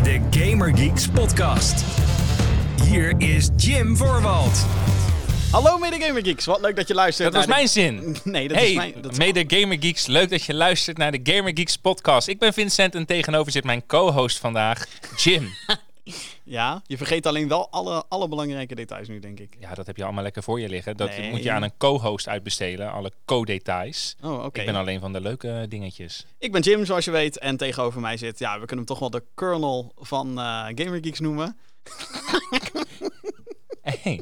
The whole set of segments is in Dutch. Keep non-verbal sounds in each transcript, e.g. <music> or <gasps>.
bij de Gamer Geeks podcast. Hier is Jim Voorwald. Hallo mede Gamer Geeks, wat leuk dat je luistert. Dat was mijn zin. <laughs> Nee, dat hey, is mijn... Dat mede Gamer Geeks, leuk dat je luistert naar de Gamer Geeks podcast. Ik ben Vincent en tegenover zit mijn co-host vandaag, Jim. <laughs> Ja, je vergeet alleen wel alle, alle belangrijke details nu, denk ik. Ja, dat heb je allemaal lekker voor je liggen. Dat Nee. moet je aan een co-host uitbesteden, alle co-details. Oh, oké. Ik ben alleen van de leuke dingetjes. Ik ben Jim, zoals je weet, en tegenover mij zit... Ja, we kunnen hem toch wel de kernel van eh Gamer Geeks noemen. <laughs> Hey,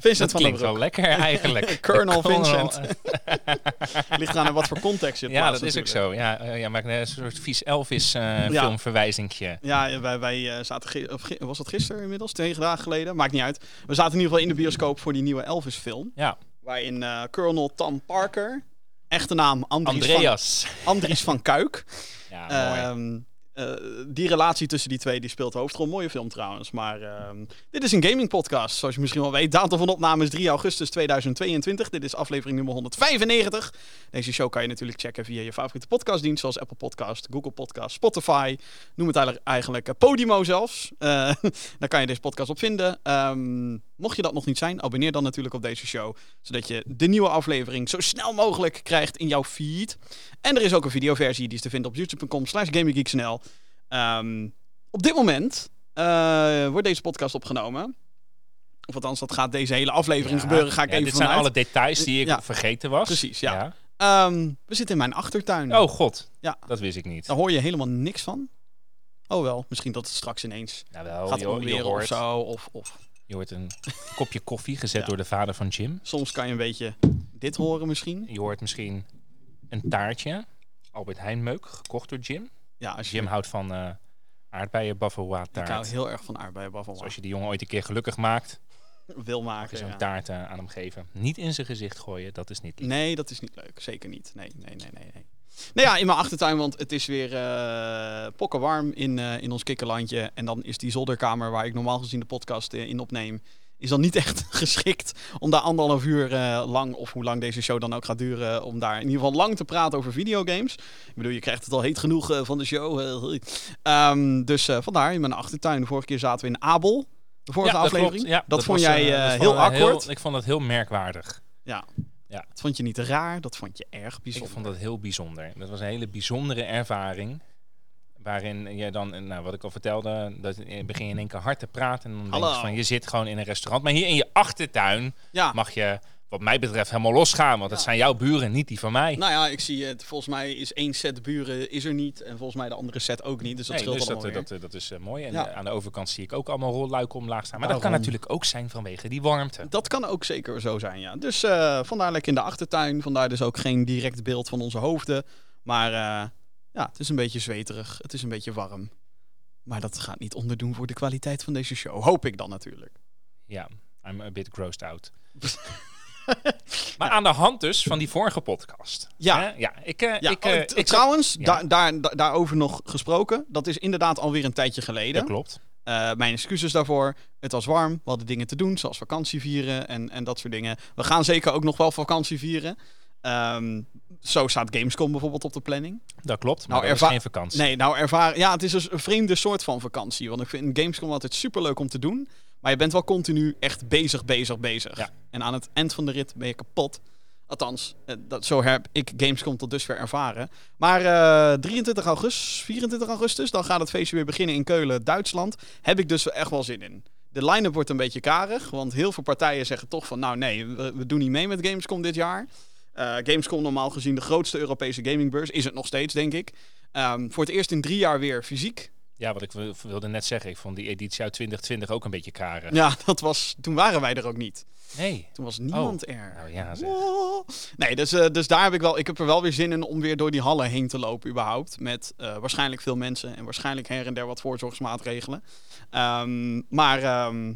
Vincent dat klinkt wel lekker eigenlijk. <laughs> Colonel Vincent. <laughs> Ligt eraan in wat voor context je het ja, plaatst dat is ook zo. Ja, eh, ja maak een soort vies Elvis eh Ja. filmverwijzingje. Ja, wij, wij eh, zaten... Of, was dat gisteren inmiddels? Twee dagen geleden? Maakt niet uit. We zaten in ieder geval in de bioscoop voor die nieuwe Elvis-film. Ja, Waarin Colonel Tom Parker... Echte naam Andries, Andreas. Van, Andries van Kuik... <laughs> Ja, mooi. Ehm, eh, die relatie tussen die twee die speelt de hoofdrol. Mooie film trouwens. Maar ehm, dit is een gaming podcast, zoals je misschien wel weet. Datum van opname is 3 augustus 2022. Dit is aflevering nummer 195. Deze show kan je natuurlijk checken via je favoriete podcastdienst, zoals Apple Podcast, Google Podcast, Spotify. Noem het eigenlijk, eh, Podimo zelfs. Eh, <laughs> daar kan je deze podcast op vinden. Ehm, mocht je dat nog niet zijn, abonneer dan natuurlijk op deze show, zodat je de nieuwe aflevering zo snel mogelijk krijgt in jouw feed. En er is ook een videoversie, die is te vinden op youtube.com slash gaminggeeksnl. Ehm, op dit moment eh, wordt deze podcast opgenomen. Of althans, dat gaat deze hele aflevering Ja, gebeuren. Ga ik ja, even Dit zijn alle details die ik Ja. vergeten was. Precies, ja. Ehm, we zitten in mijn achtertuin. Oh god, Ja. dat wist ik niet. Daar hoor je helemaal niks van. Oh wel, misschien dat het straks ineens Nou wel, gaat je, je, onweren of zo. Of, of je hoort een <laughs> kopje koffie gezet door de vader van Jim. soms kan je een beetje dit horen misschien. Je hoort misschien een taartje. Albert Heijn meuk, gekocht door Jim. Ja, als je... Jim houdt van eh aardbeien bavarois ik hou heel erg van aardbeienbaffel. Dus als je die jongen ooit een keer gelukkig maakt, <laughs> wil maken. zo'n ja. taart eh, aan hem geven. Niet in zijn gezicht gooien, dat is niet lief. Nee, dat is niet leuk. Zeker niet. Nee, nee, nee, nee. nee. Nou ja, in mijn achtertuin, want het is weer eh pokken warm in, eh, in ons kikkerlandje. En dan is die zolderkamer waar ik normaal gezien de podcast eh, in opneem, is dan niet echt <laughs> geschikt om daar anderhalf uur eh, lang, of hoe lang deze show dan ook gaat duren, om daar in ieder geval lang te praten over videogames. Ik bedoel, je krijgt het al heet genoeg eh, van de show. eh, Ehm, dus eh, vandaar, in mijn achtertuin. De vorige keer zaten we in Abel, de vorige Ja, dat aflevering. klopt. Ja, dat, vond was, jij eh, eh, dat heel vond ik vond dat heel merkwaardig. Ja. Ja. Dat vond je niet raar, dat vond je erg bijzonder. Ik vond dat heel bijzonder. Dat was een hele bijzondere ervaring. Waarin je dan, nou, wat ik al vertelde, dat begin je in één keer hard te praten. En dan denk je van, je zit gewoon in een restaurant. Maar hier in je achtertuin Ja. mag je, wat mij betreft, helemaal losgaan. Want dat zijn jouw buren, niet die van mij. Nou ja, ik zie het. Volgens mij is één set buren is er niet. En volgens mij de andere set ook niet. Dus dat Nee, scheelt dus dat, allemaal dat, weer. dat, is eh, mooi. En Ja. eh, aan de overkant zie ik ook allemaal rolluiken omlaag staan. Maar dat kan Daarom. natuurlijk ook zijn vanwege die warmte. Dat kan ook zeker zo zijn, ja. Dus eh, vandaar lekker in de achtertuin. Vandaar dus ook geen direct beeld van onze hoofden. Maar eh, ja, het is een beetje zweterig. Het is een beetje warm. Maar dat gaat niet onderdoen voor de kwaliteit van deze show. Hoop ik dan natuurlijk. Ja, I'm a bit grossed out. <laughs> maar aan de hand dus van die vorige podcast. Ja. Hè? ja ik, Ja, ik, oh, eh, ik trouwens, ja. daar, daar, da- daarover nog gesproken. Dat is inderdaad alweer een tijdje geleden. Dat klopt. Eh, mijn excuses daarvoor. Het was warm. We hadden dingen te doen, zoals vakantie vieren en, en dat soort dingen. We gaan zeker ook nog wel vakantie vieren. Ehm, zo staat Gamescom bijvoorbeeld op de planning. Dat klopt, maar Nou, dat is geen vakantie. Nee, nou ervaren. Ja, het is dus een vreemde soort van vakantie. Want ik vind Gamescom altijd super leuk om te doen. Maar je bent wel continu echt bezig, bezig, bezig. Ja. En aan het eind van de rit ben je kapot. Althans, eh, dat, zo heb ik Gamescom tot dusver ervaren. Maar eh, 23 augustus, 24 augustus, dan gaat het feestje weer beginnen in Keulen, Duitsland. Heb ik dus echt wel zin in. De line-up wordt een beetje karig, want heel veel partijen zeggen toch van... nou nee, we, we doen niet mee met Gamescom dit jaar. Eh, Gamescom normaal gezien de grootste Europese gamingbeurs. Is het nog steeds, denk ik. Ehm, voor het eerst in drie jaar weer fysiek. Ja, wat ik wil- wilde net zeggen, ik vond die editie uit 2020 ook een beetje karen. Ja, dat was, toen waren wij er ook niet. Nee. Toen was niemand er. Nou ja, zeg. Wow. Nee, dus, eh, dus daar heb ik wel. Ik heb er wel weer zin in om weer door die hallen heen te lopen, überhaupt. Met eh, waarschijnlijk veel mensen en waarschijnlijk her en der wat voorzorgsmaatregelen. Ehm, maar ehm,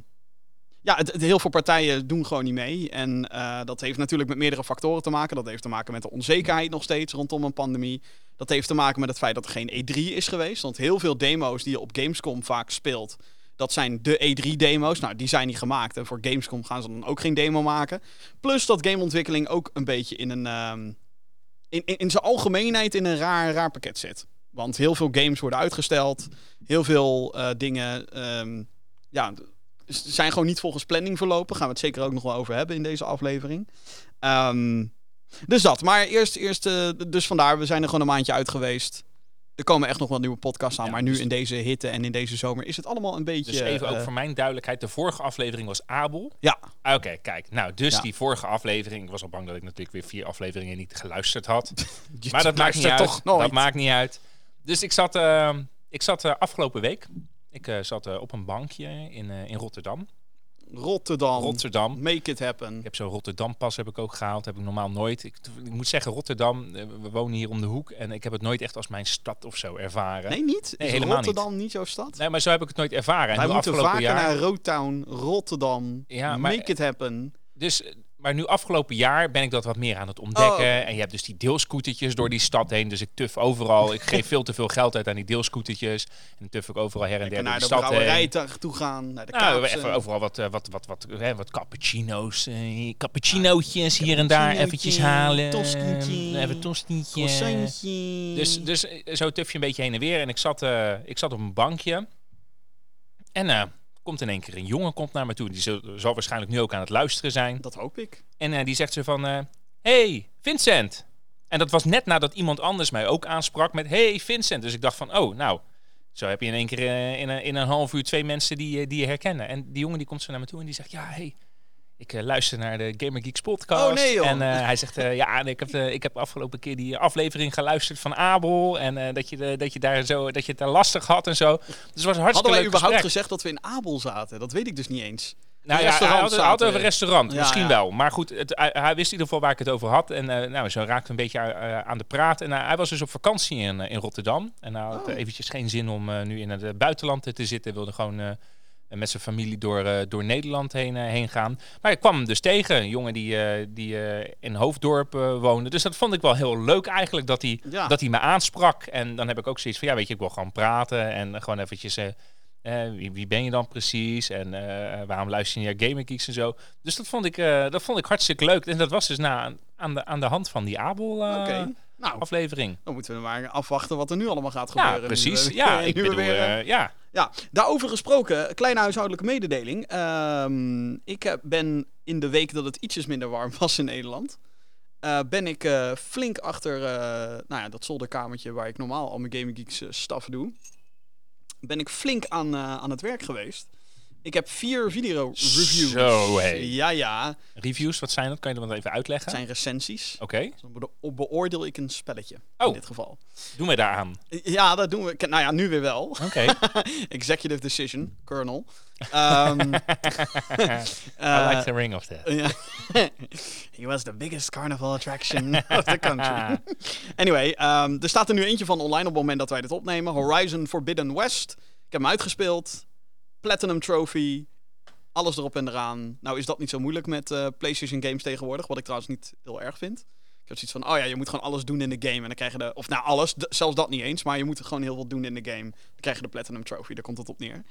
ja, het, heel veel partijen doen gewoon niet mee. En eh, dat heeft natuurlijk met meerdere factoren te maken. Dat heeft te maken met de onzekerheid nog steeds rondom een pandemie. Dat heeft te maken met het feit dat er geen E3 is geweest. Want heel veel demo's die je op Gamescom vaak speelt, dat zijn de E3-demo's. Nou, die zijn niet gemaakt. En voor Gamescom gaan ze dan ook geen demo maken. Plus dat gameontwikkeling ook een beetje in een. ehm, in, in, in zijn algemeenheid in een raar, raar pakket zit. Want heel veel games worden uitgesteld. Heel veel eh, dingen ehm, ja, zijn gewoon niet volgens planning verlopen. Gaan we het zeker ook nog wel over hebben in deze aflevering. Ehm, dus dat. Maar eerst, eerst eh, dus vandaar, we zijn er gewoon een maandje uit geweest. Er komen echt nog wel nieuwe podcasts aan. Ja, maar nu dus- in deze hitte en in deze zomer is het allemaal een beetje... Dus even ook eh, voor mijn duidelijkheid. De vorige aflevering was Abel. Ja, Ah, Oké, kijk. Nou, dus Ja. die vorige aflevering... Ik was al bang dat ik natuurlijk weer vier afleveringen niet geluisterd had. <laughs> Maar dat maakt niet uit. toch nooit. Dat maakt niet uit. Dus ik zat, eh, ik zat eh, afgelopen week... Ik eh, zat eh, op een bankje in, eh, in Rotterdam. Rotterdam. Rotterdam. Make it happen. Ik heb zo'n Rotterdam-pas heb ik ook gehaald. Heb ik normaal nooit. Ik, ik moet zeggen, Rotterdam, we wonen hier om de hoek. En ik heb het nooit echt als mijn stad of zo ervaren. Nee, niet? Nee, is helemaal niet. Rotterdam niet jouw stad? Nee, maar zo heb ik het nooit ervaren. En Wij nu moeten afgelopen vaker jaar, naar Roadtown, Rotterdam. Ja, maar- Make it happen. Dus, maar nu afgelopen jaar ben ik dat wat meer aan het ontdekken. Oh. En je hebt dus die deelscootertjes door die stad heen. Dus ik tuf overal. Ik geef veel te veel geld uit aan die deelscootertjes. En tuf ik overal her en der naar die de stad te- toe gaan, naar de Nou, even overal wat, eh, wat, wat, wat, hè, wat cappuccino's, eh, cappuccinootjes hier en daar eventjes halen. tostietje, Even tostietje. croissantje. Dus, dus eh, zo tuf je een beetje heen en weer. En ik zat, eh, ik zat op een bankje. En eh komt in één keer een jongen komt naar me toe. Die zal, zal waarschijnlijk nu ook aan het luisteren zijn. Dat hoop ik. En eh, die zegt ze van... eh, hey, Vincent! En dat was net nadat iemand anders mij ook aansprak met... Hey, Vincent! Dus ik dacht van, oh, nou... Zo heb je in één keer eh, in, een, in een half uur twee mensen die, die je herkennen. En die jongen die komt zo naar me toe en die zegt... Ja, hey, ik eh, luister naar de Gamer Geeks podcast. Oh, nee, joh. En eh, hij zegt... eh, ja, ik heb, de, ik heb afgelopen keer die aflevering geluisterd van Abel. En dat, je de, dat, je daar zo, dat je het daar lastig had en zo. Dus het was hartstikke Hadden wij überhaupt gesprek. gezegd dat we in Abel zaten? Dat weet ik dus niet eens. Nou ja, hij had, had over restaurant, Ja, misschien ja. wel. Maar goed, het, hij, hij wist in ieder geval waar ik het over had. En eh, nou, zo raakte we een beetje aan de praat. En hij was dus op vakantie in, in Rotterdam. En hij had Oh. eventjes geen zin om nu in het buitenland te zitten. Hij wilde gewoon met zijn familie door, eh, door Nederland heen, eh, heen gaan. Maar ik kwam hem dus tegen, een jongen die, eh, die in Hoofddorp woonde. Dus dat vond ik wel heel leuk eigenlijk, dat hij, Ja. dat hij me aansprak. En dan heb ik ook zoiets van, ja weet je, ik wil gewoon praten. En gewoon eventjes... wie, wie ben je dan precies? En waarom luister je naar Gamer Geeks en zo? Dus dat vond ik, dat vond ik hartstikke leuk. En dat was dus na, aan, de, aan de hand van die Abel. Nou, aflevering. dan moeten we maar afwachten wat er nu allemaal gaat gebeuren. Ja, precies. we- Ja, <laughs> nu ik bedoel, weer, eh, eh, ja. Ja, daarover gesproken, kleine huishoudelijke mededeling. Ehm, ik heb- ben in de week dat het ietsjes minder warm was in Nederland, eh, ben ik eh, flink achter eh, nou ja, dat zolderkamertje waar ik normaal al mijn Gaming Geeks eh, stuff doe. Ben ik flink aan, eh, aan het werk geweest. Ik heb vier video-reviews. Zo, hé. Ja, ja. Reviews, wat zijn dat? Kan je dat even uitleggen? Het zijn recensies. Oké, Dan bede- beoordeel ik een spelletje. Oh. In dit geval. doen we daaraan. Ja, dat doen we. Nou ja, nu weer wel. Oké. <laughs> Executive decision, Colonel. Ehm, <laughs> <laughs> I eh, like the ring of that. He was the biggest carnival attraction of the country. anyway, ehm, er staat er nu eentje van online op het moment dat wij dit opnemen. Horizon Forbidden West. Ik heb hem uitgespeeld. Platinum Trophy. Alles erop en eraan. Nou is dat niet zo moeilijk met eh, PlayStation games tegenwoordig. Wat ik trouwens niet heel erg vind. Ik heb zoiets van, oh ja, je moet gewoon alles doen in de game. En dan krijg je de... Of nou, alles. zelfs dat niet eens. Maar je moet gewoon heel veel doen in de game. Dan krijg je de Platinum Trophy. Daar komt het op neer.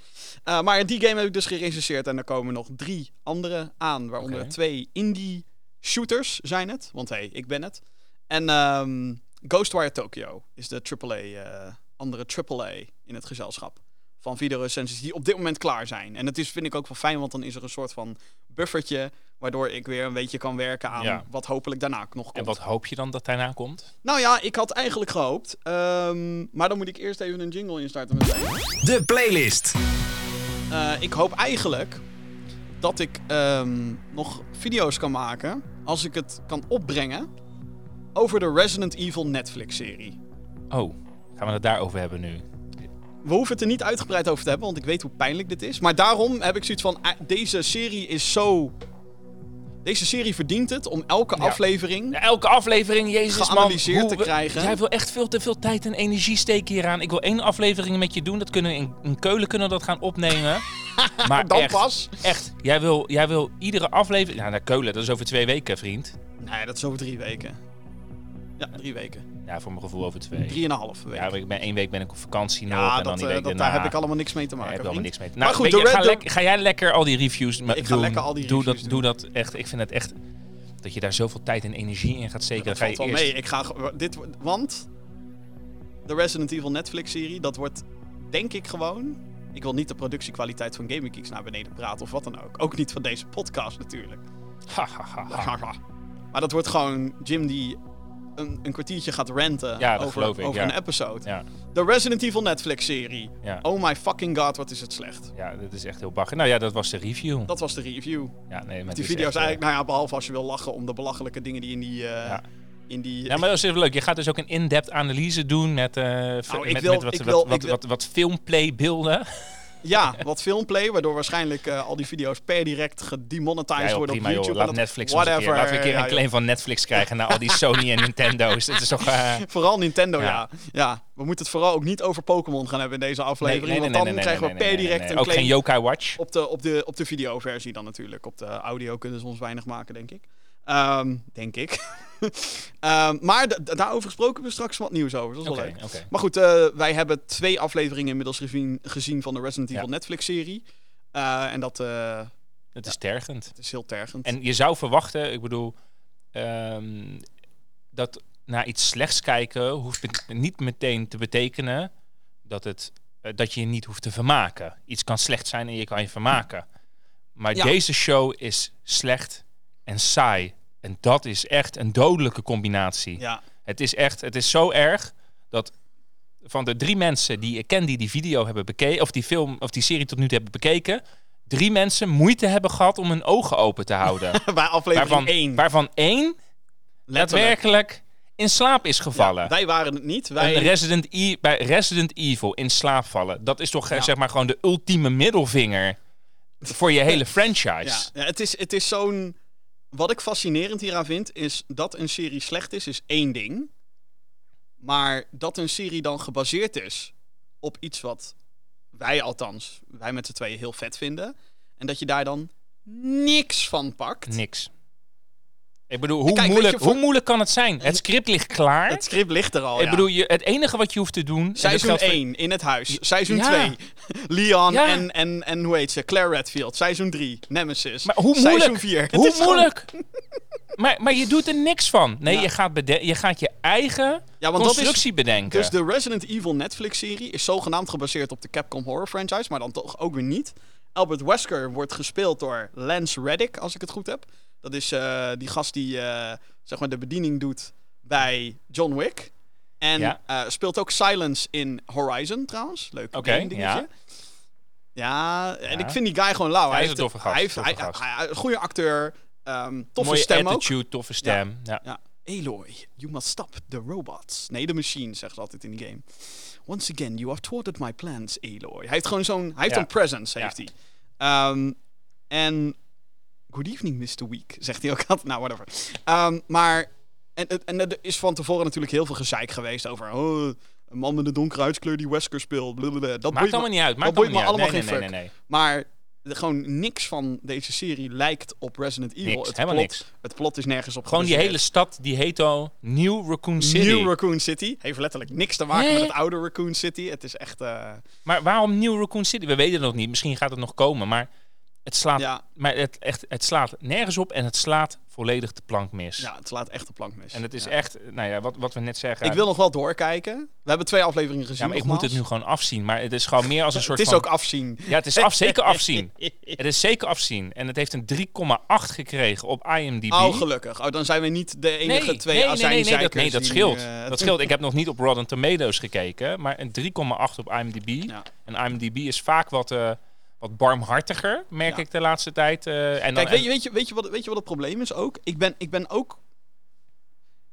Uh, maar die game heb ik dus gerecenseerd. En er komen nog drie andere aan. Waaronder twee indie shooters zijn het. Want hé, hey, ik ben het. En ehm, Ghostwire Tokyo is de AAA, eh andere AAA in het gezelschap. Van videorecensies die op dit moment klaar zijn. En dat is, vind ik ook wel fijn, want dan is er een soort van buffertje. Waardoor ik weer een beetje kan werken aan Ja. wat hopelijk daarna nog komt. En wat hoop je dan dat daarna komt? Nou ja, ik had eigenlijk gehoopt. ehm, maar dan moet ik eerst even een jingle instarten meteen. De playlist. Eh, ik hoop eigenlijk dat ik ehm, nog video's kan maken. Als ik het kan opbrengen. Over de Resident Evil Netflix-serie. Oh, gaan we het daarover hebben nu? We hoeven het er niet uitgebreid over te hebben, want ik weet hoe pijnlijk dit is. Maar daarom heb ik zoiets van: ah, deze serie is zo. Deze serie verdient het om elke Ja. aflevering. Ja, elke aflevering, jezus man. Geanalyseerd hoe te krijgen. Jij wil echt veel te veel tijd en energie steken hieraan. Ik wil één aflevering met je doen. Dat kunnen we in, in Keulen kunnen we dat gaan opnemen. <laughs> maar Dan echt, pas. echt. Jij wil, jij wil iedere aflevering... Nou, naar Keulen, dat is over twee weken, vriend. Nee, dat is over drie weken. Ja, drie weken. Ja, voor mijn gevoel over twee. Drieënhalve weken. Ja, ik ben één week ben ik op vakantie nog. Ja, en dan dat, die eh, week dat, daarna. daar heb ik allemaal niks mee te maken. heb ik allemaal niks mee. Nou, Maar goed, je, ga, lek- ga jij lekker al die reviews ma- Ik ga doen. lekker al die doe reviews dat, doen. Doe dat echt. Ik vind het echt... Dat je daar zoveel tijd en energie in gaat steken. Dat Dan ga je wel eerst... mee. Ik ga dit, want de Resident Evil Netflix-serie, dat wordt denk ik gewoon... Ik wil niet de productiekwaliteit van Gaming Geeks naar beneden praten of wat dan ook. Ook niet van deze podcast natuurlijk. Ha, ha, ha, ha. <laughs> Maar dat wordt gewoon Jim die een, een kwartiertje gaat ranten Ja, dat over, ik, over ja. een episode. Ja, De Resident Evil Netflix-serie. Oh my fucking god, wat is het slecht. ja, dit is echt heel bagger. Nou ja, dat was de review. Dat was de review. Ja, nee, maar Die het is video is echt, eh, eigenlijk, nou ja, behalve als je wil lachen om de belachelijke dingen die in die... eh, Ja. in die Ja, maar dat is even leuk. Je gaat dus ook een in-depth analyse doen met, eh, Nou, met, wil- met wat, ik wat, wil- wat, ik wil- wat, wat filmplay beelden. Ja, wat filmplay, waardoor waarschijnlijk eh, al die video's per direct gedemonetized Ja, worden prima op joh. YouTube. Laat en dat- Netflix een keer. Laten we een keer Ja, een claim van Netflix krijgen naar al die Sony en <laughs> Nintendo's. Het is toch... eh, Vooral Nintendo, ja. Ja. We moeten het vooral ook niet over Pokémon gaan hebben in deze aflevering. nee, nee, want dan krijgen we per direct een Ook claim geen Yokai Watch. op de, op, de, op de videoversie dan natuurlijk. Op de audio kunnen ze ons weinig maken, denk ik. Ehm, denk ik. <laughs> Ehm, maar daarover gesproken hebben we straks wat nieuws over. Dat is wel Oké, leuk. oké. Maar goed, eh, wij hebben twee afleveringen inmiddels gezien, gezien van de Resident Evil Ja. Netflix-serie. Eh, en dat eh, Het is tergend. het is heel tergend. En je zou verwachten, ik bedoel, ehm, dat naar iets slechts kijken hoeft niet meteen te betekenen dat, het, dat je je niet hoeft te vermaken. Iets kan slecht zijn en je kan je vermaken. Maar Ja. deze show is slecht en saai. En dat is echt een dodelijke combinatie. ja, Het is echt, het is zo erg dat van de drie mensen die ik ken die die video hebben bekeken, of die film of die serie tot nu toe hebben bekeken, drie mensen moeite hebben gehad om hun ogen open te houden. <laughs> bij aflevering waarvan, 1. waarvan één daadwerkelijk in slaap is gevallen. wij waren het niet. Wij, Een Resident e bij Resident Evil in slaap vallen. Dat is toch Ja. zeg maar gewoon de ultieme middelvinger voor je hele franchise. ja, ja, het is, het is zo'n... Wat ik fascinerend hieraan vind, is dat een serie slecht is, is één ding. Maar dat een serie dan gebaseerd is op iets wat wij althans, wij met z'n tweeën heel vet vinden. En dat je daar dan niks van pakt. Niks. Ik bedoel, hoe, Kijk, moeilijk, voor- hoe moeilijk kan het zijn? Het script ligt klaar. Het script ligt er al, ik ja. bedoel, je, het enige wat je hoeft te doen... Seizoen geldt voor- 1 in het huis. Seizoen Ja. 2 <laughs> Leon Ja. en, en, en hoe heet ze? Claire Redfield. Seizoen 3 Nemesis. Maar hoe Seizoen moeilijk? 4. Het Hoe is gewoon- moeilijk? maar, maar je doet er niks van. Nee, je, gaat je gaat je eigen is constructie bedenken. Dus de Resident Evil Netflix-serie is zogenaamd gebaseerd op de Capcom Horror franchise, maar dan toch ook weer niet. Albert Wesker wordt gespeeld door Lance Reddick, als ik het goed heb. Dat is eh, die gast die eh, zeg maar de bediening doet bij John Wick. En Ja. eh, speelt ook Silence in Horizon trouwens. Leuk game dingetje. ja. Ja, en Ja. ik vind die guy gewoon lauw. Hij is een toffe gast, Hij toffe hij, gast. goede acteur, ehm, toffe Mooie stem ook. toffe stem. Ja. Ja. Aloy, you must stop the robots. Nee, de machine, zegt ze altijd in die game. Once again, you have thwarted my plans, Aloy. Hij heeft gewoon zo'n... Hij heeft een presence, heeft hij. Ehm, en... Good evening, Mr. Week, zegt hij ook <laughs> altijd. Nou, whatever. Ehm, maar... En, en, en er is van tevoren natuurlijk heel veel gezeik geweest over... Oh, een man met een donkere huidskleur die Wesker speelt. blablabla. Dat Maakt me- allemaal niet uit. Maakt boeit me allemaal. Nee, geen nee, nee, nee. Maar de- gewoon niks van deze serie lijkt op Resident Evil. Niks, het helemaal plot, niks. Het plot is nergens op Gewoon die hele stad, die heet al New Raccoon City. New Raccoon City. Heeft letterlijk niks te maken met het oude Raccoon City. Het is echt... eh, Maar waarom New Raccoon City? We weten het nog niet. Misschien gaat het nog komen. Maar het slaat, ja, maar het, echt, het slaat nergens op en het slaat volledig de plank mis. ja, het slaat echt de plank mis. En het is Ja. echt, nou ja, wat, wat we net zeggen. Ik wil nog wel doorkijken. We hebben twee afleveringen gezien ja, maar ik moet het nu gewoon afzien. Maar het is gewoon meer als een <laughs> soort Het is van... ook afzien. Ja, het is af, zeker afzien. <laughs> Het is zeker afzien. En het heeft een 3,8 gekregen op IMDb. Oh, gelukkig. Oh, dan zijn we niet de enige nee, twee nee, nee, nee, nee, dat, nee, dat scheelt. eh, dat scheelt. Ik heb nog niet op Rotten Tomatoes gekeken, maar een 3,8 op IMDb. Ja. En IMDb is vaak wat, eh, wat barmhartiger, merk Ja. ik de laatste tijd. eh, en dan, Kijk, weet je, weet, je, weet, je wat, weet je wat het probleem is ook? Ik ben, ik ben ook...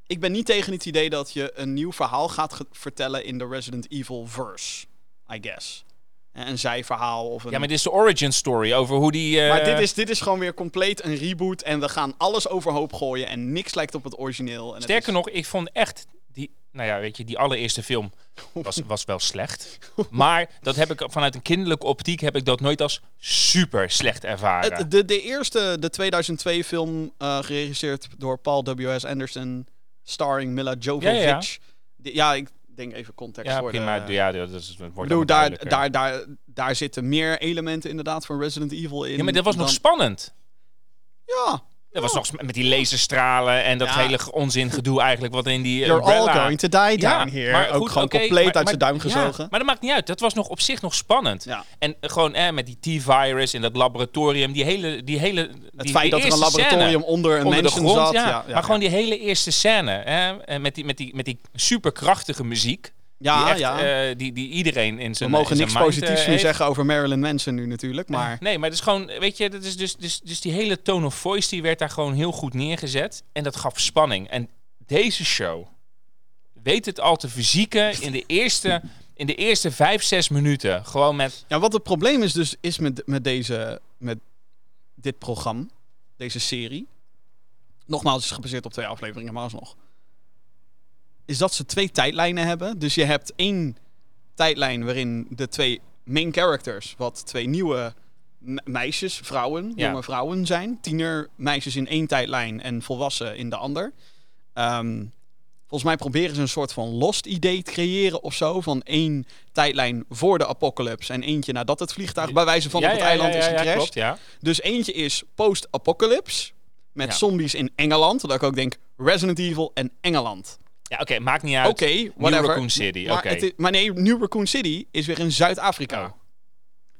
Ik ben niet tegen het idee dat je een nieuw verhaal gaat ge- vertellen in de Resident Evil verse. I guess. Een zijverhaal of een... ja, maar dit is de origin story over hoe die... eh, Maar dit is, dit is gewoon weer compleet een reboot en we gaan alles overhoop gooien en niks lijkt op het origineel. En het Sterker is- nog, ik vond echt nou ja, weet je, die allereerste film was, <laughs> was wel slecht. Maar dat heb ik vanuit een kinderlijke optiek heb ik dat nooit als super slecht ervaren. De, de eerste, de 2002 film, eh, geregisseerd door Paul W.S. Anderson, starring Mila Jovovich. Ja, ja. Ik denk even context ja, voor prima. de... ja, dat is, wordt bedoel, daar, daar, daar, daar zitten meer elementen inderdaad van Resident Evil in. Ja, maar dit was nog dan- spannend. Ja, Dat was nog eens met die laserstralen en dat Ja. hele onzin gedoe eigenlijk wat in die You're all going to die down Ja, here. maar Ook goed, gewoon compleet maar- uit maar- zijn duim ja, gezogen. maar dat maakt niet uit. Dat was nog op zich nog spannend. Ja. En eh, gewoon eh, met die T-virus in dat laboratorium, die hele... Die hele die, Het feit die dat er een laboratorium scène onder een onder de mensen grond, zat. ja. Ja, ja, maar gewoon die hele eerste scène, hè, en met, die, met, die, met die superkrachtige muziek. Ja, die, echt, ja. eh, die, die iedereen in We zijn mogen in zijn niks positiefs eh, nu heeft. zeggen over Marilyn Manson nu natuurlijk, maar... Nee, maar het is gewoon, weet je, dat is dus, dus, dus die hele tone of voice die werd daar gewoon heel goed neergezet. En dat gaf spanning. En deze show weet het al te fysieken in de eerste, in de eerste vijf, zes minuten. Gewoon met, Ja, wat het probleem is dus is met, met, deze, met dit programma, deze serie. Nogmaals, het is gebaseerd op twee afleveringen, maar alsnog. Is dat ze twee tijdlijnen hebben. Dus je hebt één tijdlijn waarin de twee main characters, wat twee nieuwe me- meisjes, vrouwen, Ja. jonge vrouwen zijn. Tiener meisjes in één tijdlijn en volwassen in de ander. Ehm, volgens mij proberen ze een soort van lost idee te creëren of zo. Van één tijdlijn voor de apocalypse en eentje nadat het vliegtuig bij wijze van ja, op het ja, eiland is gecrashed. klopt. Dus eentje is post-apocalypse. Met zombies in Engeland. Dat ik ook denk Resident Evil en Engeland. Ja, oké, maakt niet uit. Oké, New whatever. Raccoon City, Maar, het is- maar nee, New Raccoon City is weer in Zuid-Afrika. Oh.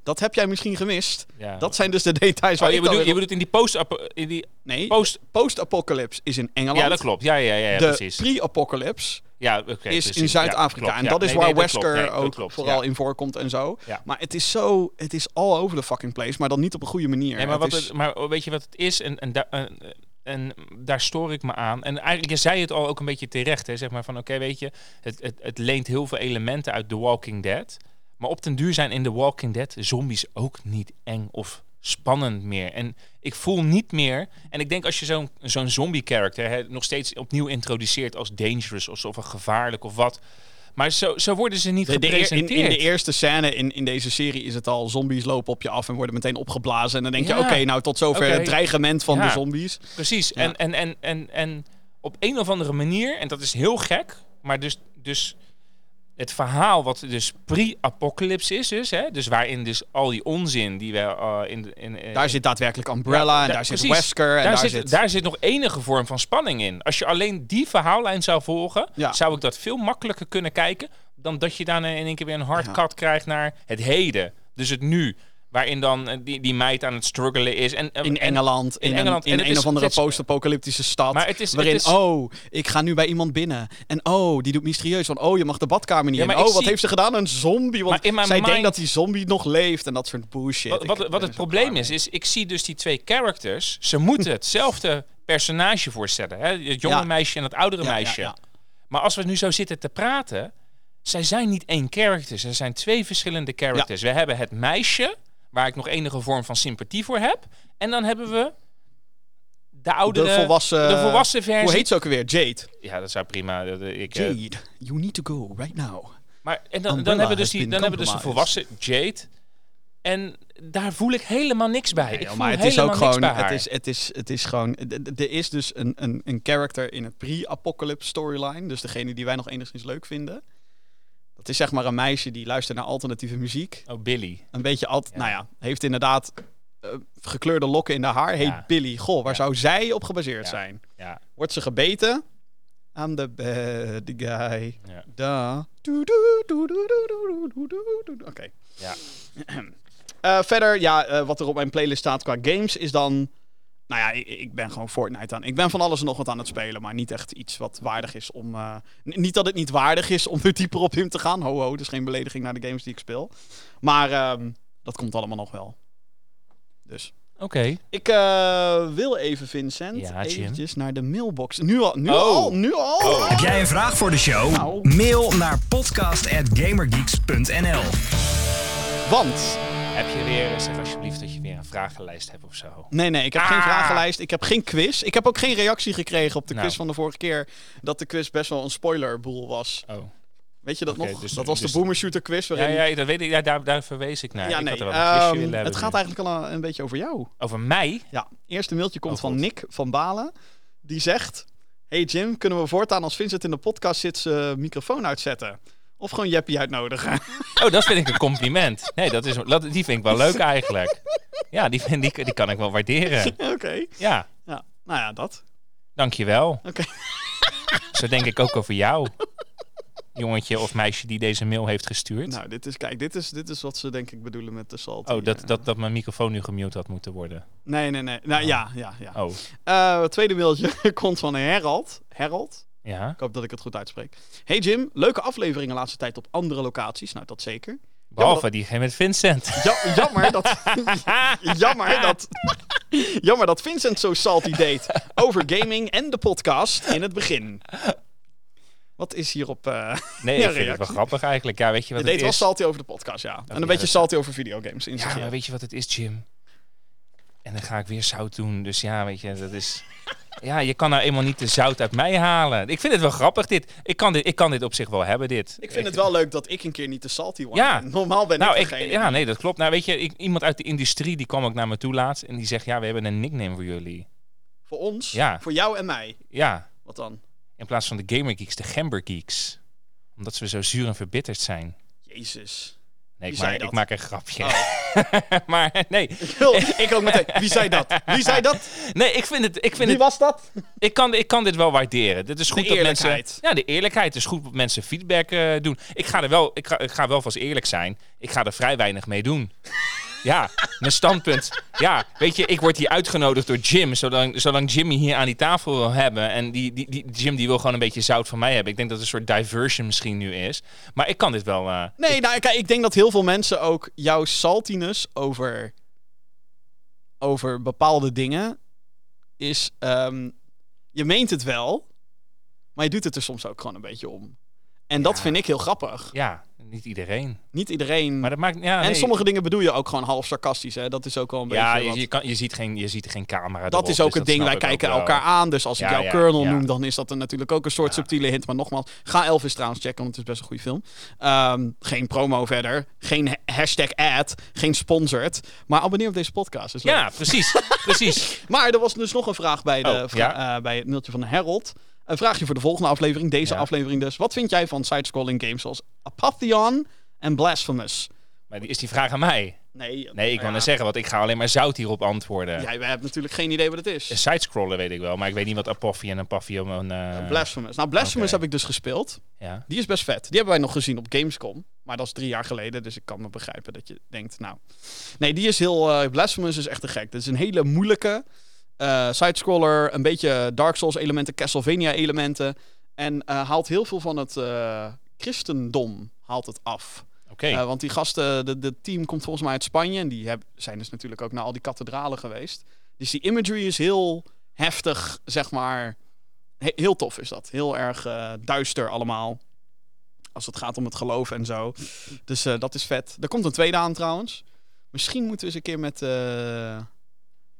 Dat heb jij misschien gemist. Ja. Dat zijn dus de details waar Oh, je, ik dan bedoelt, je bedoelt in die post... In die Nee, post post-apocalypse is in Engeland. ja, dat klopt. Ja, ja, ja, ja de precies. pre-apocalypse Ja, oké, is precies. in Zuid-Afrika. en Ja, dat is nee, waar nee. Wesker Nee, ook klopt. vooral in voorkomt en zo. Ja. Maar het is zo, het is all over the fucking place, maar dan niet op een goede manier. Maar, wat is- het, maar weet je wat het is? En, en, en, en daar stoor ik me aan. En eigenlijk, je zei het al ook een beetje terecht. Hè? Zeg maar van, oké, weet je, het, het, het leent heel veel elementen uit The Walking Dead. Maar op den duur zijn in The Walking Dead zombies ook niet eng of spannend meer. En ik voel niet meer... En ik denk als je zo'n zo'n zombie-character nog steeds opnieuw introduceert als dangerous of, of een gevaarlijk of wat... Maar zo, zo worden ze niet De- de eer- in, gepresenteerd. in de eerste scène in, in deze serie is het al zombies lopen op je af en worden meteen opgeblazen. En dan denk je, oké, nou tot zover het dreigement van Ja. de zombies. Precies. En, en, en, en, en op een of andere manier, en dat is heel gek, maar dus, dus het verhaal wat dus pre-apocalypse is, dus, hè, dus waarin dus al die onzin die we eh, in, in, eh, Daar zit daadwerkelijk Umbrella Ja, en da- daar zit precies. Wesker en daar, daar, zit, daar zit nog enige vorm van spanning in. Als je alleen die verhaallijn zou volgen, Ja. zou ik dat veel makkelijker kunnen kijken dan dat je daarna in één keer weer een hard Ja. cut krijgt naar het heden. Dus het nu. Waarin dan eh, die, die meid aan het struggelen is. En, in en- Engeland, in, in Engeland. een, in En een is- of andere post-apocalyptische stad. Maar het is- waarin, het is- oh, ik ga nu bij iemand binnen. En oh, die doet mysterieus. Van, oh, je mag de badkamer niet Ja, in. Oh, wat zie- heeft ze gedaan? Een zombie. Want zij denkt dat die zombie nog leeft en dat soort bullshit. Wat, wat, het probleem is, is ik zie dus die twee characters. Ze moeten <laughs> hetzelfde personage voorstellen. Hè? Het jonge Ja. meisje en het oudere Ja, meisje. Maar als we nu zo zitten te praten, zij zijn niet één character. Ze zijn twee verschillende characters. We hebben het meisje, waar ik nog enige vorm van sympathie voor heb. En dan hebben we de oudere, de volwassen, de volwassen versie. Hoe heet ze ook weer? Jade. Ja, dat zou prima. dat- Ik, eh, Jade, you need to go right now. Maar en dan, dan hebben we dus, die, dan hebben we dus de volwassen Jade. En daar voel ik helemaal niks bij. Ik voel maar het is ook gewoon, het is, het is, het is gewoon, er is dus een, een, een character in het pre-apocalypse storyline, dus degene die wij nog enigszins leuk vinden. Het is zeg maar een meisje die luistert naar alternatieve muziek. Oh, Billy. Een beetje alt. Nou ja, heeft inderdaad eh, gekleurde lokken in haar haar. Heet. Billy. Goh, waar zou zij op gebaseerd zijn? Wordt ze gebeten? I'm the bad guy. Ja. Oké. Ja. <clears throat> Eh, verder, ja, eh, wat er op mijn playlist staat qua games is dan nou ja, ik, ik ben gewoon Fortnite aan. Ik ben van alles en nog wat aan het spelen, maar niet echt iets wat waardig is om... eh, niet dat het niet waardig is om er dieper op in te gaan. Ho, ho, dus geen belediging naar de games die ik speel. Maar ehm, dat komt allemaal nog wel. Dus... Oké. Ik eh, wil even, Vincent, Ja, eventjes naar de mailbox. Nu al, nu Oh. al, nu al. Heb jij een vraag voor de show? Nou. Mail naar podcast.gamergeeks.nl Want Heb je weer, zeg alsjeblieft dat je weer een vragenlijst hebt of zo. Nee, nee, ik heb geen Ah. vragenlijst. Ik heb geen quiz. Ik heb ook geen reactie gekregen op de Nou. quiz van de vorige keer. Dat de quiz best wel een spoilerboel was. Oh. Weet je dat nog? dus- dat was dus- de Boomer Shooter quiz. Ja, Waarin... ja, dat weet ik. Ja, daar, daar verwees ik naar. Ja, ik nee. had er ehm, het gaat eigenlijk al een, een beetje over jou. Over mij? Ja, eerste mailtje komt Oh, van. Nick van Balen. Die zegt... Hey Jim, kunnen we voortaan als Vincent in de podcast zit zijn microfoon uitzetten? Of gewoon Jeppie uitnodigen? Oh, dat vind ik een compliment. Nee, dat is, dat, die vind ik wel leuk eigenlijk. Ja, die, vind, die, die kan ik wel waarderen. <laughs> Oké. Ja. Ja. Nou ja, dat. Dankjewel. Oké. <laughs> Zo denk ik ook over jou. Jongetje of meisje die deze mail heeft gestuurd. Nou, dit is, kijk, dit is, dit is wat ze denk ik bedoelen met de salty. oh, dat, eh. dat, dat mijn microfoon nu gemute had moeten worden. Nee, nee, nee. Nou, ja, ja, ja. Oh, Eh, tweede mailtje <laughs> komt van Herald. Herald. Ja. Ik hoop dat ik het goed uitspreek. Hey Jim, leuke afleveringen de laatste tijd op andere locaties. Nou, dat zeker. Behalve die met Vincent. <laughs> Ja, jammer dat... <laughs> jammer dat... jammer dat Vincent zo salty deed over gaming en de podcast in het begin. Wat is hierop... eh Nee, ik <laughs> vind het wel grappig eigenlijk. Ja, weet je je wat deed het wel is? salty over de podcast, ja. en een ja, beetje dat- salty over videogames. In Ja, maar weet je wat het is, Jim? En dan ga ik weer zout doen. Dus ja, weet je, dat is... Ja, je kan nou eenmaal niet de zout uit mij halen. Ik vind het wel grappig, dit. Ik kan dit, ik kan dit op zich wel hebben, dit. Ik vind het wel leuk dat ik een keer niet de salty was. Ja. Normaal ben Nou, ik degene. ja, nee, dat klopt. Nou, weet je, ik, iemand uit de industrie die kwam ook naar me toe laatst. En die zegt, ja, we hebben een nickname voor jullie. Voor ons, Ja. voor jou en mij. Ja, Wat dan? in plaats van de Gamer Geeks, de Gember Geeks. Omdat we zo zuur en verbitterd zijn. Jezus. Nee, ik, maak, ik maak een grapje. Oh. <laughs> maar nee, ik ook meteen. Wie zei dat? Wie zei dat? nee, ik vind het... Ik vind Wie het was dat? Ik kan, ik kan dit wel waarderen. Dit is goed dat mensen. eerlijkheid. Ja, de eerlijkheid. Het is goed dat mensen feedback eh, doen. Ik ga er wel, ik ga, ik ga wel vast eerlijk zijn. Ik ga er vrij weinig mee doen. Ja, mijn standpunt. Ja, weet je, ik word hier uitgenodigd door Jim. Zolang, zolang Jimmy hier aan die tafel wil hebben. En die, die, die, Jim die wil gewoon een beetje zout van mij hebben. Ik denk dat het een soort diversion misschien nu is. Maar ik kan dit wel. eh, Nee, nou, kijk, ik denk dat heel veel mensen ook jouw saltiness over, over bepaalde dingen is... ehm, je meent het wel, maar je doet het er soms ook gewoon een beetje om. En dat vind ik heel grappig. ja, niet iedereen. Niet iedereen... Maar dat maakt. Ja, en nee. sommige dingen bedoel je ook gewoon half sarcastisch, hè? Dat is ook wel een Ja, beetje... je, wat- je, kan, je, ziet geen, je ziet geen camera. Dat erop, is ook dus het ding, wij kijken wel. elkaar aan. Dus als ik Ja, jou ja, Colonel ja. noem, dan is dat een, natuurlijk ook een soort Ja. subtiele hint. Maar nogmaals, ga Elvis trouwens checken, want het is best een goede film. Ehm, geen promo verder, geen ha- hashtag ad, geen sponsored. Maar abonneer op deze podcast. Is. Ja, precies. precies. <laughs> Maar er was dus nog een vraag bij, de, Oh, vra- ja? eh, bij het mailtje van Harold. Een vraagje voor de volgende aflevering, deze Ja. aflevering dus. Wat vind jij van sidescrolling games zoals Apotheon en Blasphemous? Maar die, is die vraag aan mij? Nee, Nee, ik nou wil ja, net zeggen, want ik ga alleen maar zout hierop antwoorden. Jij hebt natuurlijk geen idee wat het is. Een Sidescrollen weet ik wel, maar ik weet niet wat Apophie en Papillon... eh Blasphemous. Nou, Blasphemous heb ik dus gespeeld. ja. Die is best vet. Die hebben wij nog gezien op Gamescom. Maar dat is drie jaar geleden, dus ik kan me begrijpen dat je denkt, nou... Nee, die is heel... eh, Blasphemous is echt te gek. Dat is een hele moeilijke eh sidescroller. Een beetje Dark Souls elementen, Castlevania elementen. En eh, haalt heel veel van het eh, christendom haalt het af. Oké, Eh, want die gasten, de, de team komt volgens mij uit Spanje. En die heb, zijn dus natuurlijk ook naar al die kathedralen geweest. Dus die imagery is heel heftig, zeg maar. He- heel tof is dat. Heel erg duister allemaal. Als het gaat om het geloof en zo. Dus dat is vet. Er komt een tweede aan trouwens. Misschien moeten we eens een keer met...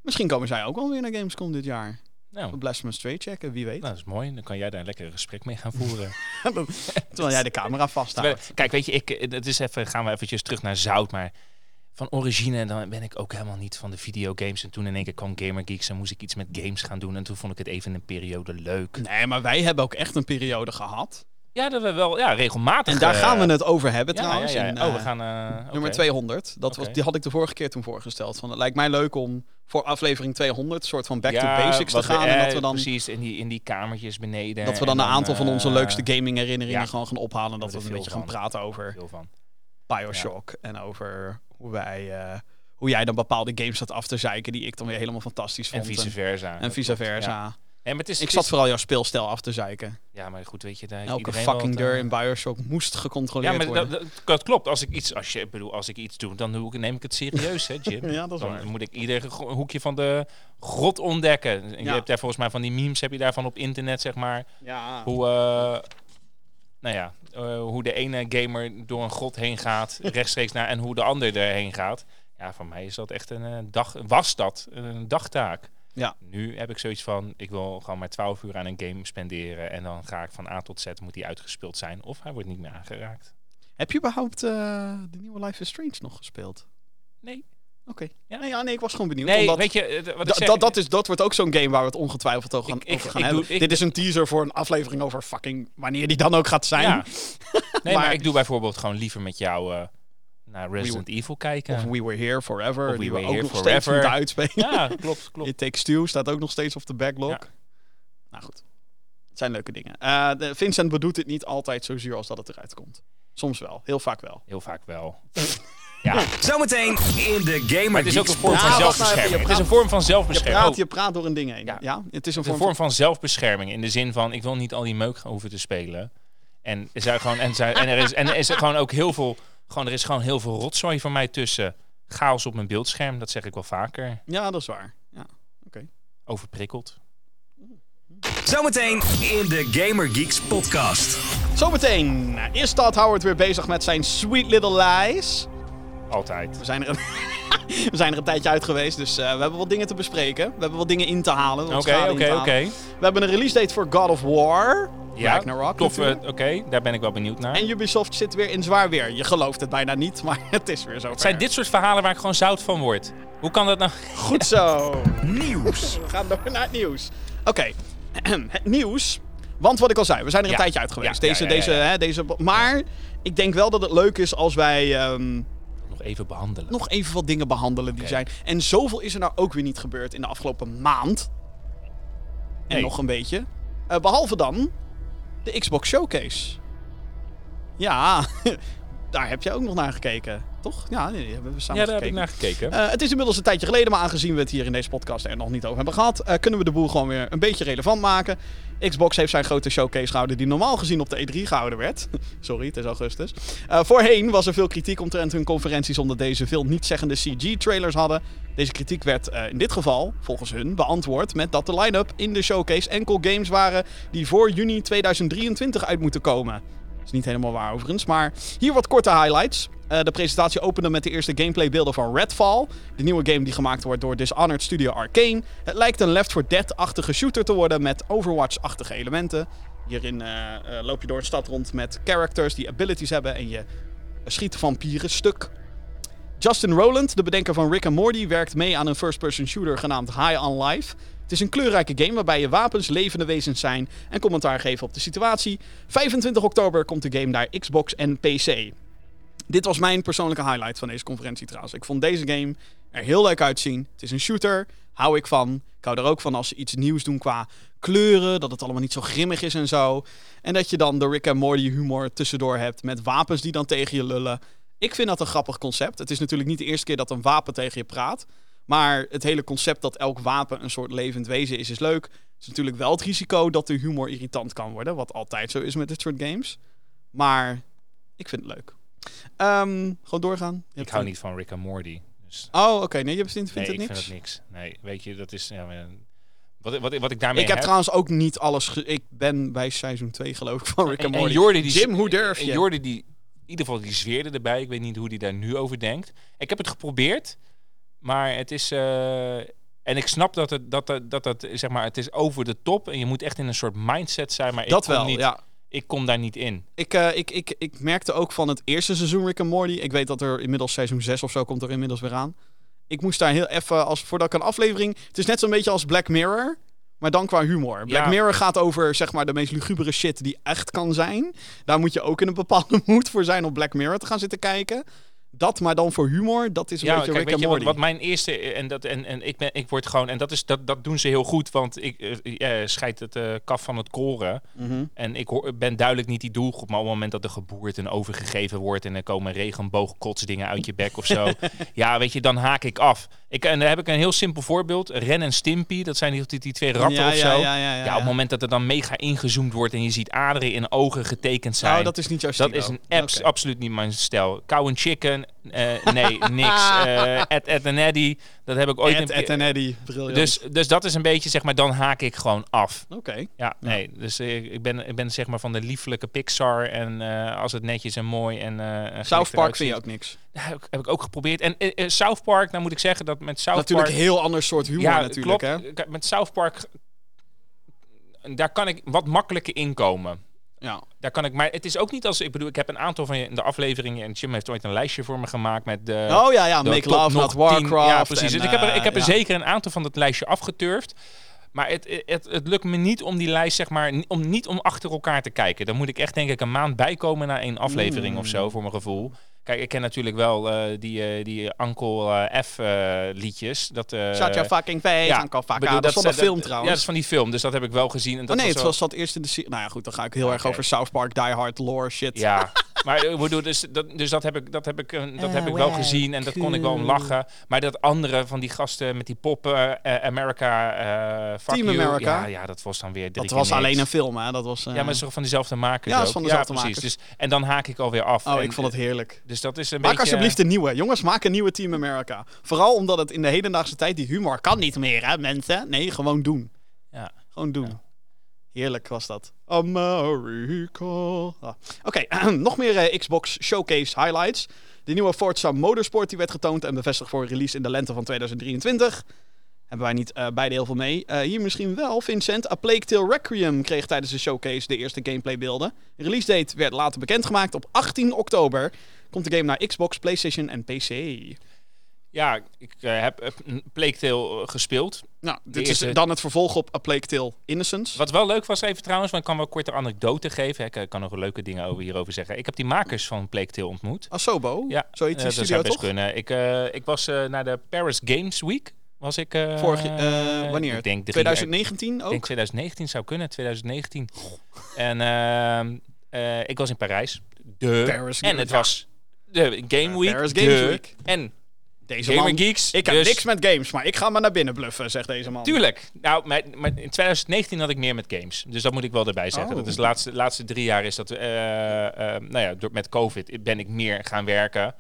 eh, Misschien komen zij ook wel weer naar Gamescom dit jaar. nou, Blasphemous 2 checken, wie weet. nou, dat is mooi. Dan kan jij daar lekker een gesprek mee gaan voeren. <laughs> <laughs> Terwijl jij de camera vasthoudt. Kijk, weet je, ik, eh, het is even, gaan we eventjes terug naar zout, maar van origine dan ben ik ook helemaal niet van de videogames. En toen in één keer kwam Gamer Geeks en moest ik iets met games gaan doen. En toen vond ik het even een periode leuk. Nee, maar wij hebben ook echt een periode gehad. Ja, dat we wel, ja, regelmatig. En daar eh, gaan we het over hebben ja, trouwens. Ja, ja. in, oh, we eh, gaan... eh, Nummer oké. 200. Dat, was, die had ik de vorige keer toen voorgesteld. Van, het lijkt mij leuk om voor aflevering 200 een soort van back to basics te gaan. en dat we dan, Precies, in die, in die kamertjes beneden. dat we dan en een aantal van onze leukste gaming herinneringen gewoon gaan ophalen. En dat we een beetje gaan praten over van. Bioshock. En over hoe wij... hoe jij dan bepaalde games zat af te zeiken die ik dan weer helemaal fantastisch vond. En vice versa. En vice versa. Het is, Ik zat vooral jouw speelstijl af te zeiken. Ja, maar goed, weet je, daar Elke fucking deur het, in eh, Bioshock moest gecontroleerd Ja, maar worden. dat, klopt. Als ik iets, als je, bedoel, als ik iets doe, dan doe ik, neem ik het serieus, hè, Jim. <laughs> Ja, dat is dan waar. moet ik ieder hoekje van de grot ontdekken. En Je hebt daar volgens mij van die memes, heb je daarvan op internet, zeg maar. ja. Hoe, eh, nou ja, eh, hoe de ene gamer door een grot heen gaat, <laughs> rechtstreeks naar, en hoe de ander erheen gaat. Ja, voor mij is dat echt een eh, dag, was dat een dagtaak. Ja. Nu heb ik zoiets van, ik wil gewoon maar 12 uur aan een game spenderen en dan ga ik van A tot Z, moet die uitgespeeld zijn of hij wordt niet meer aangeraakt. Heb je überhaupt eh, de nieuwe Life is Strange nog gespeeld? Nee. Oké. Ja. Nee, ja, nee, ik was gewoon benieuwd. Nee, omdat weet je, eh, wat ik da- zeg, dat, dat, is, dat wordt ook zo'n game waar we het ongetwijfeld over gaan, Ik- ik- over gaan ik hebben. doe- Dit is een teaser voor een aflevering over fucking wanneer die dan ook gaat zijn. Ja. <laughs> Nee, maar, Maar- ik doe bijvoorbeeld gewoon liever met jou eh, naar Resident Evil kijken. Of We Were Here Forever, Of We die Were we ook Here nog steeds Forever. moeten uitspelen. ja, klopt, klopt. It Takes Two staat ook nog steeds op de backlog. Ja. Nou goed, het zijn leuke dingen. Eh, de, Vincent bedoelt het niet altijd zo zuur als dat het eruit komt. Soms wel, heel vaak wel. Heel vaak wel. <laughs> ja, Zometeen in de Gamer maar het is ook een vorm van nou zelfbescherming. je Het is een praat- vorm van Je zelfbescherming. praat, Oh, je praat door een ding heen. Ja, Ja. het is een Het is vorm, een vorm van zelfbescherming. In de zin van, ik wil niet al die meuk hoeven te spelen. En, er gewoon, en, zijn- en er is, en er is er gewoon ook heel veel... Gewoon, er is gewoon heel veel rotzooi van mij tussen. Chaos op mijn beeldscherm, dat zeg ik wel vaker. Ja, dat is waar. Ja. Overprikkeld. Zometeen in de Gamer Geeks podcast. Zometeen is Todd Howard weer bezig met zijn Sweet Little Lies. Altijd. We zijn er een, <laughs> we zijn er een tijdje uit geweest, dus eh, we hebben wat dingen te bespreken. We hebben wat dingen in te halen. Oké, oké, oké. We hebben een release date voor God of War. Ja, Ragnarok tof. eh. Oké, daar ben ik wel benieuwd naar. En Ubisoft zit weer in zwaar weer. Je gelooft het bijna niet, <laughs> maar het is weer zo. Het zijn dit soort verhalen waar ik gewoon zout van word. Hoe kan dat nou? Goed zo. <laughs> Nieuws. We gaan door naar het nieuws. Oké, <clears throat> het nieuws. Want wat ik al zei, we zijn er een Ja. tijdje uit geweest. Ja, Deze, ja, deze. Hè, deze, maar ik denk wel dat het leuk is als wij ehm, Nog even behandelen. nog even wat dingen behandelen die zijn. En zoveel is er nou ook weer niet gebeurd in de afgelopen maand. En Nee. nog een beetje. Eh, behalve dan de Xbox Showcase. Ja, <laughs> daar heb je ook nog naar gekeken, toch? Ja, nee, hebben we samen Ja, daar heb ik naar gekeken. Eh, het is inmiddels een tijdje geleden, maar aangezien we het hier in deze podcast er nog niet over hebben gehad, eh, kunnen we de boel gewoon weer een beetje relevant maken. Xbox heeft zijn grote showcase gehouden die normaal gezien op de E3 gehouden werd. <laughs> Sorry, het is augustus. Eh, voorheen was er veel kritiek omtrent hun conferenties omdat deze veel niet-zeggende CG-trailers hadden. Deze kritiek werd in dit geval, volgens hun, beantwoord met dat de line-up in de showcase enkel games waren die voor juni 2023 uit moeten komen. Niet helemaal waar overigens, maar hier wat korte highlights. Eh, de presentatie opende met de eerste gameplaybeelden van Redfall. De nieuwe game die gemaakt wordt door Dishonored Studio Arcane. Het lijkt een Left 4 Dead-achtige shooter te worden met Overwatch-achtige elementen. Hierin eh, eh, loop je door een stad rond met characters die abilities hebben en je schiet vampieren stuk. Justin Rowland, de bedenker van Rick and Morty, werkt mee aan een first-person shooter genaamd High on Life. Het is een kleurrijke game waarbij je wapens levende wezens zijn en commentaar geven op de situatie. 25 oktober komt de game naar Xbox en PC. Dit was mijn persoonlijke highlight van deze conferentie trouwens. Ik vond deze game er heel leuk uitzien. Het is een shooter, hou ik van. Ik hou er ook van als ze iets nieuws doen qua kleuren, dat het allemaal niet zo grimmig is en zo. En dat je dan de Rick and Morty humor tussendoor hebt met wapens die dan tegen je lullen. Ik vind dat een grappig concept. Het is natuurlijk niet de eerste keer dat een wapen tegen je praat. Maar het hele concept dat elk wapen een soort levend wezen is, is leuk. Het is natuurlijk wel het risico dat de humor irritant kan worden. Wat altijd zo is met dit soort games. Maar ik vind het leuk. Ehm, gewoon doorgaan. Je Ik hou niet van Rick and Morty. Dus Oh, oké. Nee, je vindt, nee, het ik niks? vind het niks. Nee, weet je, dat is... Ja, maar, wat, wat, wat ik daarmee Ik heb trouwens ook niet alles... ge- ik ben bij seizoen 2 geloof ik van Rick En, en Morty. Jordi die, Jim, hoe durf en je? Jordi die, in ieder geval, die zweerde erbij. Ik weet niet hoe die daar nu over denkt. Ik heb het geprobeerd, maar het is... eh, en ik snap dat het, dat, dat, dat, dat, zeg maar, het is over de top. En je moet echt in een soort mindset zijn. Maar dat ik kom wel, niet, ja. Ik kom daar niet in. Ik, eh, ik, ik, ik merkte ook van het eerste seizoen Rick and Morty. Ik weet dat er inmiddels seizoen 6 of zo komt er inmiddels weer aan. Ik moest daar heel even, als, voordat ik een aflevering... Het is net zo'n beetje als Black Mirror, maar dan qua humor. Black Ja. Mirror gaat over zeg maar de meest lugubere shit die echt kan zijn. Daar moet je ook in een bepaalde <laughs> mood voor zijn om Black Mirror te gaan zitten kijken. Dat, maar dan voor humor, dat is een Ja, beetje kijk, Rick weet wat, mijn eerste en dat en, en ik ben ik word gewoon en dat is dat dat doen ze heel goed, want ik eh, eh, scheid het eh, kaf van het koren Mhm. en ik hoor, ben duidelijk niet die doelgroep, maar op het moment dat de geboorte overgegeven wordt en er komen regenboogkotsdingen uit je bek of zo, <laughs> ja, weet je, dan haak ik af. Ik en daar heb ik een heel simpel voorbeeld: Ren en Stimpy, dat zijn die, die, twee ratten ja, of zo. ja, Ja, ja, ja, ja, op het moment dat er dan mega ingezoomd wordt en je ziet aderen in ogen getekend zijn. Nou, dat is niet jouw stilo. Dat is een absoluut niet mijn stijl. Cow and chicken, eh, nee, niks. <laughs> Eh Ed, Ed en Eddy, dat heb ik ooit Ed, een Ed en Eddie, briljant. Dus, dus dat is een beetje, zeg maar, dan haak ik gewoon af. Oké. Ja, nee. Dus eh, ik, ben, ik ben zeg maar van de lieflijke Pixar. En eh, als het netjes en mooi en... eh, South Park vind je ook niks. Ja, heb, ik, heb ik ook geprobeerd. En South Park, nou moet ik zeggen dat met South natuurlijk Park... een heel ander soort humor ja, natuurlijk, klopt. hè? Met South Park, daar kan ik wat makkelijker inkomen. Ja. Daar kan ik, maar het is ook niet als ik bedoel, ik heb een aantal van je in de afleveringen en Jim heeft ooit een lijstje voor me gemaakt met de. Oh ja, ja, de Make Love, Not 10 Warcraft. Ja, precies. en, dus ik heb er, ik eh, heb er ja. zeker een aantal van het lijstje afgeturfd. Maar het, het, het lukt me niet om die lijst, zeg maar, om niet om achter elkaar te kijken. Dan moet ik echt, denk ik, een maand bijkomen na één aflevering Mm. of zo, voor mijn gevoel. Kijk, ik ken natuurlijk wel eh, die, eh, die Uncle eh, F eh, liedjes. Dat, eh, Shut your fucking face, ja, Uncle fuck. bedoel, Ja, dat is van de dat- film Ja, trouwens. dat is van die film, dus dat heb ik wel gezien. En dat oh nee, was het was dat eerst in de serie. Nou ja, goed, dan ga ik heel erg over South Park, Die Hard, lore shit. Ja, <laughs> maar bedoel, dus dat, dus dat heb ik, dat heb ik, dat heb ik wel Oh, gezien en dat kon ik wel om lachen. Maar dat andere van die gasten met die poppen, eh, America, eh fuck Team you, America. Ja, ja, dat was dan weer drie dat was alleen een film, hè? Dat was, eh, Ja, maar het is toch van dezelfde makers Ja, het is van dezelfde ja, precies. makers. Dus, en dan haak ik alweer af. Oh, En- ik vond het heerlijk. Dus dat is een Maak beetje... alsjeblieft een nieuwe. Jongens, maak een nieuwe Team America. Vooral omdat het in de hedendaagse tijd, die humor kan niet meer, hè, mensen? Nee, gewoon doen. Ja. Gewoon doen. Heerlijk was dat. America. Ah. Oké, <clears throat> nog meer eh, Xbox Showcase highlights. De nieuwe Forza Motorsport die werd getoond en bevestigd voor release in de lente van 2023. Hebben wij niet eh, beide heel veel mee. Eh, hier misschien wel, Vincent. A Plague Tale Requiem kreeg tijdens de showcase de eerste gameplaybeelden. De release date werd later bekendgemaakt. Op 18 oktober komt de game naar Xbox, PlayStation en PC. Ja, ik eh, heb Plague Tale eh, gespeeld. Nou, dit eerste- is dan het vervolg op A Plague Tale Innocence. Wat wel leuk was even trouwens, want ik kan wel kort een anekdote geven. Ik kan nog leuke dingen over, hierover zeggen. Ik heb die makers van Plague Tale ontmoet. Asobo, Ja, zoiets in dat studio zou best toch? kunnen. Ik, ik was naar de Paris Games Week. Was ik... Vorig, wanneer? Ik denk drie- 2019 Ik ook? denk 2019 zou kunnen, 2019. En ehm, eh, ik was in Parijs. De. Paris en Games- het ja. was de Game Week. Paris Games de- Week. En Deze Gamer man, Geeks. ik heb dus- niks met games, maar ik ga maar naar binnen bluffen, zegt deze man. Tuurlijk. Nou, maar, maar in 2019 had ik meer met games. Dus dat moet ik wel erbij zeggen. Oh. Dat is de laatste, laatste drie jaar is dat... eh, nou ja, door, met COVID ben ik meer gaan werken.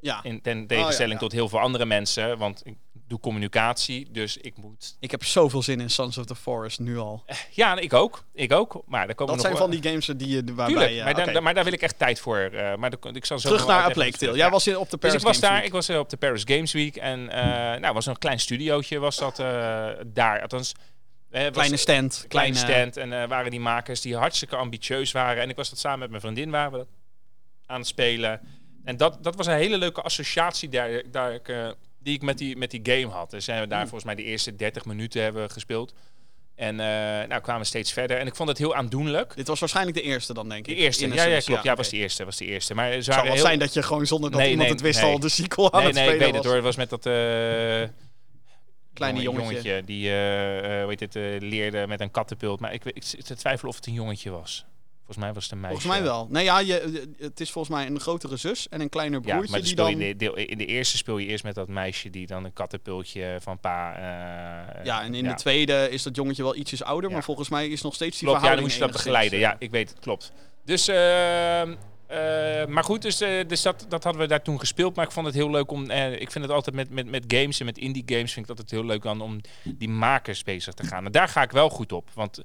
Ja, In, ten tegenstelling Oh, ja. tot heel veel andere mensen. Want ik doe communicatie, dus ik moet... ik heb zoveel zin in Sons of the Forest nu al. Ja, ik ook. Ik ook. Maar daar komen Dat nog zijn wel- van die games die je waarbij... Tuurlijk, maar, daar, maar daar wil ik echt tijd voor. eh, maar daar- ik zal zo Terug naar A Plague Tale. Jij is. was op de Dus Paris ik was Games daar, Week. ik was eh, op de Paris Games Week en eh nou was een klein studiootje was dat eh, daar. Althans, eh, Kleine stand. kleine Kleine stand en eh, waren die makers die hartstikke ambitieus waren. En ik was dat samen met mijn vriendin waren we dat aan het spelen. En dat, dat was een hele leuke associatie daar, daar ik, eh, die ik met die, met die game had. Dus zijn we daar Hmm. volgens mij de eerste 30 minuten hebben gespeeld. En eh, nou kwamen we steeds verder. En ik vond het heel aandoenlijk. Dit was waarschijnlijk de eerste dan, denk De ik. eerste, ja, ja, klopt. Ja, was de eerste, was de eerste. Maar Het zou wel heel... zijn dat je gewoon zonder dat Nee, iemand nee, het wist nee. al de sequel aan Nee, het nee, ik weet het hoor. Het was met dat eh, Kleine jonge- jongetje. die heet het, leerde met een kattenpult. Maar ik, weet- ik zit te twijfelen of het een jongetje was. Volgens mij was het een meisje. Volgens mij wel. Nee, ja, je, het is volgens mij een grotere zus en een kleiner Ja, broertje maar dan die dan... in, de, in de eerste speel je eerst met dat meisje die dan een kattenpultje van pa... eh, Ja, en in de tweede is dat jongetje wel ietsjes ouder, Ja. maar volgens mij is nog steeds die Klopt, ja, dan moest je dat begeleiden. eh, Ja, ik weet het, klopt. Dus, ehm, eh, maar goed, dus, dus dat, dat hadden we daar toen gespeeld. Maar ik vond het heel leuk om, ik vind het altijd met, met, met games en met indie games, vind ik dat het heel leuk dan om die makers bezig te gaan. En daar ga ik wel goed op, want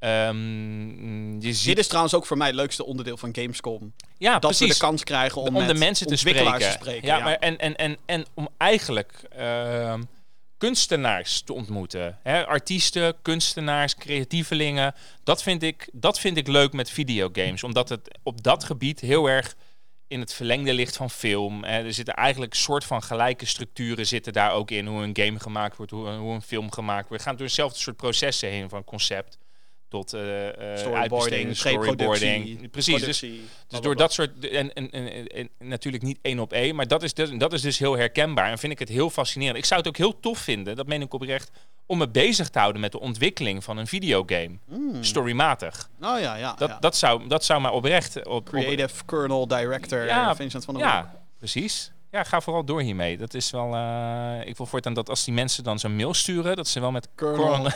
ehm, je ziet... Dit is trouwens ook voor mij het leukste onderdeel van Gamescom. ja, Dat precies. we de kans krijgen om, om de mensen te ontwikkelaars spreken. te spreken. ja, Maar en, en, en, en om eigenlijk ehm, kunstenaars te ontmoeten. Hè? Artiesten, kunstenaars, creatievelingen. Dat vind, ik, dat vind ik leuk met videogames. Omdat het op dat gebied heel erg in het verlengde ligt van film. Hè? Er zitten eigenlijk soort van gelijke structuren zitten daar ook in. Hoe een game gemaakt wordt, hoe, hoe een film gemaakt wordt. We gaan door dezelfde soort processen heen van concept tot eh eh, Storyboarding, uitbesteding. Precies, dus productie, dus door dat soort. En, en, en, en natuurlijk niet één op één, maar dat is, dus, dat is dus heel herkenbaar. En vind ik het heel fascinerend. Ik zou het ook heel tof vinden, dat meen ik oprecht, om me bezig te houden met de ontwikkeling van een videogame. Storymatig. bla. Oh ja, ja. Dat, ja. dat, zou, dat zou mij oprecht. Op, op- Creative Kernel Director Ja, Vincent van der Hoek. ja, precies. Ja, ga vooral door hiermee. Dat is wel. eh, ik wil voortaan dat als die mensen dan zo'n mail sturen, dat ze wel met Kernel. <laughs> <laughs>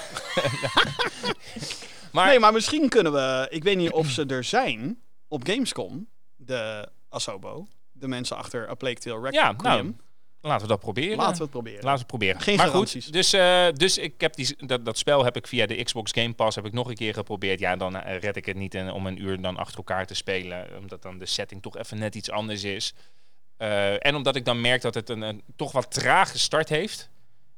maar Nee, maar misschien kunnen we... Ik weet niet of ze er zijn op Gamescom. De Asobo. De mensen achter A Plague Tale Requiem. ja, nou, laten we dat proberen. Laten we het proberen. Laten we het proberen. Geen maar garanties. goed, dus, eh, dus ik heb die, dat, dat spel heb ik via de Xbox Game Pass heb ik nog een keer geprobeerd. Ja, dan eh, red ik het niet in, om een uur dan achter elkaar te spelen. Omdat dan de setting toch even net iets anders is. Eh, en omdat ik dan merk dat het een, een toch wat trage start heeft.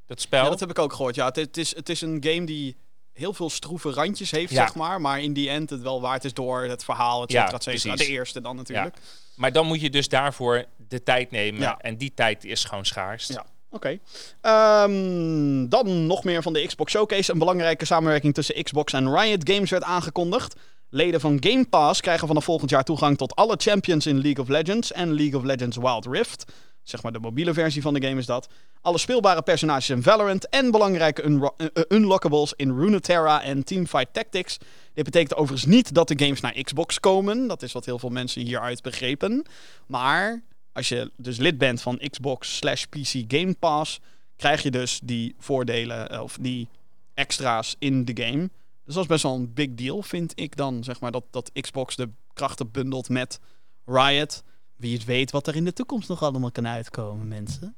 Dat spel. Ja, dat heb ik ook gehoord. Ja, het, het is, het is een game die heel veel stroeve randjes heeft, Ja. zeg maar. Maar in die end het wel waard is door het verhaal, et Ja, cetera, et cetera. De eerste dan natuurlijk. Maar dan moet je dus daarvoor de tijd nemen. Ja. En die tijd is gewoon schaars. Ja. Oké. Ehm, dan nog meer van de Xbox Showcase. Een belangrijke samenwerking tussen Xbox en Riot Games werd aangekondigd. Leden van Game Pass krijgen vanaf volgend jaar toegang tot alle champions in League of Legends en League of Legends Wild Rift. Zeg maar de mobiele versie van de game is dat. Alle speelbare personages in Valorant en belangrijke uh, uh, unlockables in Runeterra en Teamfight Tactics. Dit betekent overigens niet dat de games naar Xbox komen. Dat is wat heel veel mensen hieruit begrepen. Maar als je dus lid bent van Xbox slash PC Game Pass, krijg je dus die voordelen eh, of die extra's in de game. Dus dat is best wel een big deal, vind ik dan. Zeg maar dat, dat Xbox de krachten bundelt met Riot. Wie het weet wat er in de toekomst nog allemaal kan uitkomen, mensen.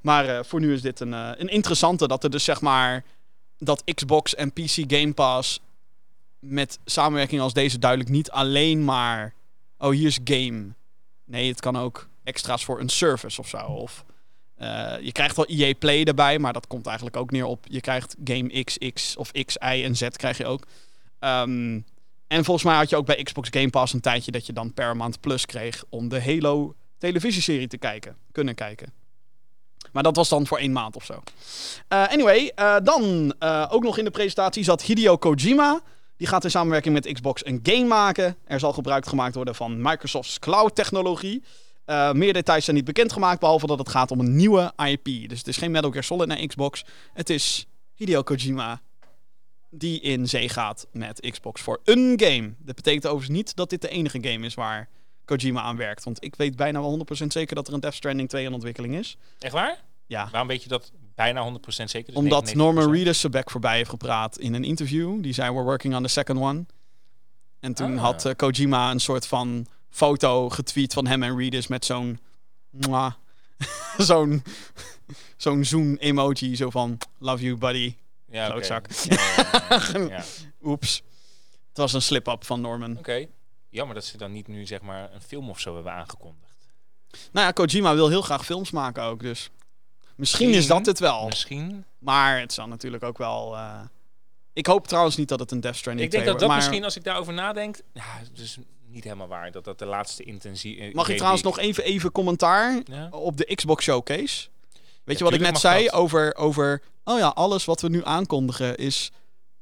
Maar eh, voor nu is dit een, eh, een interessante. Dat er dus zeg maar. Dat Xbox en PC Game Pass. met samenwerking als deze duidelijk niet alleen maar. Oh, hier is game. Nee, het kan ook extra's voor een service of zo. Of eh, je krijgt wel EA Play erbij, maar dat komt eigenlijk ook neer op. Je krijgt Game XX of X, Y en Z krijg je ook. Ehm, en volgens mij had je ook bij Xbox Game Pass een tijdje dat je dan Paramount Plus kreeg om de Halo televisieserie te kijken, kunnen kijken. Maar dat was dan voor één maand of zo. Eh, anyway, eh, dan eh, ook nog in de presentatie zat Hideo Kojima. Die gaat in samenwerking met Xbox een game maken. Er zal gebruik gemaakt worden van Microsoft's cloud-technologie. Meer details zijn niet bekendgemaakt, behalve dat het gaat om een nieuwe IP. Dus het is geen Metal Gear Solid naar Xbox. Het is Hideo Kojima die in zee gaat met Xbox voor een game. Dat betekent overigens niet dat dit de enige game is waar Kojima aan werkt. Want ik weet bijna wel 100% zeker dat er een Death Stranding 2 in ontwikkeling is. Echt waar? Ja, Waarom weet je dat bijna 100% zeker? Omdat 99%? Norman Reedus zijn bek voorbij heeft gepraat in een interview. Die zei, we're working on the second one. En toen Ah. had eh, Kojima een soort van foto getweet van hem en Reedus met zo'n... <laughs> zo'n zo'n zoen-emoji. Zo van, love you buddy. Ja, klootzak. <laughs> Ja. Oeps. Het was een slip-up van Norman. Oké. Jammer dat ze dan niet nu zeg maar een film of zo hebben aangekondigd. Nou ja, Kojima wil heel graag films maken ook, dus... Misschien is dat het wel. Misschien. Maar het zal natuurlijk ook wel... eh, Ik hoop trouwens niet dat het een Death Stranding Ik denk 2 dat dat maar- misschien, als ik daarover nadenk, ja, is niet helemaal waar dat dat de laatste intensie. Mag ik trouwens nog even, even commentaar Ja? op de Xbox Showcase? Weet je wat ik net zei dat. over, over... Oh ja, alles wat we nu aankondigen is...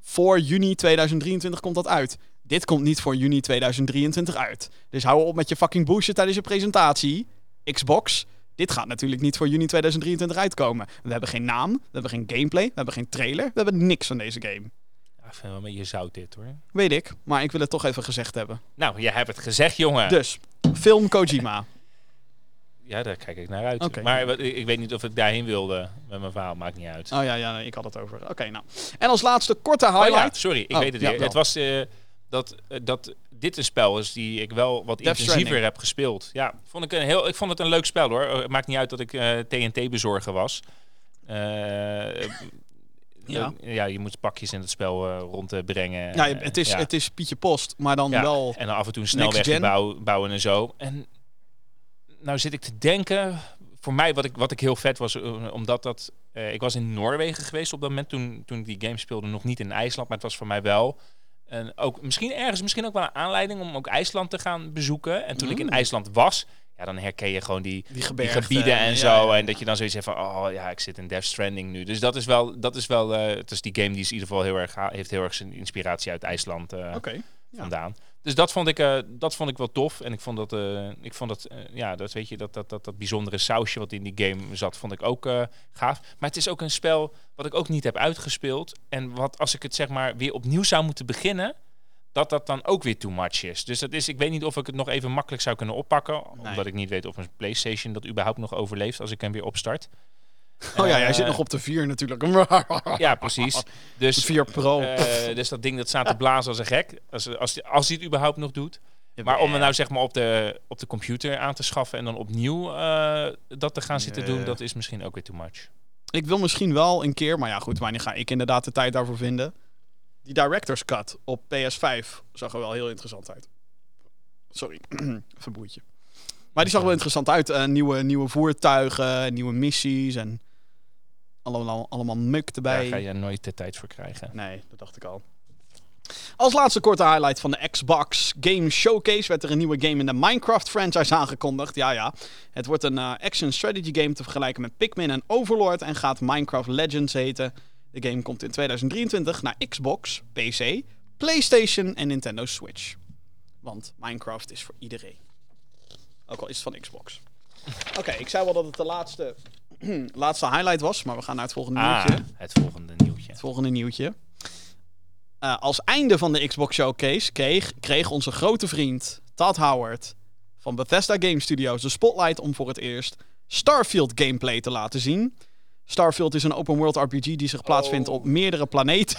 Voor juni 2023 komt dat uit. Dit komt niet voor juni 2023 uit. Dus hou op met je fucking bullshit tijdens je presentatie. Xbox. Dit gaat natuurlijk niet voor juni 2023 uitkomen. We hebben geen naam, we hebben geen gameplay, we hebben geen trailer, we hebben niks van deze game. Ja, ik vind wel een beetje zout dit hoor. Weet ik, maar ik wil het toch even gezegd hebben. Nou, jij hebt het gezegd, jongen. Dus, film Kojima. Ja, daar kijk ik naar uit. Maar ik ik weet niet of ik daarheen wilde met mijn verhaal, maakt niet uit. Oh ja, ja ik had het over. Oké, nou. En als laatste korte Oh ja, highlight. sorry, ik Oh, weet het ja, weer. wel. Het was eh, dat, eh, dat dit een spel is die ik wel wat Death intensiever heb gespeeld. Ja, vond ik, een heel, ik vond het een leuk spel hoor. Het maakt niet uit dat ik eh, TNT-bezorger was. Eh, <laughs> Ja. ja, je moet pakjes in het spel eh, rondbrengen. Ja, Eh, het is, het is Pietje Post, maar dan Ja, wel... En dan af en toe een snelweg bouwen en zo. En nou zit ik te denken, voor mij wat ik, wat ik heel vet was, eh, omdat dat... eh, ik was in Noorwegen geweest op dat moment toen, toen ik die game speelde, nog niet in IJsland, maar het was voor mij wel... En ook misschien ergens, misschien ook wel een aanleiding om ook IJsland te gaan bezoeken. En toen ik in Mm. IJsland was, ja, dan herken je gewoon die, Die gebieden en ja, zo. ja. En dat je dan zoiets hebt van, oh ja, ik zit in Death Stranding nu. Dus dat is wel, dat is wel, eh, het is die game die is in ieder geval heel erg, heeft heel erg zijn inspiratie uit IJsland. Ja. vandaan. Dus dat vond ik, eh, dat vond ik wel tof. En ik vond dat, eh, ik vond dat, eh, ja, dat weet je, dat, dat, dat, dat bijzondere sausje wat in die game zat, vond ik ook gaaf. Maar het is ook een spel wat ik ook niet heb uitgespeeld. En wat als ik het zeg maar weer opnieuw zou moeten beginnen, dat dat dan ook weer too much is. Dus dat is, ik weet niet of ik het nog even makkelijk zou kunnen oppakken, Nee. omdat ik niet weet of een PlayStation dat überhaupt nog overleeft als ik hem weer opstart. Oh ja, jij zit nog op de 4 natuurlijk. <laughs> Ja, precies. Dus 4 Pro. eh, dus dat ding dat staat te blazen als een gek. Als, als, als hij het überhaupt nog doet. Maar om er nou zeg maar op de, op de computer aan te schaffen en dan opnieuw eh, dat te gaan zitten doen, dat is misschien ook weer too much. Ik wil misschien wel een keer, maar ja goed, wanneer ga ik inderdaad de tijd daarvoor vinden? Die Director's Cut op PS5 zag er wel heel interessant uit. Sorry, <clears throat> verboeitje. Maar die zag er wel interessant uit. Eh, nieuwe, nieuwe voertuigen, nieuwe missies en allemaal, allemaal muk Daar erbij. ga je nooit de tijd voor krijgen. Nee, dat dacht ik al. Als laatste korte highlight van de Xbox Game Showcase werd er een nieuwe game in de Minecraft franchise aangekondigd. Ja, ja. Het wordt een eh, action strategy game te vergelijken met Pikmin en Overlord en gaat Minecraft Legends heten. De game komt in 2023 naar Xbox, PC, PlayStation en Nintendo Switch. Want Minecraft is voor iedereen. Ook al is het van Xbox. Oké, ik zei wel dat het de laatste, <clears throat> laatste highlight was, maar we gaan naar het volgende Ah, nieuwtje. het volgende nieuwtje. Het volgende nieuwtje. Eh, als einde van de Xbox Showcase kreeg, kreeg onze grote vriend Todd Howard van Bethesda Game Studios de spotlight om voor het eerst Starfield gameplay te laten zien. Starfield is een open world RPG die zich plaatsvindt Oh. op meerdere planeten.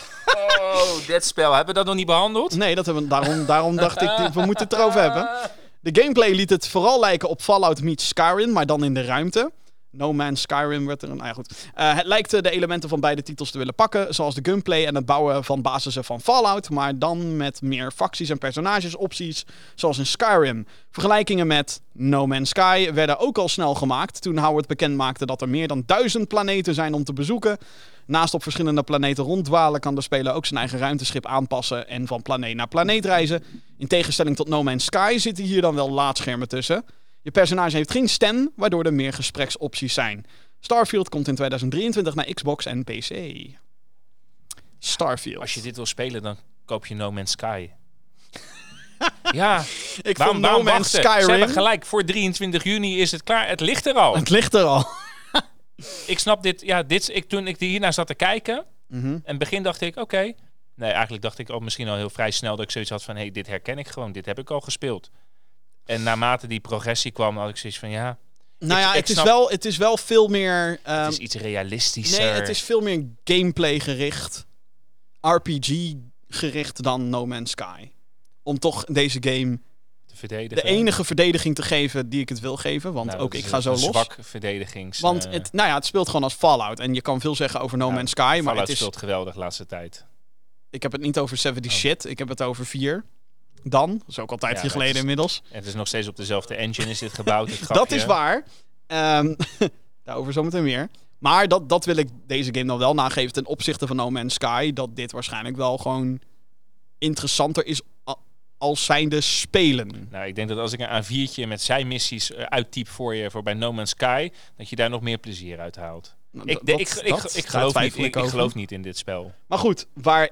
Oh, <laughs> dit spel. Hebben we dat nog niet behandeld? Nee, dat hebben we, daarom, daarom dacht ik, we moeten het erover hebben. <laughs> De gameplay liet het vooral lijken op Fallout meets Skyrim, maar dan in de ruimte. No Man's Skyrim werd er een... Nou het lijkt eh, de elementen van beide titels te willen pakken, zoals de gunplay en het bouwen van basissen van Fallout, maar dan met meer facties en personages opties, zoals in Skyrim. Vergelijkingen met No Man's Sky werden ook al snel gemaakt toen Howard bekend maakte dat er meer dan duizend planeten zijn om te bezoeken. Naast op verschillende planeten ronddwalen kan de speler ook zijn eigen ruimteschip aanpassen en van planeet naar planeet reizen. In tegenstelling tot No Man's Sky zitten hier dan wel laadschermen tussen. Je personage heeft geen stem, waardoor er meer gespreksopties zijn. Starfield komt in 2023 naar Xbox en PC. Starfield. Als je dit wil spelen, dan koop je No Man's Sky. <laughs> ja, ik waarom, No Man's wachten? Ze hebben gelijk, voor 23 juni is het klaar. Het ligt er al. Het ligt er al. <laughs> ik snap dit. Ja, dit, ik, toen ik hiernaar zat te kijken, Mhm. in het begin dacht ik, oké. Nee, eigenlijk dacht ik al misschien al heel vrij snel dat ik zoiets had van... hé, hey, dit herken ik gewoon, dit heb ik al gespeeld. En naarmate die progressie kwam, had ik zoiets van... ja, Nou ja, ik het, is snap- wel, het is wel veel meer... ehm, het is iets realistischer. nee, het is veel meer gameplay gericht. RPG gericht dan No Man's Sky. Om toch deze game te verdedigen. de enige verdediging te geven die ik het wil geven. Want Nou, ook ik ga zo los. zwak verdedigings... Want eh, het, nou ja, het speelt gewoon als Fallout. En je kan veel zeggen over No Ja, Man's Sky. Maar het is, speelt geweldig de laatste tijd. ik heb het niet over 70 Oh. shit. Ik heb het over 4. Dan. Dat is ook al een tijdje Ja, geleden is- inmiddels. En het is nog steeds op dezelfde engine is dit gebouwd. <laughs> Dat is waar. Ehm, <laughs> daarover zometeen meer. Maar dat, dat wil ik deze game dan wel nageven ten opzichte van No Man's Sky. Dat dit waarschijnlijk wel gewoon interessanter is als zijnde spelen. Nou, ik denk dat als ik een A4'tje met zijmissies eh, uittyp voor je voor bij No Man's Sky, dat je daar nog meer plezier uit haalt. Nou, Ik, dat- de- ik, dat- ik, dat- ik, daar geloof niet, ik, geloof niet in dit spel. Maar goed, waar,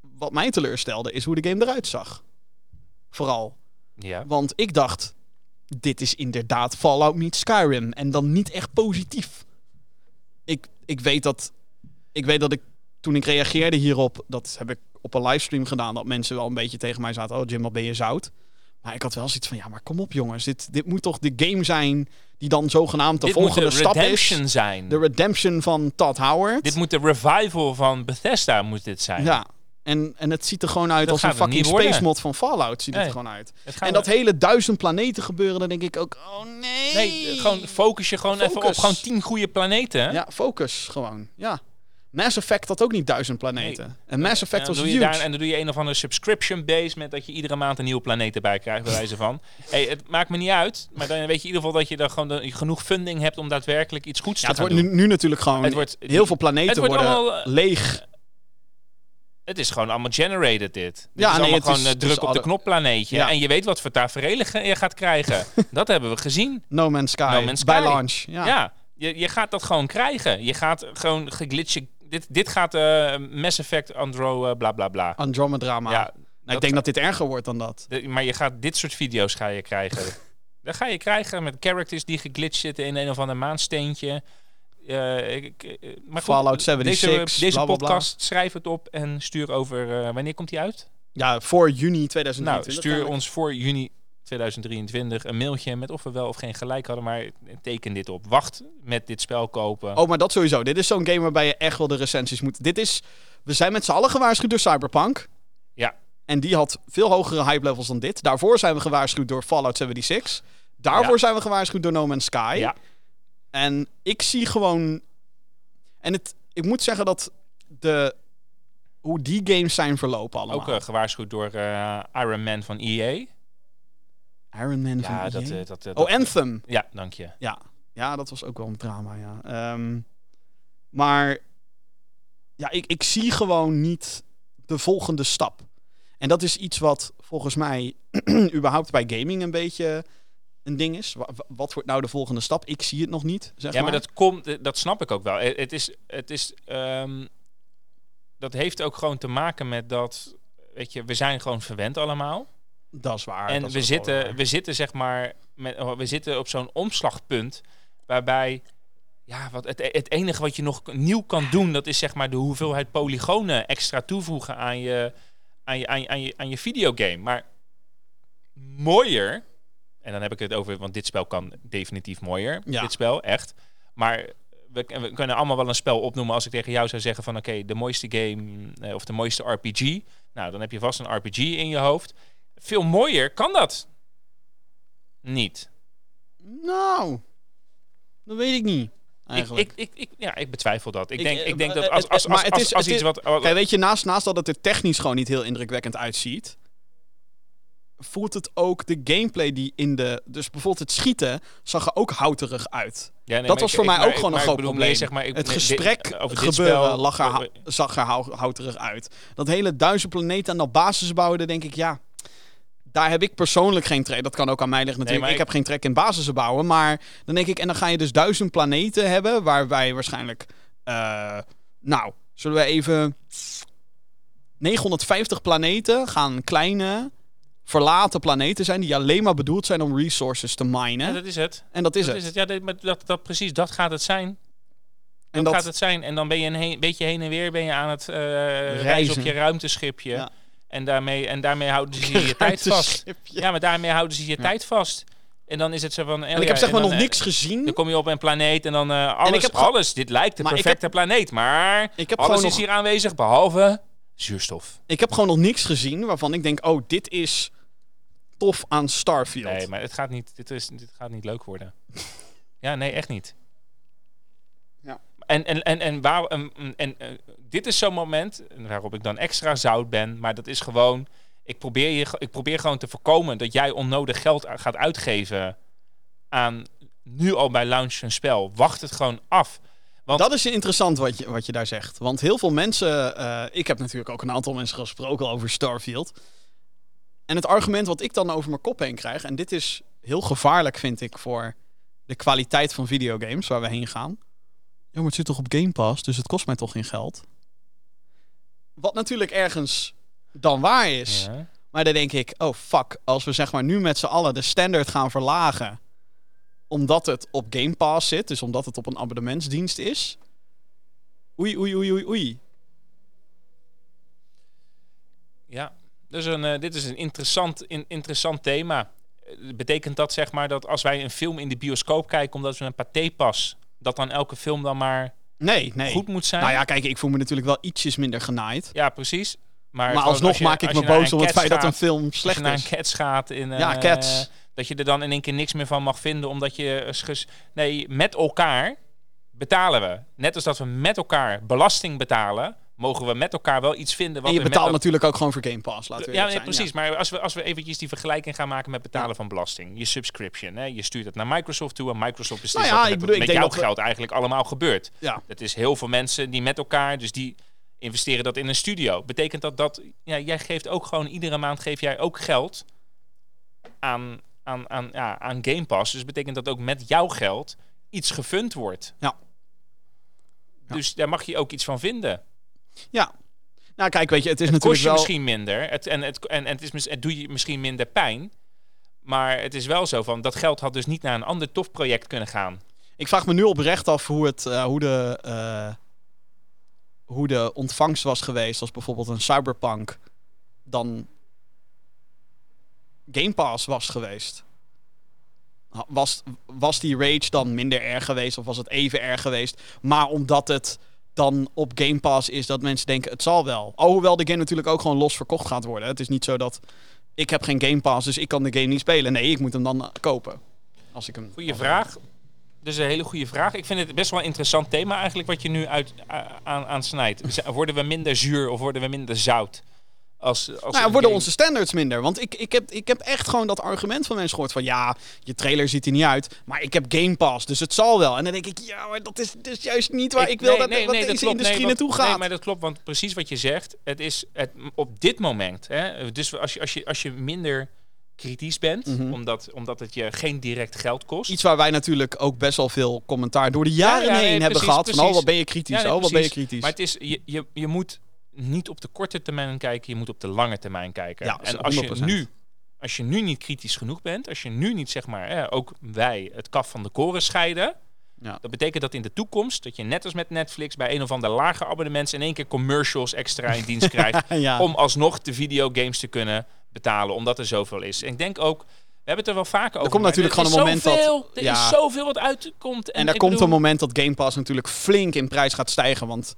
wat mij teleurstelde is hoe de game eruit zag. Vooral. Ja. Want ik dacht, dit is inderdaad Fallout meets Skyrim. En dan niet echt positief. Ik, ik, weet dat, ik weet dat ik, toen ik reageerde hierop, dat heb ik op een livestream gedaan, dat mensen wel een beetje tegen mij zaten, oh Jim, wat ben je zout? Maar ik had wel zoiets van, ja, maar kom op jongens, dit, dit moet toch de game zijn die dan zogenaamd de dit moet volgende de stap redemption is. zijn. De redemption van Todd Howard. dit moet de revival van Bethesda moet dit zijn. Ja, en, en het ziet er gewoon uit Dat als een het fucking space mod van Fallout. Ziet het er gewoon uit. Het En dat hele duizend planeten gebeuren, dan denk ik ook, oh nee. nee, gewoon focus je gewoon even op gewoon tien goede planeten. hè? Ja, focus gewoon. Ja. Mass Effect had ook niet duizend planeten. En Mass Effect en was huge. daar, en dan doe je een of andere subscription base met dat je iedere maand een nieuwe planeet erbij krijgt, bij wijze van. <laughs> hey, het maakt me niet uit, maar dan weet je in ieder geval dat je dan gewoon de- genoeg funding hebt om daadwerkelijk iets goeds ja, te het gaan wordt doen. nu, nu natuurlijk gewoon... Het wordt- heel veel planeten het worden allemaal, eh, leeg. Het is gewoon allemaal generated dit. dit Ja, is allemaal gewoon is- eh, is druk op de alle- knop planeetje. Ja. En je weet wat voor tafereelen je gaat krijgen. <laughs> dat hebben we gezien. No Man's Sky. No Man's Bij Sky. launch. Ja. Ja, je, je gaat dat gewoon krijgen. Je gaat gewoon geglitchen. Dit, dit gaat eh, Mass Effect, Andro, eh, bla bla bla. Andromeda. Maar Ja, nou, ik dat- denk dat dit erger wordt dan dat. De- maar je gaat dit soort video's ga je krijgen. <laughs> Dan ga je krijgen met characters die geglitcht zitten in een of ander maansteentje. Ik- eh, maar goed, Fallout 76, Deze, deze bla, bla, bla. podcast, schrijf het op en stuur over... eh, wanneer komt die uit? Ja, voor juni Nou, 2023. stuur eigenlijk. ons voor juni 2023 een mailtje met of we wel of geen gelijk hadden. Maar teken dit op. Wacht met dit spel kopen. Oh, maar dat sowieso. Dit is zo'n game waarbij je echt wel de recensies moet... Dit is... We zijn met z'n allen gewaarschuwd door Cyberpunk. Ja. En die had veel hogere hype levels dan dit. Daarvoor zijn we gewaarschuwd door Fallout 76. Daarvoor Ja. zijn we gewaarschuwd door No Man's Sky. Ja. En ik zie gewoon... En het, ik moet zeggen dat de... Hoe die games zijn verlopen allemaal. Ook eh, gewaarschuwd door eh, Iron Man van EA. Iron Man van EA? dat, eh, dat, Oh, Anthem. Ja, dank je. Ja, ja dat was ook wel een drama, ja. Ehm, maar ja, ik, ik zie gewoon niet de volgende stap. En dat is iets wat volgens mij <clears throat> überhaupt bij gaming een beetje een ding is. Wa- wa- Wat wordt nou de volgende stap? Ik zie het nog niet, zeg Ja, maar dat komt, eh, dat snap ik ook wel. Eh, Het is, het is, ehm, dat heeft ook gewoon te maken met dat weet je, we zijn gewoon verwend allemaal. Dat is waar. en we zitten, waar. we zitten zeg maar, met, oh, we zitten op zo'n omslagpunt waarbij, ja, wat het, het enige wat je nog nieuw kan doen, dat is zeg maar de hoeveelheid polygonen extra toevoegen aan je, aan je, aan je, aan je, aan je videogame. Maar mooier, en dan heb ik het over, want dit spel kan definitief mooier, Ja. dit spel, echt. Maar we, we kunnen allemaal wel een spel opnoemen als ik tegen jou zou zeggen van oké, de mooiste game eh, of de mooiste RPG. Nou, dan heb je vast een RPG in je hoofd. Veel mooier kan dat niet. Nou, dat weet ik niet. Ik, Eigenlijk. ik, ik, ik, ja, ik betwijfel dat. Ik denk, eh, ik denk dat eh, als, als, als, als, iets wat... Kijk, weet je, naast, naast dat het er technisch gewoon niet heel indrukwekkend uitziet, voelt het ook de gameplay die in de... Dus bijvoorbeeld het schieten zag er ook houterig uit. Ja, nee, dat was ik- voor ik- mij maar ook ik- gewoon een groot bedoel probleem. zeg maar, ik- het dit- gesprek over dit gebeuren spel- lag er, zag er hou- houterig uit. Dat hele duizend planeten en dat basis bouwen, daar denk ik, ja... Daar heb ik persoonlijk geen trek. Dat kan ook aan mij liggen natuurlijk. ik- heb geen trek in basis bouwen. Maar dan denk ik, en dan ga je dus duizend planeten hebben. Waar wij waarschijnlijk. eh, nou, zullen we even. 950 planeten gaan kleine. Verlaten planeten zijn. Die alleen maar bedoeld zijn om resources te minen. Ja, dat is het. en dat is dat het. is het. Ja, dat, dat, dat, precies, dat gaat het zijn. En Dat, dat, gaat het zijn. En dan ben je een heen, beetje heen en weer ben je aan het eh, reizen op je ruimteschipje. Ja. En, daarmee, en daarmee houden ze <laughs> je tijd vast. Ja, maar daarmee houden ze je Ja. tijd vast. En dan is het zo van... En ik heb zeg maar nog niks Dan gezien. kom je op een planeet en dan eh, alles, ik heb alles. Dit lijkt de perfecte planeet, maar Ik heb alles is nog- hier aanwezig behalve zuurstof. Ik heb gewoon nog niks gezien waarvan ik denk, oh, dit is tof aan Starfield. Nee, maar het gaat niet, dit, is, dit gaat niet leuk worden. ja, nee, echt niet. Ja. En, en, en, en, waar, en, en, dit is zo'n moment waarop ik dan extra zout ben, maar dat is gewoon... Ik probeer, je, ik probeer gewoon te voorkomen dat jij onnodig geld gaat uitgeven aan nu al bij launch een spel. Wacht het gewoon af. Want Dat is interessant wat je, wat je daar zegt. Want heel veel mensen. eh, ik heb natuurlijk ook een aantal mensen gesproken over Starfield. En het argument wat ik dan over mijn kop heen krijg. En dit is heel gevaarlijk, vind ik, voor de kwaliteit van videogames waar we heen gaan. Ja, maar het zit toch op Game Pass, dus het kost mij toch geen geld. Wat natuurlijk ergens dan waar is. Ja. Maar dan denk ik, oh fuck, als we zeg maar nu met z'n allen de standaard gaan verlagen. Omdat het op Game Pass zit, dus omdat het op een abonnementsdienst is. Oei, oei, oei, oei, oei. Ja, dus een, eh, dit is een interessant, in, interessant thema. Eh, betekent dat zeg maar dat als wij een film in de bioscoop kijken omdat we een pathé-pas, dat dan elke film dan maar Nee, nee. goed moet zijn? Nou ja, kijk, ik voel me natuurlijk wel ietsjes minder genaaid. Ja, precies. Maar, alsnog als je- maak ik me boos om het feit dat een film Als je slecht naar een is. Cats gaat, in, Ja, eh, Cats. dat je er dan in één keer niks meer van mag vinden, omdat je... Nee, met elkaar betalen we. Net als dat we met elkaar belasting betalen, mogen we met elkaar wel iets vinden. Wat En je met betaalt natuurlijk ook gewoon voor Game Pass, laten we ja, zijn. precies. Maar als we, als we eventjes die vergelijking gaan maken met betalen Ja. van belasting. Je subscription. Hè? Je stuurt het naar Microsoft toe en Microsoft beslist Nou ja, er ik met, ik jouw dat we- geld eigenlijk allemaal gebeurt. Ja. Het is heel veel mensen die met elkaar, dus die investeren dat in een studio. Betekent dat dat, ja, jij geeft ook gewoon, iedere maand geef jij ook geld aan, aan, aan, ja, aan Game Pass. Dus betekent dat ook met jouw geld iets gefund wordt. Ja. Ja. Dus daar mag je ook iets van vinden. Ja. Nou, kijk, weet je, het is Het kost natuurlijk je wel... misschien minder. Het, en het, en, en het, is, het doet je misschien minder pijn. Maar het is wel zo van, dat geld had dus niet naar een ander tof project kunnen gaan. Ik vraag me nu oprecht af hoe, het, eh, hoe, de, eh, hoe de ontvangst was geweest als bijvoorbeeld een Cyberpunk dan Game Pass was geweest. Was, was die rage dan minder erg geweest of was het even erg geweest? Maar omdat het dan op Game Pass is dat mensen denken het zal wel. Alhoewel de game natuurlijk ook gewoon los verkocht gaat worden. Het is niet zo dat ik heb geen Game Pass, dus ik kan de game niet spelen. Nee, ik moet hem dan kopen. Als ik hem. Goeie vraag. Dus een hele goede vraag. Ik vind het best wel een interessant thema eigenlijk wat je nu uit, aan, aan snijdt. Worden we minder zuur of worden we minder zout? Als, als Nou worden game- onze standards minder? Want ik, ik, heb, ik heb echt gewoon dat argument van mensen gehoord van... ja, je trailer ziet er niet uit, maar ik heb Game Pass, dus het zal wel. En dan denk ik, ja, maar dat is dus juist niet waar ik, wil dat, dat deze klopt. industrie Nee, naartoe gaat. Nee, maar dat klopt, want precies wat je zegt, het is het, op dit moment, hè, dus als je, als, je, als je minder kritisch bent, Mhm. omdat, omdat het je geen direct geld kost. Iets waar wij natuurlijk ook best wel veel commentaar door de jaren Ja, ja, heen nee, hebben precies, gehad. Van, oh, precies. wat ben je kritisch, Ja, nee, oh, wat ben je kritisch. Maar het is, je, je, je moet niet op de korte termijn kijken, je moet op de lange termijn kijken. Ja, en als je 100%. nu als je nu niet kritisch genoeg bent, als je nu niet zeg maar, eh, ook wij het kaf van de koren scheiden, Ja. dat betekent dat in de toekomst dat je net als met Netflix bij een of ander lage abonnement in één keer commercials extra in dienst <laughs> krijgt ja. om alsnog de videogames te kunnen betalen, omdat er zoveel is. En ik denk ook, we hebben het er wel vaker over. komt maar natuurlijk er gewoon een moment dat- Er ja. is zoveel wat uitkomt. En, En er komt bedoel- een moment dat Game Pass natuurlijk flink in prijs gaat stijgen. Want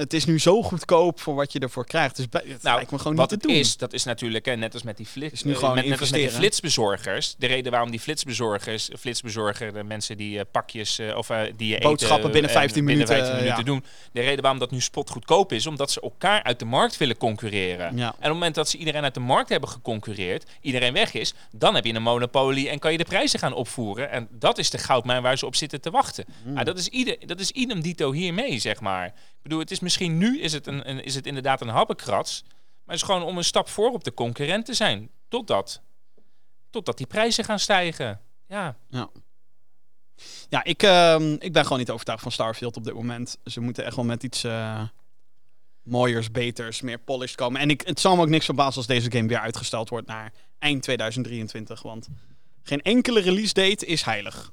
het is nu zo goedkoop voor wat je ervoor krijgt. Dus bij- het Nou, lijkt me gewoon wat niet te doen. is, dat is natuurlijk, hè, net als met die, flits, Is nu eh, gewoon met, net als met die flitsbezorgers. De reden waarom die flitsbezorgers, flitsbezorger, de mensen die eh, pakjes eh, of die je Boodschappen eten, binnen eh, 15 binnen minuten, 15 minuten ja. doen. De reden waarom dat nu spotgoedkoop is, omdat ze elkaar uit de markt willen concurreren. Ja. En op het moment dat ze iedereen uit de markt hebben geconcurreerd, iedereen weg is, dan heb je een monopolie en kan je de prijzen gaan opvoeren. En dat is de goudmijn waar ze op zitten te wachten. Ah, dat, is ieder, dat is idem dito hiermee, zeg maar. Ik bedoel, het is misschien nu is het, een, is het inderdaad een habbekrats, maar het is gewoon om een stap voor op de concurrent te zijn. Totdat, totdat die prijzen gaan stijgen. Ja, Ja, ik, ehm, ik ben gewoon niet overtuigd van Starfield op dit moment. Ze moeten echt wel met iets eh mooiers, beters, meer polished komen. En ik, het zal me ook niks verbazen als deze game weer uitgesteld wordt naar eind 2023. Want geen enkele release date is heilig.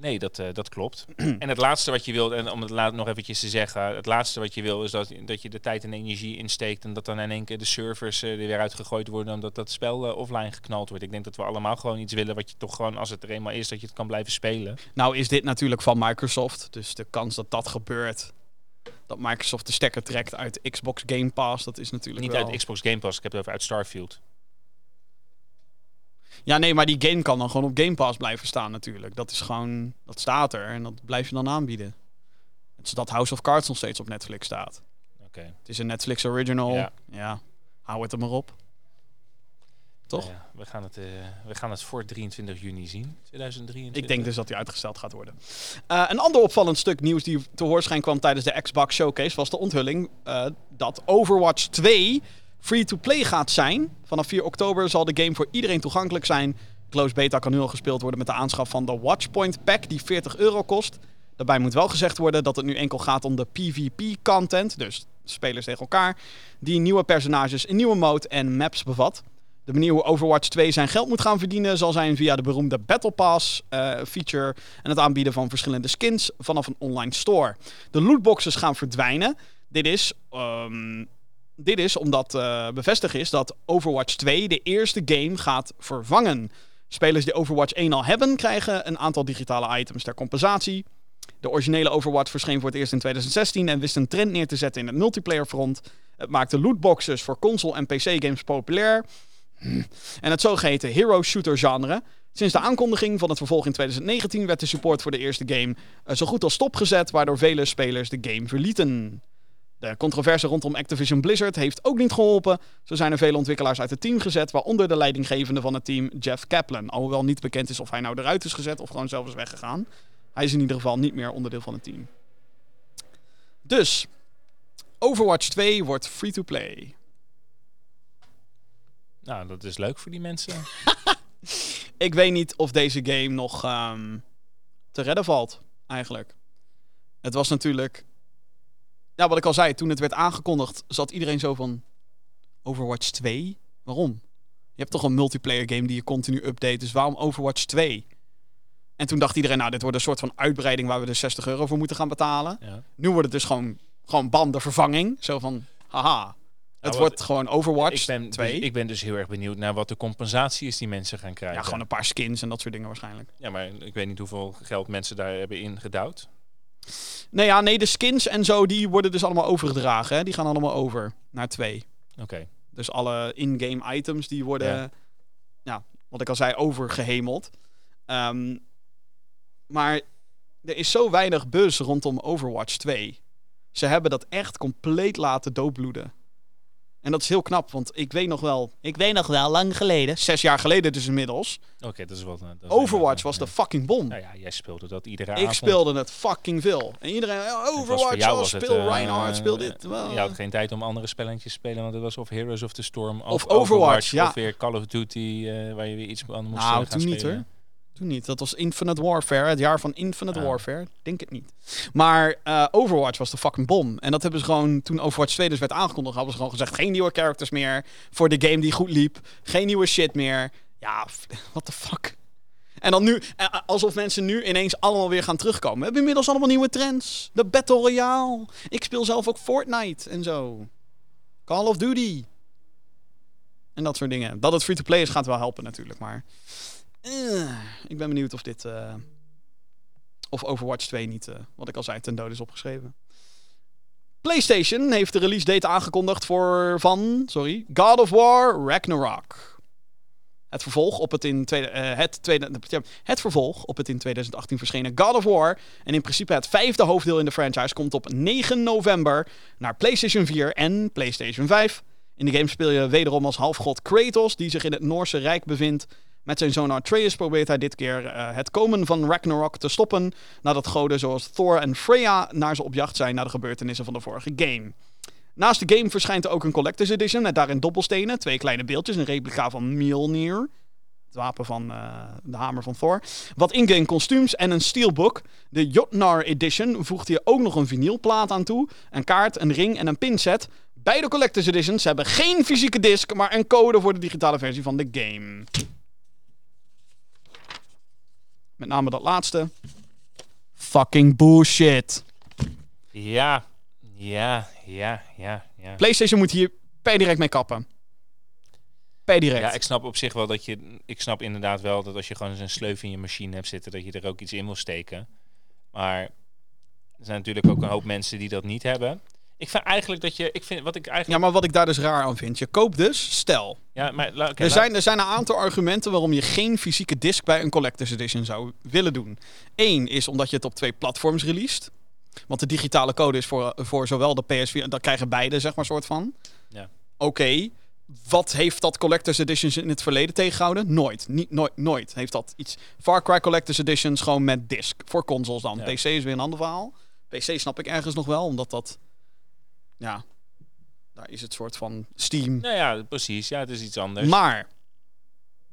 Nee, dat, eh, dat klopt. <clears throat> en het laatste wat je wil, en om het laat nog eventjes te zeggen, het laatste wat je wil is dat, dat je de tijd en energie insteekt en dat dan in één keer de servers eh, er weer uitgegooid worden omdat dat spel eh, offline geknald wordt. Ik denk dat we allemaal gewoon iets willen wat je toch gewoon, als het er eenmaal is, dat je het kan blijven spelen. Nou is dit natuurlijk van Microsoft. Dus de kans dat dat gebeurt, dat Microsoft de stekker trekt uit Xbox Game Pass, dat is natuurlijk Niet wel... uit Xbox Game Pass, ik heb het over uit Starfield. Ja, nee, maar die game kan dan gewoon op Game Pass blijven staan natuurlijk. Dat is gewoon, dat staat er en dat blijf je dan aanbieden. Het is dat House of Cards nog steeds op Netflix staat. Oké. Het is een Netflix original. Ja, Ja. hou het er maar op. Toch? Nou ja, we, gaan het, eh, we gaan het voor 23 juni zien, 2023. Ik denk dus dat die uitgesteld gaat worden. Eh, een ander opvallend stuk nieuws die te hoorschijn kwam tijdens de Xbox Showcase was de onthulling eh, dat Overwatch 2 free-to-play gaat zijn. Vanaf 4 oktober zal de game voor iedereen toegankelijk zijn. Closed beta kan nu al gespeeld worden met de aanschaf van de Watchpoint Pack die 40 euro kost. Daarbij moet wel gezegd worden dat het nu enkel gaat om de PvP-content, dus spelers tegen elkaar, die nieuwe personages, een nieuwe mode en maps bevat. De manier hoe Overwatch 2 zijn geld moet gaan verdienen zal zijn via de beroemde Battle Pass eh, feature en het aanbieden van verschillende skins vanaf een online store. De lootboxes gaan verdwijnen. Dit is, ehm, dit is omdat eh, bevestigd is dat Overwatch 2 de eerste game gaat vervangen. Spelers die Overwatch 1 al hebben, krijgen een aantal digitale items ter compensatie. De originele Overwatch verscheen voor het eerst in 2016 en wist een trend neer te zetten in het multiplayer front. Het maakte lootboxes voor console- en PC-games populair. En het zogeheten hero shooter genre. Sinds de aankondiging van het vervolg in 2019 werd de support voor de eerste game eh, zo goed als stopgezet, waardoor vele spelers de game verlieten. De controverse rondom Activision Blizzard heeft ook niet geholpen. Zo zijn er vele ontwikkelaars uit het team gezet, waaronder de leidinggevende van het team, Jeff Kaplan. Alhoewel niet bekend is of hij nou eruit is gezet of gewoon zelf is weggegaan. Hij is in ieder geval niet meer onderdeel van het team. Dus, Overwatch 2 wordt free-to-play. Nou, dat is leuk voor die mensen. <laughs> Ik weet niet of deze game nog ehm, te redden valt, eigenlijk. Het was natuurlijk... Ja, wat ik al zei, toen het werd aangekondigd, zat iedereen zo van... Overwatch 2? Waarom? Je hebt toch een multiplayer game die je continu update, dus waarom Overwatch 2? En toen dacht iedereen, nou, dit wordt een soort van uitbreiding waar we dus 60 euro voor moeten gaan betalen. Ja. Nu wordt het dus gewoon, gewoon bam, de vervanging. Zo van, haha, het wat- wordt gewoon Overwatch Ik ben, 2. dus, ik ben dus heel erg benieuwd naar wat de compensatie is die mensen gaan krijgen. ja, gewoon een paar skins en dat soort dingen waarschijnlijk. Ja, maar ik weet niet hoeveel geld mensen daar hebben ingedouwd. Nee, ja, nee, de skins en zo, die worden dus allemaal overgedragen. Hè? Die gaan allemaal over naar 2. Oké. Dus alle in-game items, die worden, ja. Ja. wat ik al zei, overgehemeld. Ehm, maar er is zo weinig buzz rondom Overwatch 2. Ze hebben dat echt compleet laten doodbloeden. En dat is heel knap, want ik weet nog wel, ik weet nog wel, lang geleden, zes jaar geleden dus inmiddels, Oké, dat is wat. dat is Overwatch was ja. de fucking bom. Nou ja, jij speelde dat iedere ik avond. speelde het fucking veel. En iedereen, oh, Overwatch, jou oh, was speel eh, Reinhardt, speel eh, dit. Wel, Je had geen tijd om andere spelletjes te spelen, want het was of Heroes of the Storm of, Of Overwatch, ja. Of weer Call of Duty, eh, waar je weer iets aan moest Nou, eh, gaan toen niet, spelen. hoor. Toen niet. Dat was Infinite Warfare. Het jaar van Infinite. Warfare. Denk het niet. Maar eh, Overwatch was de fucking bom. En dat hebben ze gewoon, toen Overwatch 2 dus werd aangekondigd, hadden ze gewoon gezegd, geen nieuwe characters meer voor de game die goed liep. Geen nieuwe shit meer. Ja, <laughs> what the fuck. En dan nu, eh, alsof mensen nu ineens allemaal weer gaan terugkomen. We hebben inmiddels allemaal nieuwe trends. De Battle Royale. Ik speel zelf ook Fortnite en zo. Call of Duty. En dat soort dingen. Dat het free-to-play is gaat wel helpen natuurlijk, maar... eh, ik ben benieuwd of dit... eh, of Overwatch 2 niet, eh, wat ik al zei, ten dode is opgeschreven. PlayStation heeft de release date aangekondigd voor van, sorry, God of War Ragnarok. Het vervolg op het in het, tweede, het vervolg op het in 2018 verschenen God of War en in principe het vijfde hoofddeel in de franchise komt op 9 november naar PlayStation 4 en PlayStation 5. In de game speel je wederom als halfgod Kratos, die zich in het Noorse Rijk bevindt. Met zijn zoon Atreus probeert hij dit keer eh, het komen van Ragnarok te stoppen, nadat goden zoals Thor en Freya naar ze op jacht zijn naar de gebeurtenissen van de vorige game. Naast de game verschijnt er ook een Collector's Edition met daarin dobbelstenen, twee kleine beeldjes, een replica van Mjolnir, het wapen van eh, de hamer van Thor, wat in-game kostuums en een steelbook. De Jotnar Edition voegt hier ook nog een vinylplaat aan toe, een kaart, een ring en een pinset. Beide Collector's Editions hebben geen fysieke disc, maar een code voor de digitale versie van de game. Met name dat laatste. Fucking bullshit. Ja, ja, ja, ja, ja. PlayStation moet hier per direct mee kappen. Per direct. Ja, ik snap op zich wel dat je... Ik snap inderdaad wel dat als je gewoon eens een sleuf in je machine hebt zitten... dat je er ook iets in wil steken. Maar er zijn natuurlijk ook een hoop mensen die dat niet hebben. Ik vind eigenlijk dat je... Ik vind wat ik Ja, eigenlijk... maar wat ik daar dus raar aan vind. Je koopt dus, stel. Ja, maar... Er zijn, er zijn een aantal argumenten waarom je geen fysieke disc bij een Collector's Edition zou willen doen. Eén is omdat je het op twee platforms released. Want de digitale code is voor, voor zowel de PS4... Dat krijgen beide, zeg maar, soort van. Ja. Oké. Wat heeft dat Collector's Editions in het verleden tegengehouden? Nooit. Niet, nooit, nooit heeft dat iets. Far Cry Collector's Editions gewoon met disc. Voor consoles dan. Ja. PC is weer een ander verhaal. PC snap ik ergens nog wel, omdat dat... Ja, daar is het soort van Steam. Nou ja, precies. Ja, het is iets anders. Maar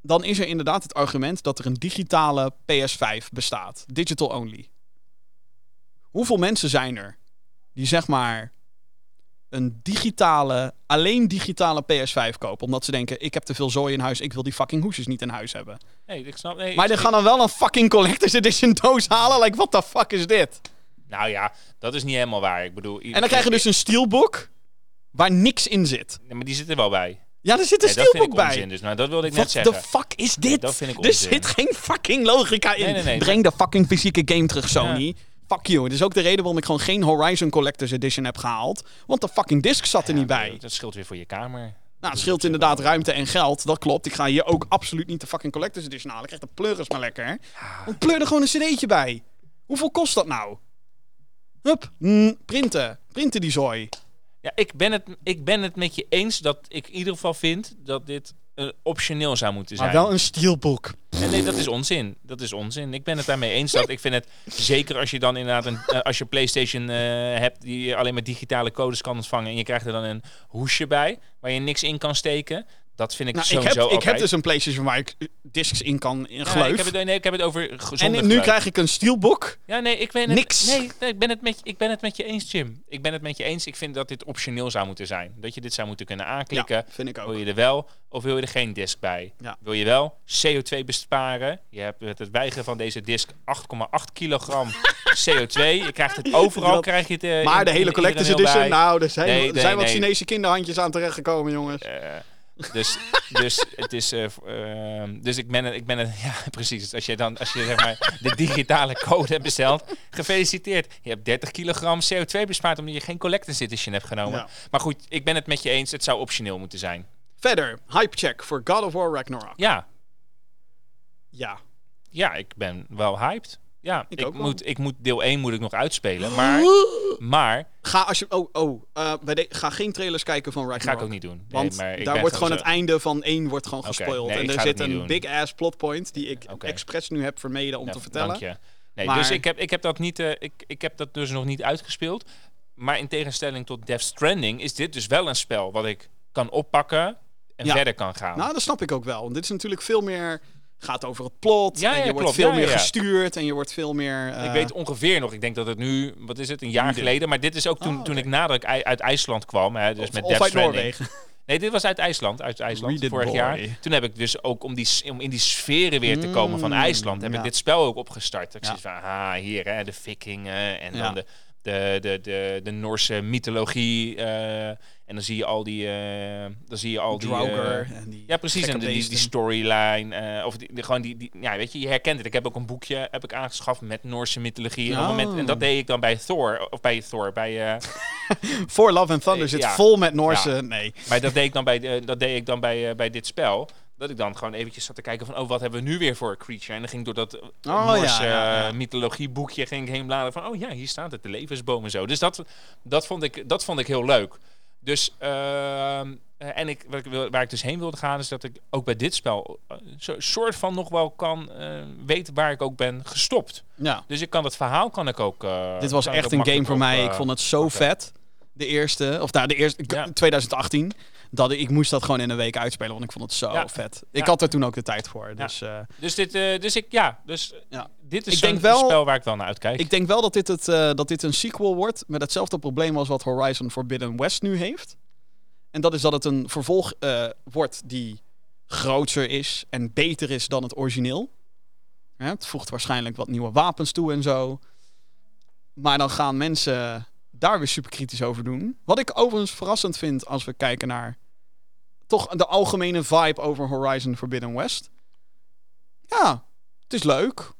dan is er inderdaad het argument dat er een digitale PS5 bestaat. Digital only. Hoeveel mensen zijn er die zeg maar een digitale, alleen digitale PS5 kopen. Omdat ze denken, ik heb te veel zooi in huis, ik wil die fucking hoesjes niet in huis hebben. Nee, ik snap... Nee, Maar die gaan dan wel een fucking collector's edition doos halen. Like, what the fuck is dit? Nou ja, dat is niet helemaal waar. Ik bedoel... En dan krijg je dus een steelbook waar niks in zit. Nee, maar die zit er wel bij. Ja, er zit een Nee, steelbook bij. onzin. Dus nou, dat wilde ik What net the zeggen. fuck is dit? dat vind ik er onzin. zit geen fucking logica in. Nee, Breng de fucking fysieke game terug, Sony. Ja. Fuck you. Het is ook de reden waarom ik gewoon geen Horizon Collector's Edition heb gehaald. Want de fucking disc zat er Ja, niet bij. Dat, dat scheelt weer voor je kamer. Nou, het scheelt inderdaad ruimte en geld. Dat klopt. Ik ga hier ook absoluut niet de fucking Collector's Edition halen. Ik krijg de pleuris maar lekker. Want pleur er gewoon een cd'tje bij. Hoeveel kost dat nou? Hup, mm, printen. Printen die zooi. Ja, ik ben, het, ik ben het met je eens dat ik in ieder geval vind dat dit eh, optioneel zou moeten zijn. Maar wel een steelbook. En nee, dat is onzin. Dat is onzin. Ik ben het daarmee eens dat ik vind het zeker als je dan inderdaad een eh, als je PlayStation eh, hebt die alleen maar digitale codes kan ontvangen en je krijgt er dan een hoesje bij waar je niks in kan steken. Dat vind ik Nou, ik, heb, sowieso ik heb dus een PlayStation waar ik eh, discs in kan in Ja, ik heb het, nee, ik heb het over gezonde en nu krijg ik een steelbook. Ja, nee, ik ben het, Niks. Nee, nee, ik, ben het met, ik ben het met je eens, Jim. Ik ben het met je eens. Ik vind dat dit optioneel zou moeten zijn. Dat je dit zou moeten kunnen aanklikken. Ja, vind ik ook. Wil je er wel of wil je er geen disk bij? Ja. Wil je wel CO2 besparen? Je hebt met het weigeren van deze disk 8,8 kilogram <laughs> CO2. Je krijgt het overal, Dat- krijg je het eh, Maar in- de hele Collector's mail Edition, nou, er zijn, Nee, er zijn wat. Chinese kinderhandjes aan terechtgekomen, jongens. Eh, dus, dus het is. eh, ehm, dus ik ben het. Ik ben. <laughs> Ja, precies. Als je dan, als je zeg maar de digitale code hebt besteld, gefeliciteerd. Je hebt 30 kilogram CO2 bespaard omdat je geen collector's edition hebt genomen. Ja. Maar goed, ik ben het met je eens. Het zou optioneel moeten zijn. Verder, hypecheck voor God of War Ragnarok. Ja, Ja. ja, ik ben wel hyped. Ja, Ik moet, ik moet deel 1 moet ik nog uitspelen. <gasps> Maar, maar Ga als je, oh, oh, bij de, ga geen trailers kijken van Ragnarok. ga ik ook niet doen. Nee, Want maar ik daar wordt gewoon het einde van één wordt gewoon Oké, gespoild. nee, ik en er zit een doen. big ass plotpoint die ik expres nu heb vermeden om Ja, te vertellen. Dank je. Nee, Maar- dus ik heb, ik heb dat niet. eh, ik, ik heb dat dus nog niet uitgespeeld. Maar in tegenstelling tot Death Stranding is dit dus wel een spel wat ik kan oppakken en Ja. verder kan gaan. Nou, dat snap ik ook wel. Want dit is natuurlijk veel meer gaat over het plot. Ja, en je ja, wordt klopt. veel Ja, meer ja. gestuurd en je wordt veel meer... ik eh, weet ongeveer nog, ik denk dat het nu, wat is het, een jaar geleden. Maar dit is ook toen, Oh, toen ik nadat ik uit IJsland kwam, hè, dus of, met of Death uit Stranding. Noorwegen. <laughs> Nee, dit was uit IJsland, uit IJsland, vorig boy. jaar. Toen heb ik dus ook, om, die, om in die sferen weer te komen van Mm, IJsland, heb ja. ik dit spel ook opgestart. Ik Ja. zie van, ah, hier, hè, de vikingen en Ja. dan de, de, de, de, de Noorse mythologie. eh, en dan zie je al die, eh, dan zie je al die... Eh, en die ja, precies. En die, die, storyline. eh, of die, gewoon die, die, ja, weet je, je herkent het. Ik heb ook een boekje heb ik aangeschaft met Noorse mythologie. Moment, Oh. en dat deed ik dan bij Thor. Of bij Thor. Bij, <laughs> For Love and Thunder zit ja. vol met Noorse... Ja. Nee. maar dat deed ik dan bij, dat deed ik dan bij, bij dit spel. Dat ik dan gewoon eventjes zat te kijken van, oh, wat hebben we nu weer voor een creature? En dan ging ik door dat Oh, Noorse ja, mythologieboekje ging ik heen bladeren van, oh ja, hier staat het, de levensboom en zo. Dus dat, dat, vond, ik, dat vond ik heel leuk. Dus, ehm, eh, en ik, waar, ik, wil- waar ik dus heen wilde gaan, is dat ik ook bij dit spel eh, zo soort van nog wel kan eh, weten waar ik ook ben gestopt. Ja. Dus ik kan het verhaal kan ik ook. eh, Dit was echt een game voor mij. eh, Ik vond het zo vet. De eerste, of nou, de eerste, Ja. 2018. Dat ik, moest dat gewoon in een week uitspelen, want ik vond het zo Ja. vet. Ik Ja. had er toen ook de tijd voor. Dus eh, Dus dit, eh, dus ik, ja, dus eh, Ja. dit is wel- spel waar ik wel naar uitkijk. ik denk wel dat dit, het, dat dit een sequel wordt met hetzelfde probleem als wat Horizon Forbidden West nu heeft. En dat is dat het een vervolg wordt die groter is en beter is dan het origineel. Het voegt waarschijnlijk wat nieuwe wapens toe en zo. Maar dan gaan mensen daar weer super kritisch over doen. Wat ik overigens verrassend vind als we kijken naar toch de algemene vibe over Horizon Forbidden West. Ja, het is leuk.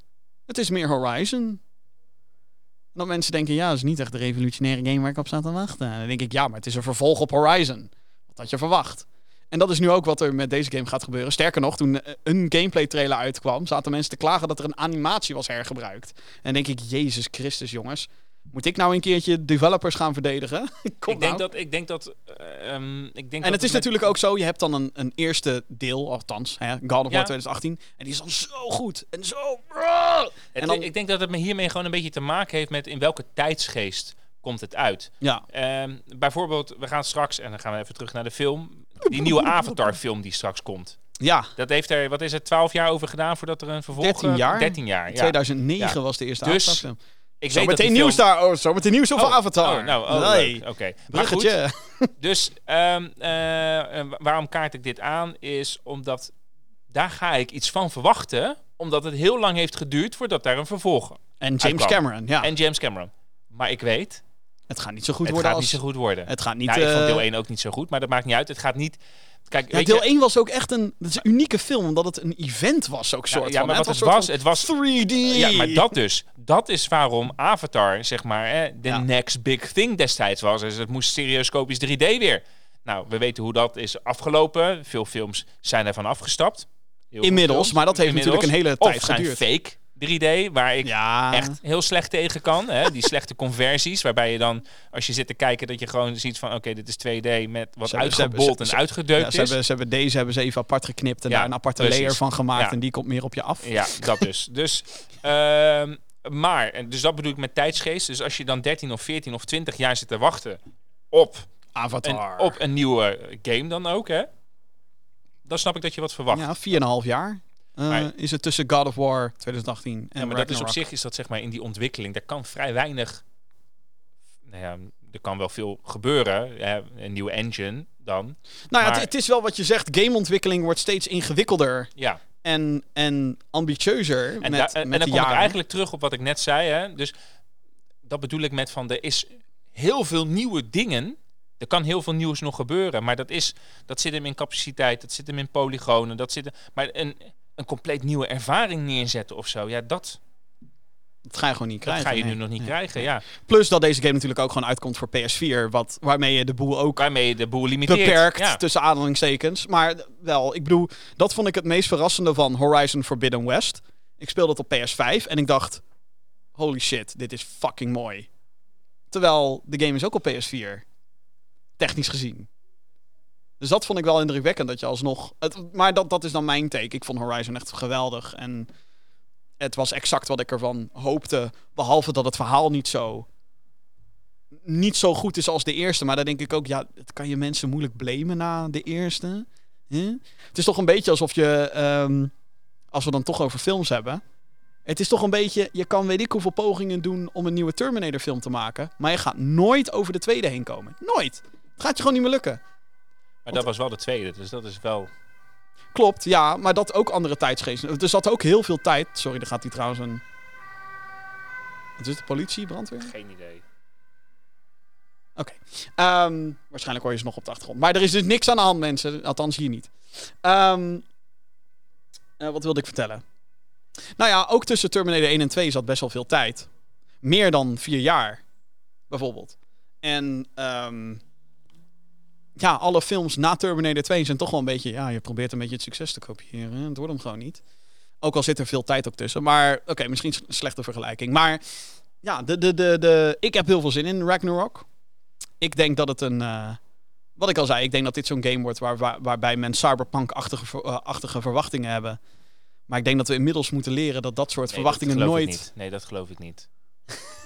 Het is meer Horizon. En dat mensen denken, ja, dat is niet echt de revolutionaire game waar ik op sta te wachten. En dan denk ik, ja, maar het is een vervolg op Horizon. Wat had je verwacht? En dat is nu ook wat er met deze game gaat gebeuren. Sterker nog, toen eh, een gameplay trailer uitkwam, zaten mensen te klagen dat er een animatie was hergebruikt. En dan denk ik, Jezus Christus, jongens. Moet ik nou een keertje developers gaan verdedigen? <laughs> Kom ik denk nou. dat, ik denk dat, eh, ehm, ik denk En dat het is met- natuurlijk ook zo, je hebt dan een, een eerste deel, althans, hè, God of War Ja. 2018. En die is dan zo goed. En zo... Het- en dan- Ik denk dat het me hiermee gewoon een beetje te maken heeft met in welke tijdsgeest komt het uit. Ja, Ehm, bijvoorbeeld, we gaan straks, en dan gaan we even terug naar de film, die nieuwe Avatar-film die straks komt. ja. Dat heeft er, wat is het, 12 jaar over gedaan voordat er een vervolg... 13 eh, jaar. 13 jaar, ja. 2009 Ja. was de eerste Dus, Avatar-film. Ik Zo weet meteen nieuws daar. Oh, zo meteen nieuws over Oh, Avatar. Oh, nou, oh, nee. Oké. Maar goed, Bruggetje. <laughs> Dus ehm, eh, waarom kaart ik dit aan? Is omdat daar ga ik iets van verwachten. Omdat het heel lang heeft geduurd voordat daar een vervolg. En James. Cameron, ja. En James Cameron. Maar ik weet, het gaat niet zo goed het worden gaat als... niet zo goed worden. Het gaat niet... ja, ik vond eh, deel 1 ook niet zo goed, maar dat maakt niet uit. Het gaat niet... Kijk, Ja, deel je, 1 was ook echt een, dat is een unieke film, omdat het een event was ook Ja, soort ja, van. maar hè. wat het een soort was, van het was 3D. Ja, maar dat dus. Dat is waarom Avatar, zeg maar, de Ja. next big thing destijds was. Dus het moest stereoscopisch 3D weer. Nou, we weten hoe dat is afgelopen. Veel films zijn daarvan afgestapt. Heel Inmiddels, maar dat heeft Inmiddels. natuurlijk een hele Of tijd zijn geduurd. fake 3D, waar ik Ja, echt heel slecht tegen kan. Hè? Die slechte <laughs> conversies, waarbij je dan, als je zit te kijken, dat je gewoon ziet van, oké, dit is 2D met wat Ze hebben- uitgebold ze- en uitgedeukt ja, ze, is. hebben, ze hebben deze hebben ze even apart geknipt en Ja, daar een aparte precies. layer van gemaakt en die komt meer op je af. Ja, dat dus. <laughs> Dus, ehm, maar, en dus dat bedoel ik met tijdsgeest. Dus als je dan 13 of 14 of 20 jaar zit te wachten op een, Avatar. op een nieuwe game dan ook, hè? Dan snap ik dat je wat verwacht. Ja, 4,5 jaar uh, Maar- is het tussen God of War 2018 en maar dat is op zich is dat zeg maar in die ontwikkeling, daar kan vrij weinig. Nou ja, er kan wel veel gebeuren. Hè? Een nieuwe engine dan. Nou ja, het, het is wel wat je zegt, gameontwikkeling wordt steeds ingewikkelder Ja, en, en ambitieuzer en, met, da- en met dan kom ik eigenlijk terug op wat ik net zei. Hè? Dus dat bedoel ik met van er is heel veel nieuwe dingen. Er kan heel veel nieuws nog gebeuren, maar dat, is, dat zit hem in capaciteit, dat zit hem in polygonen, dat zit hem, maar een, een compleet nieuwe ervaring neerzetten of zo, ja, dat, Dat ga je gewoon niet dat krijgen. ga je nee. nu nog niet Nee. krijgen. Ja. Plus dat deze game natuurlijk ook gewoon uitkomt voor PS4, wat, waarmee je de boel ook Waarmee je de boel limiteert. beperkt, Ja. tussen aanhalingstekens. Maar wel, ik bedoel, dat vond ik het meest verrassende van Horizon Forbidden West. Ik speelde het op PS5 en ik dacht, holy shit, dit is fucking mooi. Terwijl de game is ook op PS4, technisch gezien. Dus dat vond ik wel indrukwekkend, dat je alsnog... Het, maar dat, dat is dan mijn take. Ik vond Horizon echt geweldig en het was exact wat ik ervan hoopte. Behalve dat het verhaal niet zo niet zo goed is als de eerste. Maar dan denk ik ook, ja, het kan je mensen moeilijk blamen na de eerste. Het is toch een beetje alsof je... ehm, als we dan toch over films hebben. Het is toch een beetje, je kan weet ik hoeveel pogingen doen om een nieuwe Terminator film te maken. Maar je gaat nooit over de tweede heen komen. Nooit. Het gaat je gewoon niet meer lukken. Maar dat was wel de tweede, dus dat is wel... Klopt, ja, maar dat ook andere tijdsgeesten. Er zat ook heel veel tijd. Sorry, daar gaat hij trouwens een. Wat is het? Politie, brandweer? Geen idee. Oké. Ehm, waarschijnlijk hoor je ze nog op de achtergrond. Maar er is dus niks aan de hand, mensen. Althans, hier niet. Ehm, eh, wat wilde ik vertellen? Nou ja, ook tussen Terminator 1 en 2 zat best wel veel tijd. Meer dan vier jaar, bijvoorbeeld. En ehm, ja, alle films na Terminator 2 zijn toch wel een beetje... Ja, je probeert een beetje het succes te kopiëren. Het wordt hem gewoon niet. Ook al zit er veel tijd ook tussen. Maar oké, misschien een slechte vergelijking. Maar ja, de, de, de, de, ik heb heel veel zin in Ragnarok. Ik denk dat het een... eh, wat ik al zei, ik denk dat dit zo'n game wordt waar, waar- waarbij men cyberpunk-achtige eh, achtige verwachtingen hebben. Maar ik denk dat we inmiddels moeten leren dat dat soort Nee, verwachtingen dat nooit... Nee, dat geloof ik niet.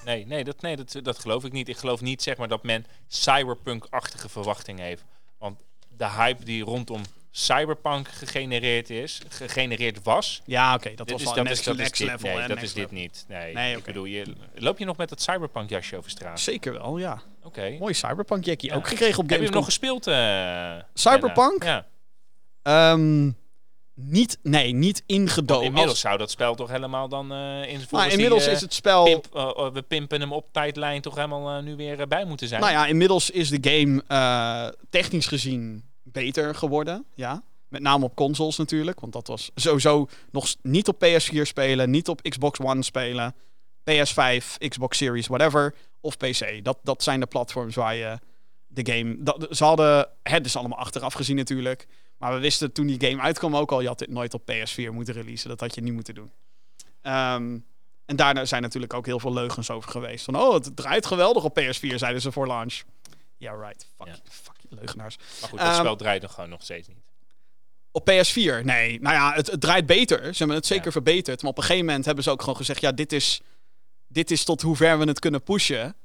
Nee, nee, dat, nee dat, dat geloof ik niet. Ik geloof niet zeg maar, dat men cyberpunk-achtige verwachtingen heeft. Want de hype die rondom cyberpunk gegenereerd is, gegenereerd was... Ja, oké, dat was is, wel dat next, is, dat is dit. level. Nee, dat is dit niet. Nee, Nee, ik bedoel, je, loop je nog met dat cyberpunk jasje over straat? Zeker wel, ja. Oké. Mooi cyberpunk jackie. Ja. Ook gekregen op Heb je hem Gamescom. nog gespeeld? eh, Cyberpunk? Ja. Ehm, niet, nee, niet ingedoken. Inmiddels Als- zou dat spel toch helemaal dan eh in maar die, inmiddels eh, is het spel... pimp, eh, eh, we pimpen hem op tijdlijn toch helemaal nu weer bij moeten zijn. Nou ja, inmiddels is de game technisch gezien beter geworden. Ja. Met name op consoles natuurlijk. Want dat was sowieso nog niet op PS4 spelen, niet op Xbox One spelen, PS5, Xbox Series, whatever. Of PC. Dat, dat zijn de platforms waar je de game. Dat, ze hadden het is allemaal achteraf gezien natuurlijk. Maar we wisten toen die game uitkwam ook al, je had dit nooit op PS4 moeten releasen. Dat had je niet moeten doen. Ehm, en daarna zijn natuurlijk ook heel veel leugens over geweest. Van, oh, het draait geweldig op PS4, zeiden ze voor launch. Ja, right. Fuck, Ja. you, fuck you, leugenaars. maar goed, dat ehm, spel draait nog gewoon nog steeds niet. Op PS4, nee. Nou ja, het, het draait beter. Ze hebben het zeker Ja. verbeterd. Maar op een gegeven moment hebben ze ook gewoon gezegd... ja, dit is, dit is tot hoe ver we het kunnen pushen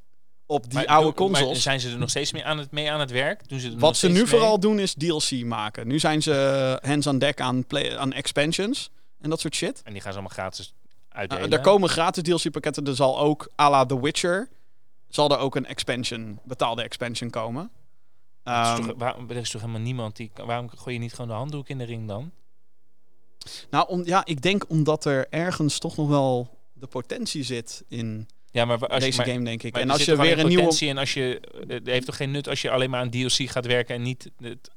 op die Maar oude doen- maar consoles. zijn ze er nog steeds mee aan het, mee aan het werk? Doen ze er Wat ze nu mee? vooral doen is DLC maken. Nu zijn ze hands on deck aan, play, aan expansions en dat soort shit. En die gaan ze allemaal gratis Uh, uitdelen. er komen gratis DLC-pakketten. Er zal ook, à la The Witcher, zal er ook een expansion, betaalde expansion komen. Is Ehm, toch, waarom, er is toch helemaal niemand die... Waarom gooi je niet gewoon de handdoek in de ring dan? nou, om, ja, ik denk omdat er ergens toch nog wel de potentie zit in Ja, maar als deze je, maar, game, denk ik. en als je weer een nieuwe... en als je... Het heeft toch geen nut als je alleen maar aan DLC gaat werken en niet... Het,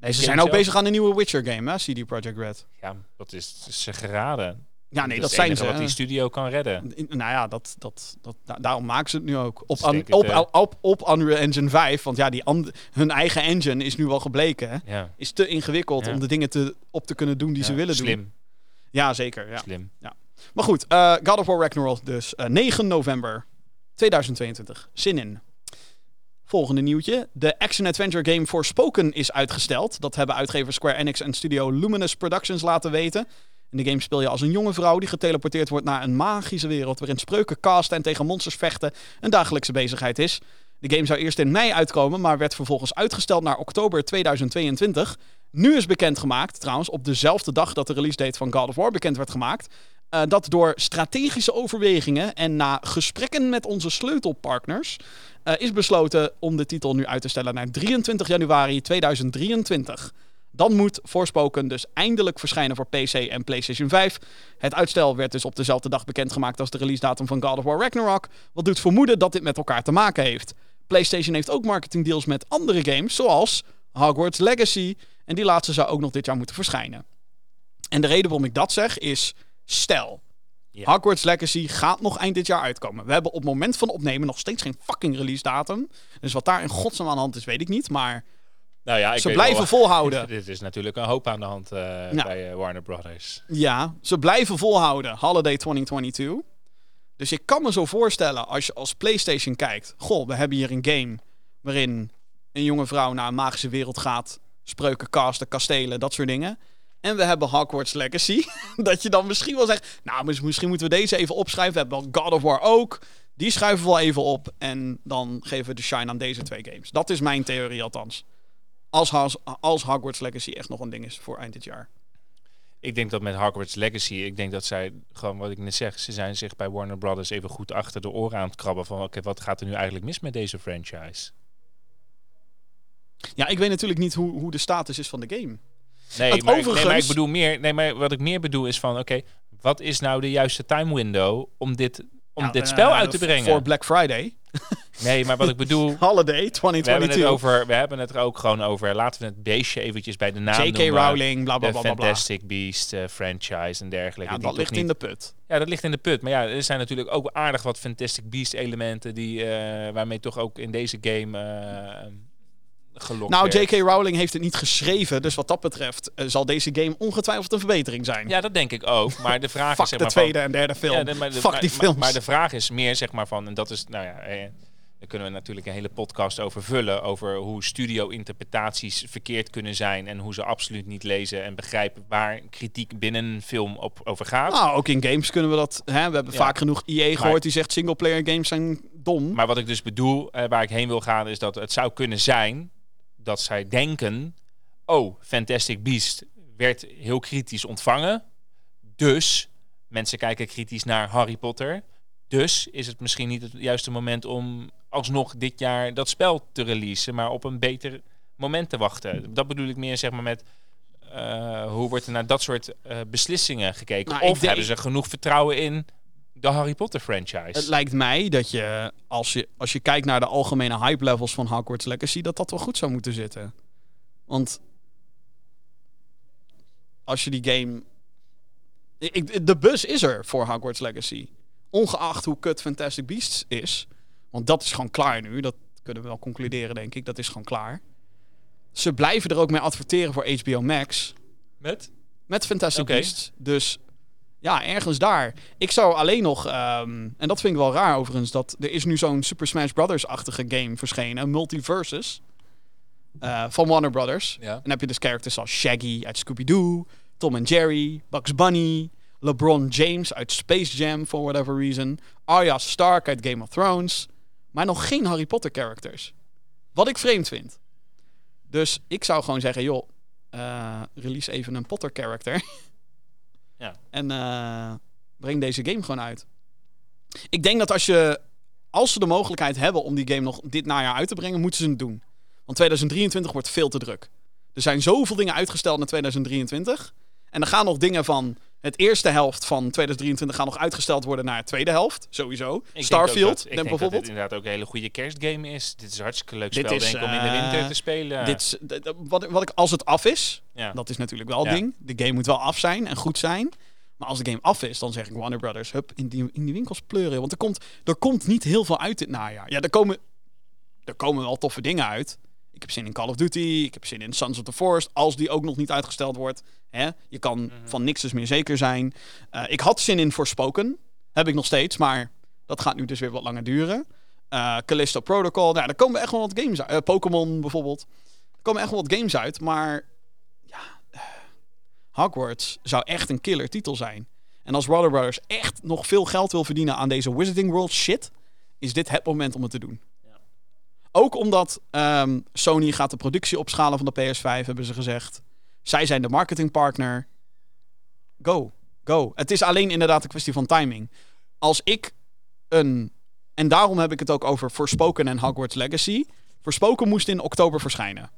Nee, ze zijn ook bezig aan een nieuwe Witcher game, hè, CD Projekt Red. ja, dat is, is ze geraden. Ja, nee, dat, zijn ze. wat die studio kan redden. Nou ja, dat, dat, dat, da- daarom maken ze het nu ook. Op, het, op, op, op Unreal Engine 5. Want ja, die and- hun eigen engine is nu wel gebleken. Hè? Ja, Is te ingewikkeld Ja. om de dingen te, op te kunnen doen die ja, ze willen slim, doen. Ja, zeker. Ja. slim. Maar goed, eh, God of War Ragnarok dus. eh, 9 november 2022. Zin in. Volgende nieuwtje. De action-adventure game Forspoken is uitgesteld. Dat hebben uitgever Square Enix en studio Luminous Productions laten weten. In de game speel je als een jonge vrouw die geteleporteerd wordt naar een magische wereld... waarin spreuken casten en tegen monsters vechten een dagelijkse bezigheid is. De game zou eerst in mei uitkomen, maar werd vervolgens uitgesteld naar oktober 2022. Nu is bekendgemaakt, trouwens, op dezelfde dag dat de release date van God of War bekend werd gemaakt... eh, dat door strategische overwegingen en na gesprekken met onze sleutelpartners... eh, is besloten om de titel nu uit te stellen naar 23 januari 2023. Dan moet Forspoken dus eindelijk verschijnen voor PC en PlayStation 5. Het uitstel werd dus op dezelfde dag bekendgemaakt als de releasedatum van God of War Ragnarok. Wat doet vermoeden dat dit met elkaar te maken heeft. PlayStation heeft ook marketingdeals met andere games, zoals Hogwarts Legacy. En die laatste zou ook nog dit jaar moeten verschijnen. En de reden waarom ik dat zeg is, stel, Ja. Hogwarts Legacy gaat nog eind dit jaar uitkomen. We hebben op het moment van opnemen nog steeds geen fucking release datum. Dus wat daar in godsnaam aan de hand is, weet ik niet. Maar Nou ja, ik ze blijven wel- volhouden. <laughs> Dit is natuurlijk een hoop aan de hand eh, bij eh, Warner Brothers. Ja, ze blijven volhouden. Holiday 2022. Dus ik kan me zo voorstellen, als je als PlayStation kijkt. Goh, we hebben hier een game waarin een jonge vrouw naar een magische wereld gaat. Spreuken casten, kastelen, dat soort dingen. En we hebben Hogwarts Legacy. <laughs> dat je dan misschien wel zegt, nou, mis- misschien moeten we deze even opschrijven. We hebben God of War ook. Die schuiven we wel even op. En dan geven we de shine aan deze twee games. Dat is mijn theorie althans. Als, als Hogwarts Legacy echt nog een ding is voor eind dit jaar. Ik denk dat met Hogwarts Legacy, ik denk dat zij gewoon wat ik net zeg, ze zijn zich bij Warner Brothers even goed achter de oren aan het krabben van oké, wat gaat er nu eigenlijk mis met deze franchise? Ja, ik weet natuurlijk niet hoe, hoe de status is van de game. Nee, maar, nee, maar ik overigens- bedoel meer, nee, maar wat ik meer bedoel is van oké, wat is nou de juiste time window om dit, om Ja, dit eh, spel uit te Voor brengen? Black Friday. Nee, maar wat ik bedoel, <laughs> Holiday we hebben, 2022. het over, we hebben het er ook gewoon over. Laten we het beestje eventjes bij de naam J.K. Rowling, bla bla bla. Fantastic Beast eh, franchise en dergelijke. Ja, dat ligt niet- in de put. Ja, dat ligt in de put. Maar ja, er zijn natuurlijk ook aardig wat Fantastic Beast elementen die, eh, waarmee toch ook in deze game gelokt Nou. J.K. Rowling heeft het niet geschreven, dus wat dat betreft eh, zal deze game ongetwijfeld een verbetering zijn. Ja, dat denk ik ook. Maar de vraag <laughs> is zeg de maar van- tweede en derde film. Ja, de- maar de- Fuck maar- die films. Maar, de vraag is meer zeg maar van, en dat is, nou ja, eh, daar kunnen we natuurlijk een hele podcast over vullen, over hoe studio-interpretaties verkeerd kunnen zijn en hoe ze absoluut niet lezen en begrijpen waar kritiek binnen een film op, over gaat. Nou, ook in games kunnen we dat. Hè? We hebben Ja. vaak genoeg EA gehoord die zegt singleplayer games zijn dom. Maar wat ik dus bedoel, eh, waar ik heen wil gaan, is dat het zou kunnen zijn dat zij denken: oh, Fantastic Beast werd heel kritisch ontvangen. Dus mensen kijken kritisch naar Harry Potter. Dus is het misschien niet het juiste moment om alsnog dit jaar dat spel te releasen, maar op een beter moment te wachten. Dat bedoel ik meer zeg maar met. eh, hoe wordt er naar dat soort eh, beslissingen gekeken? Nou, of hebben ze genoeg vertrouwen in de Harry Potter franchise? Het lijkt mij dat je als, je, als je kijkt naar de algemene hype levels van Hogwarts Legacy, dat dat wel goed zou moeten zitten. Want als je die game. Ik, de bus is er voor Hogwarts Legacy. Ongeacht hoe kut Fantastic Beasts is. Want dat is gewoon klaar nu. Dat kunnen we wel concluderen, denk ik. Dat is gewoon klaar. Ze blijven er ook mee adverteren voor HBO Max. Met? Met Fantastic. Beasts. Dus ja, ergens daar. Ik zou alleen nog, ehm, en dat vind ik wel raar overigens, dat er is nu zo'n Super Smash Brothers-achtige game verschenen, Multiversus, eh, van Warner Brothers. Ja. En dan heb je dus characters als Shaggy uit Scooby-Doo, Tom en Jerry, Bugs Bunny, LeBron James uit Space Jam for whatever reason, Arya Stark uit Game of Thrones, maar nog geen Harry Potter characters. Wat ik vreemd vind. Dus ik zou gewoon zeggen, joh, eh, release even een Potter character. <laughs> En eh, breng deze game gewoon uit. Ik denk dat als je, als ze de mogelijkheid hebben om die game nog dit najaar uit te brengen, moeten ze het doen. Want 2023 wordt veel te druk. Er zijn zoveel dingen uitgesteld naar 2023. En er gaan nog dingen van het eerste helft van 2023 gaan nog uitgesteld worden naar de tweede helft. Sowieso. Ik denk Starfield, dat- ik denk denk bijvoorbeeld. dat dit inderdaad ook een hele goede kerstgame is. Dit is een hartstikke leuk Dit spel, is, denk ik, om in de eh, winter te spelen. Dit is, wat, wat ik, als het af is, ja. dat is natuurlijk wel het Ja. ding. De game moet wel af zijn en goed zijn. Maar als de game af is, dan zeg ik Warner Brothers, hup, in die, in die winkels pleuren. Want er komt, er komt niet heel veel uit dit najaar. Ja, er komen, er komen wel toffe dingen uit. Ik heb zin in Call of Duty, ik heb zin in Sons of the Forest, als die ook nog niet uitgesteld wordt. Hè? Je kan Mhm. van niks dus meer zeker zijn. Eh, ik had zin in Forspoken, heb ik nog steeds, maar dat gaat nu dus weer wat langer duren. Eh Callisto Protocol, nou, er komen echt wel wat games uit. Eh, Pokémon bijvoorbeeld. Er komen echt wel wat games uit, maar ja, Hogwarts zou echt een killer titel zijn. En als Warner Brothers echt nog veel geld wil verdienen aan deze Wizarding World shit, is dit het moment om het te doen. Ook omdat ehm, Sony gaat de productie opschalen van de PS5, hebben ze gezegd. Zij zijn de marketingpartner. Go, go. Het is alleen inderdaad een kwestie van timing. Als ik een... En daarom heb ik het ook over Forspoken en Hogwarts Legacy. Forspoken moest in oktober verschijnen.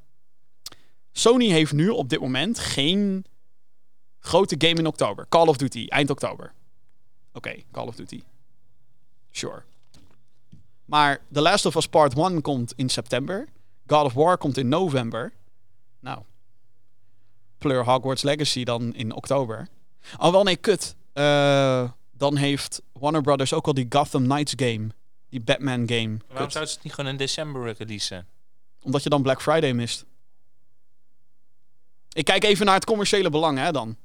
Sony heeft nu op dit moment geen grote game in oktober. Call of Duty, eind oktober. Oké, Call of Duty. Sure. Maar The Last of Us Part 1 komt in september. God of War komt in november. Nou. Pleur Hogwarts Legacy dan in oktober. Oh, wel nee, kut. Eh, dan heeft Warner Brothers ook al die Gotham Knights game. Die Batman game. Waarom Kut. ze het niet gewoon in december releasen? Omdat je dan Black Friday mist. Ik kijk even naar het commerciële belang, hè, dan.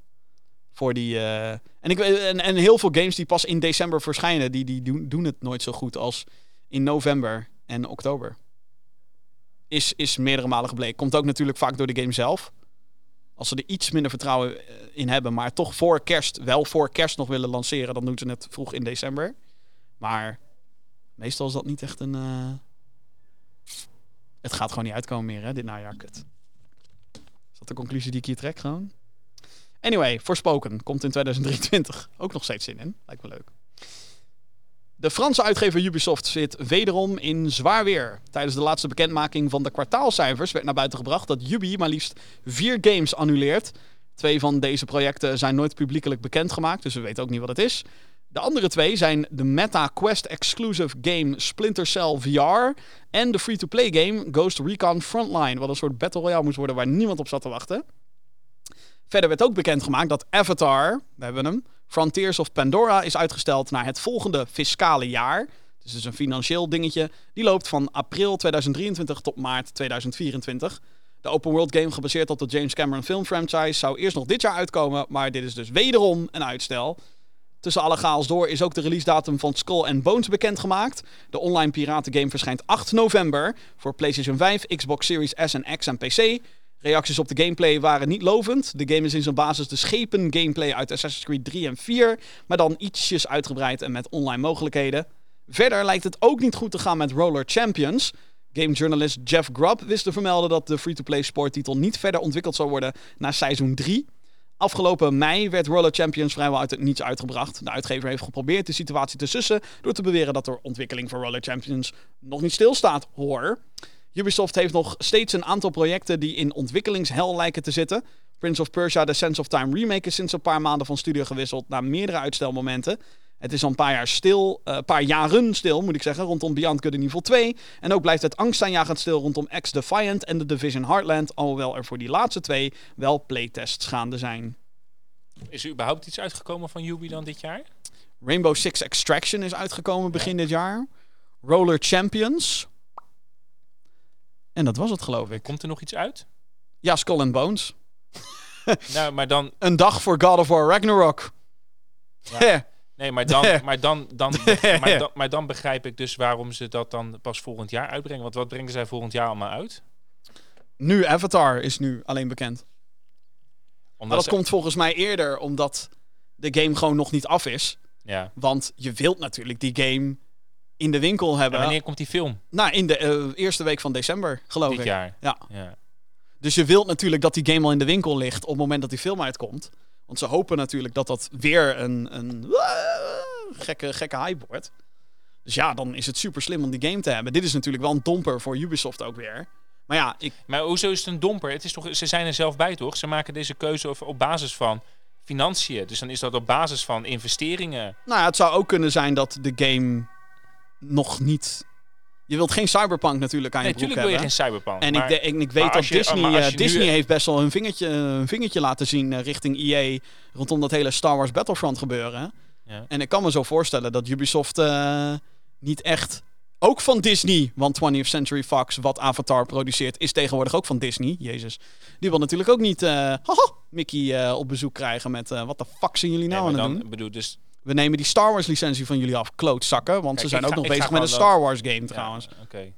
Voor die... eh, En, ik, en, en heel veel games die pas in december verschijnen, die, die doen, doen het nooit zo goed als in november en oktober. Is, is meerdere malen gebleken. Komt ook natuurlijk vaak door de game zelf. Als ze er iets minder vertrouwen eh, in hebben, maar toch voor kerst, wel voor kerst nog willen lanceren, dan doen ze het vroeg in december. Maar meestal is dat niet echt een... eh, het gaat gewoon niet uitkomen meer, hè, dit najaar. Kut. Is dat de conclusie die ik hier trek gewoon? Anyway, Forspoken komt in 2023. Ook nog steeds zin in. Lijkt me leuk. De Franse uitgever Ubisoft zit wederom in zwaar weer. Tijdens de laatste bekendmaking van de kwartaalcijfers werd naar buiten gebracht dat Ubi maar liefst vier games annuleert. Twee van deze projecten zijn nooit publiekelijk bekendgemaakt, dus we weten ook niet wat het is. De andere twee zijn de Meta Quest exclusive game Splinter Cell VR en de free-to-play game Ghost Recon Frontline, wat een soort battle royale moest worden waar niemand op zat te wachten. Verder werd ook bekendgemaakt dat Avatar, we hebben hem, Frontiers of Pandora is uitgesteld naar het volgende fiscale jaar. Dus is een financieel dingetje. Die loopt van april 2023 tot maart 2024. De open world game gebaseerd op de James Cameron film franchise zou eerst nog dit jaar uitkomen, maar dit is dus wederom een uitstel. Tussen alle chaos door is ook de release datum van Skull and Bones bekendgemaakt. De online piratengame verschijnt 8 november voor PlayStation 5, Xbox Series S en X en PC. Reacties op de gameplay waren niet lovend. De game is in zijn basis de schepen gameplay uit Assassin's Creed 3 en 4, maar dan ietsjes uitgebreid en met online mogelijkheden. Verder lijkt het ook niet goed te gaan met Roller Champions. Gamejournalist Jeff Grubb wist te vermelden dat de free-to-play sporttitel niet verder ontwikkeld zou worden na seizoen 3. Afgelopen mei werd Roller Champions vrijwel uit het niets uitgebracht. De uitgever heeft geprobeerd de situatie te sussen door te beweren dat de ontwikkeling voor Roller Champions nog niet stilstaat. Hoor. Ubisoft heeft nog steeds een aantal projecten die in ontwikkelingshel lijken te zitten. Prince of Persia The Sense of Time remake is sinds een paar maanden van studio gewisseld na meerdere uitstelmomenten. Het is al een paar jaar stil, een paar jaren stil moet ik zeggen, rondom Beyond Good Evil 2. En ook blijft het angstaanjagend stil rondom X Defiant en The Division Heartland, alhoewel er voor die laatste twee wel playtests gaande zijn. Is er überhaupt iets uitgekomen van Ubi dan dit jaar? Rainbow Six Extraction is uitgekomen begin dit jaar. Roller Champions. En dat was het geloof ik. Komt er nog iets uit? Ja, Skull and Bones. <laughs> nou, maar dan... Een dag voor God of War Ragnarok. Ja. Nee, maar dan, maar, dan, dan, maar, dan, maar dan begrijp ik dus waarom ze dat dan pas volgend jaar uitbrengen. Want wat brengen zij volgend jaar allemaal uit? Nu, Avatar is nu alleen bekend. Omdat Maar dat ze- komt volgens mij eerder omdat de game gewoon nog niet af is. Ja. Want je wilt natuurlijk die game in de winkel En hebben. wanneer komt die film? Nou, in de eh, eerste week van december, geloof Dit ik. jaar? Ja. Ja. Dus je wilt natuurlijk dat die game al in de winkel ligt op het moment dat die film uitkomt. Want ze hopen natuurlijk dat dat weer een, een eh, gekke, gekke hype wordt. Dus ja, dan is het super slim om die game te hebben. Dit is natuurlijk wel een domper voor Ubisoft ook weer. Maar ja, ik, Maar hoezo is het een domper? Het is toch, ze zijn er zelf bij, toch? Ze maken deze keuze op, op basis van financiën. Dus dan is dat op basis van investeringen. nou ja, het zou ook kunnen zijn dat de game nog niet... Je wilt geen cyberpunk natuurlijk aan je Nee, broek natuurlijk wil je hebben. geen cyberpunk. En maar, ik, en ik weet dat je- Disney, eh, nu- Disney heeft best wel hun vingertje, een vingertje laten zien eh, richting EA rondom dat hele Star Wars Battlefront gebeuren. Ja. En ik kan me zo voorstellen dat Ubisoft eh, niet echt, ook van Disney, want 20th Century Fox, wat Avatar produceert, is tegenwoordig ook van Disney. Jezus. Die wil natuurlijk ook niet haha, Mickey op bezoek krijgen met wat de fuck zijn jullie nou aan het doen? bedoel, dus, We nemen die Star Wars licentie van jullie af, klootzakken, want Kijk, ze zijn ook ga- nog bezig met een Star Wars game ja, trouwens. Oké.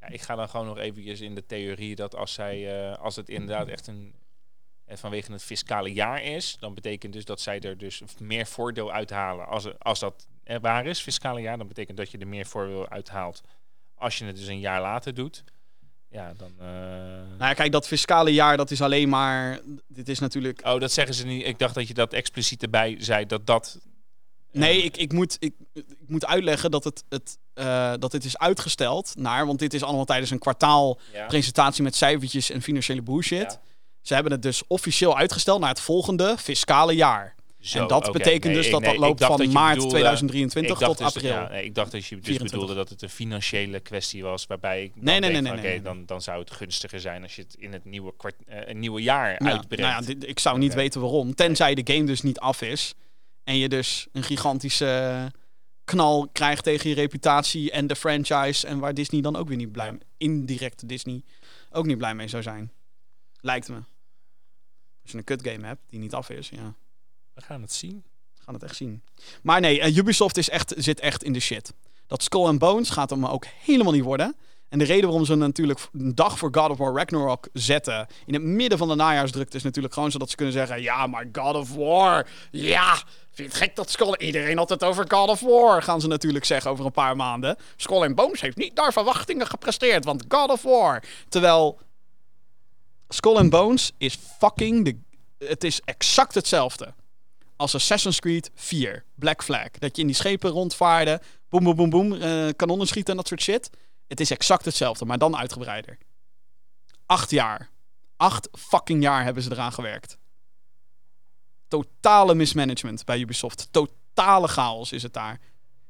Ja, ik ga dan gewoon nog eventjes in de theorie dat als zij, eh, als het inderdaad echt een eh, vanwege het fiscale jaar is, dan betekent dus dat zij er dus meer voordeel uithalen. Als, als dat eh, waar is, fiscale jaar, dan betekent dat je er meer voordeel uithaalt. Als je het dus een jaar later doet, ja, dan. eh, Nou ja, kijk, dat fiscale jaar, dat is alleen maar... Dit is natuurlijk Oh, dat zeggen ze niet. Ik dacht dat je dat expliciet erbij zei dat dat. Nee, ik, ik, moet, ik, ik moet uitleggen dat het, het, eh, dat dit is uitgesteld naar, want dit is allemaal tijdens een kwartaal Ja. presentatie met cijfertjes en financiële bullshit. Ja. Ze hebben het dus officieel uitgesteld naar het volgende fiscale jaar. Zo, en dat betekent dus dat nee, dat loopt van dat maart bedoelde- 2023 ik dacht tot dus, april. ja, nee, ik dacht dat je dus 24. bedoelde dat het een financiële kwestie was, waarbij ik Nee, nee, denk nee, nee, dan, dan zou het gunstiger zijn als je het in het nieuwe, kwart, een nieuwe jaar Ja, uitbrengt. nou ja, dit- ik zou niet weten waarom. Tenzij de game dus niet af is. En je dus een gigantische knal krijgt tegen je reputatie en de franchise. En waar Disney dan ook weer niet blij indirect Disney ook niet blij mee zou zijn. Lijkt me. Als je een kut game hebt die niet af is, ja, We gaan het zien. we gaan het echt zien. Maar nee, eh, Ubisoft is echt, zit echt in de shit. Dat Skull and Bones gaat hem ook helemaal niet worden. En de reden waarom ze natuurlijk een dag voor God of War Ragnarok zetten in het midden van de najaarsdrukte is natuurlijk gewoon zodat ze kunnen zeggen: ja, maar God of War, ja, vind het gek dat Skull iedereen had het over God of War, gaan ze natuurlijk zeggen over een paar maanden. Skull and Bones heeft niet naar verwachtingen gepresteerd, want God of War. Terwijl Skull and Bones is fucking de het is exact hetzelfde als Assassin's Creed 4, Black Flag. Dat je in die schepen rondvaarde, boem, boem, boem, boem, eh, kanonnen schieten en dat soort shit. Het is exact hetzelfde, maar dan uitgebreider. Acht jaar. Acht fucking jaar hebben ze eraan gewerkt. Totale mismanagement bij Ubisoft. Totale chaos is het daar.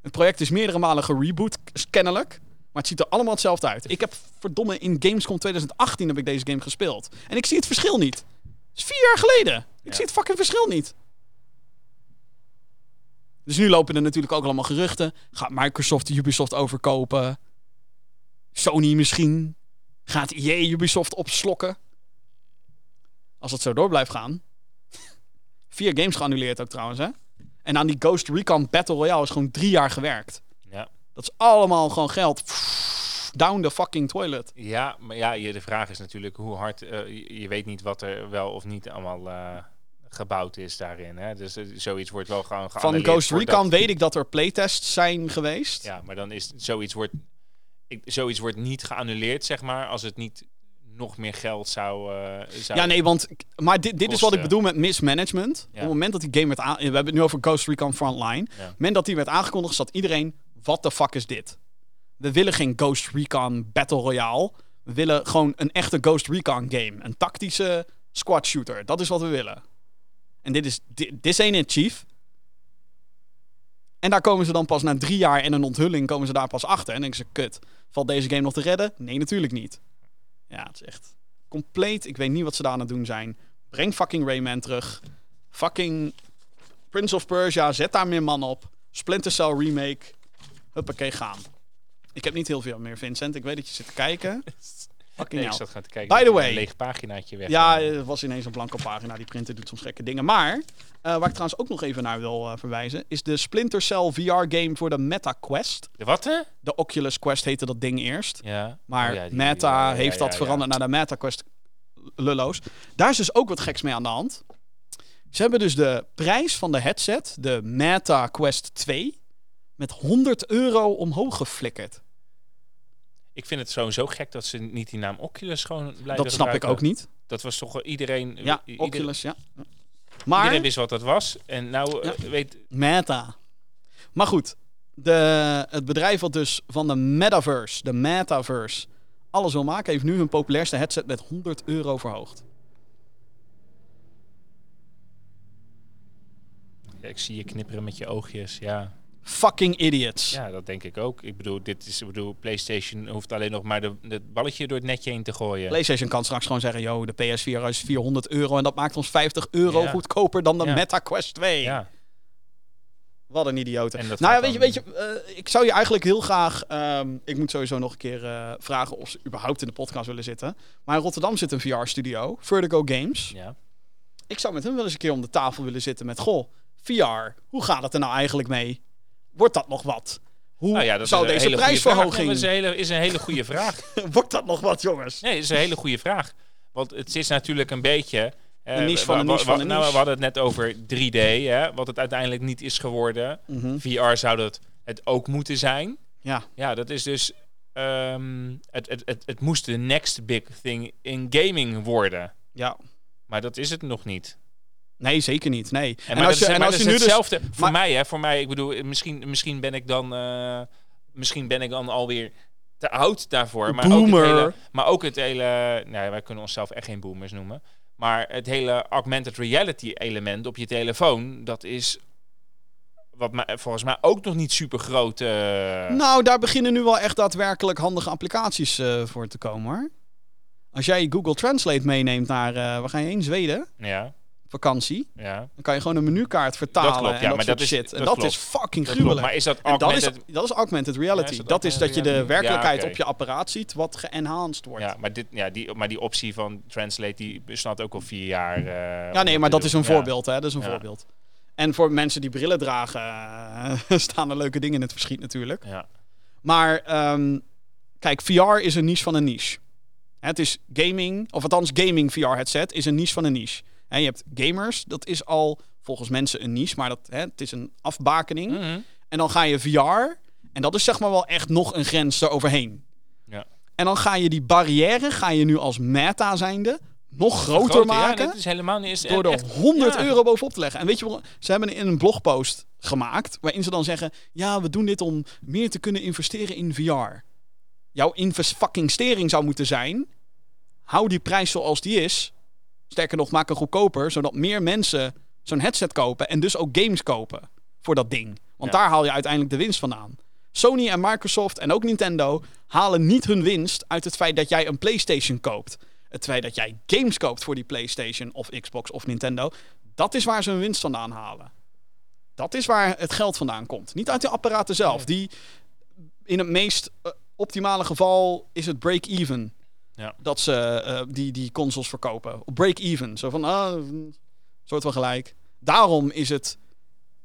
Het project is meerdere malen gereboot, kennelijk. Maar het ziet er allemaal hetzelfde uit. Ik heb verdomme in Gamescom 2018 heb ik deze game gespeeld. En ik zie het verschil niet. Het is vier jaar geleden. Ik Ja. zie het fucking verschil niet. Dus nu lopen er natuurlijk ook allemaal geruchten. Gaat Microsoft Ubisoft overkopen? Sony misschien? Gaat EA Ubisoft opslokken? Als het zo door blijft gaan. <laughs> Vier games geannuleerd ook trouwens, hè? En aan die Ghost Recon Battle Royale is gewoon drie jaar gewerkt. Ja. Dat is allemaal gewoon geld. Down the fucking toilet. Ja, maar ja, de vraag is natuurlijk hoe hard... eh, je, je weet niet wat er wel of niet allemaal eh, gebouwd is daarin. Hè? Dus eh, zoiets wordt wel gewoon Van Ghost Recon weet ik dat er playtests zijn geweest. Ja, maar dan is zoiets wordt, ik, zoiets wordt niet geannuleerd, zeg maar, als het niet nog meer geld zou... eh, zou Ja, nee, want... Maar dit, dit is wat ik bedoel met mismanagement. Op het moment dat die game werd aan... We hebben het nu over Ghost Recon Frontline. Op Ja. het moment dat die werd aangekondigd, zat iedereen... What the fuck is dit? We willen geen Ghost Recon Battle Royale. We willen gewoon een echte Ghost Recon game. Een tactische squad shooter. Dat is wat we willen. En dit is... di- This ain't chief. En daar komen ze dan pas na drie jaar en een onthulling komen ze daar pas achter. En denken ze, kut, valt deze game nog te redden? Nee, natuurlijk niet. Ja, het is echt compleet. Ik weet niet wat ze daar aan het doen zijn. Breng fucking Rayman terug. Fucking Prince of Persia, zet daar meer man op. Splinter Cell remake. Huppakee, gaan. Ik heb niet heel veel meer, Vincent. Ik weet dat je zit te kijken. <laughs> Fucking Nee, ik zat gaan te kijken. By the way. Een leeg paginaatje weg. Ja, het was ineens een blanco pagina. Die printer doet soms gekke dingen. Maar, eh, waar ik trouwens ook nog even naar wil eh, verwijzen... is de Splinter Cell VR-game voor de Meta Quest. De wat, hè? De Oculus Quest heette dat ding eerst. Ja. Maar Oh ja, die- Meta heeft dat veranderd naar de Meta Quest lullo's. Daar is dus ook wat geks mee aan de hand. Ze hebben dus de prijs van de headset, de Meta Quest 2, met 100 euro omhoog geflikkerd. Ik vind het sowieso gek dat ze niet die naam Oculus gewoon blijven Dat snap ik ook niet. Dat was toch iedereen... Ja, ieder- Oculus, ja. Maar Iedereen wist wat dat was. En nou eh, weet... Meta. Maar goed, de, het bedrijf wat dus van de metaverse, de metaverse, alles wil maken, heeft nu hun populairste headset met 100 euro verhoogd. Ja, ik zie je knipperen met je oogjes. Ja. Fucking idiots. ja, dat denk ik ook. Ik bedoel, dit is, ik bedoel, PlayStation hoeft alleen nog maar de, het balletje door het netje heen te gooien. PlayStation kan straks gewoon zeggen: yo, de PS4 is 400 euro en dat maakt ons 50 euro Ja. goedkoper dan de Ja. Meta Quest 2. Ja. Wat een idioot. Nou ja, weet je, weet je eh, ik zou je eigenlijk heel graag. ehm, ik moet sowieso nog een keer eh, vragen of ze überhaupt in de podcast willen zitten. Maar in Rotterdam zit een VR-studio, Vertigo Games. Ja. Ik zou met hem wel eens een keer om de tafel willen zitten met: Goh, VR, hoe gaat het er nou eigenlijk mee? Wordt dat nog wat? Hoe Nou ja, dat zou deze prijsverhoging. Dat is een hele, is een hele goede vraag. <laughs> Wordt dat nog wat, jongens? Nee, dat is een hele goede vraag. Want het is natuurlijk een beetje... eh, Een niche van een wa- niche van nou. We hadden het net over 3D, hè, wat het uiteindelijk niet is geworden. Mhm. VR zou dat het ook moeten zijn. Ja, Ja, dat is dus... ehm, het, het, het, het moest de next big thing in gaming worden. ja. Maar dat is het nog niet. Nee, zeker niet. Nee. En, is, maar dat is nu dus hetzelfde voor maar- mij, hè? Voor mij, ik bedoel, misschien, misschien ben ik dan, eh, misschien ben ik dan alweer te oud daarvoor. Maar ook, Boomer. het hele, maar ook het hele, nou, wij kunnen onszelf echt geen boomers noemen. Maar het hele augmented reality element op je telefoon, dat is wat mij, volgens mij ook nog niet super groot. Nou, daar beginnen nu wel echt daadwerkelijk handige applicaties eh, voor te komen hoor. Als jij Google Translate meeneemt naar, eh waar ga je heen? Zweden? ja, Vakantie. ja. Dan kan je gewoon een menukaart vertalen klopt, ja, en dat maar dat is- shit. en dat dat klopt. is fucking Dat gruwelijk. Maar is dat en dat is, augmented... dat is augmented reality. Ja, is dat dat is dat je de augmented werkelijkheid op je apparaat ziet wat geënhanced wordt. Ja, maar, dit, ja, die, maar die optie van Translate die bestaat ook al vier jaar. eh, Ja, om nee, maar dat is een voorbeeld, hè? Dat is een voorbeeld. En voor mensen die brillen dragen, eh, <laughs> staan er leuke dingen in het verschiet natuurlijk. Ja. Maar ehm, kijk, VR is een niche van een niche. Het is gaming, of althans gaming VR headset is een niche van een niche. Je hebt gamers, dat is al volgens mensen een niche, maar dat, hè, het is een afbakening. Mhm. En dan ga je VR, en dat is zeg maar wel echt nog een grens eroverheen. Ja. En dan ga je die barrière, ga je nu als meta zijnde, nog groter Groter, ja, maken. dat is helemaal niet... Is door er echt- 100 ja. euro bovenop te leggen. En weet je? Ze hebben in een blogpost gemaakt waarin ze dan zeggen: Ja, we doen dit om meer te kunnen investeren in VR. Jouw invest fucking stering zou moeten zijn: hou die prijs zoals die is. Sterker nog, maak hem goedkoper, zodat meer mensen zo'n headset kopen en dus ook games kopen voor dat ding. Want Ja. daar haal je uiteindelijk de winst vandaan. Sony en Microsoft en ook Nintendo halen niet hun winst uit het feit dat jij een PlayStation koopt. Het feit dat jij games koopt voor die PlayStation of Xbox of Nintendo, dat is waar ze hun winst vandaan halen. Dat is waar het geld vandaan komt. Niet uit de apparaten zelf. Die in het meest eh, optimale geval is het break-even. Ja. Dat ze eh, die, die consoles verkopen. Op break-even. Zo van, ah, soort van gelijk. Daarom is het,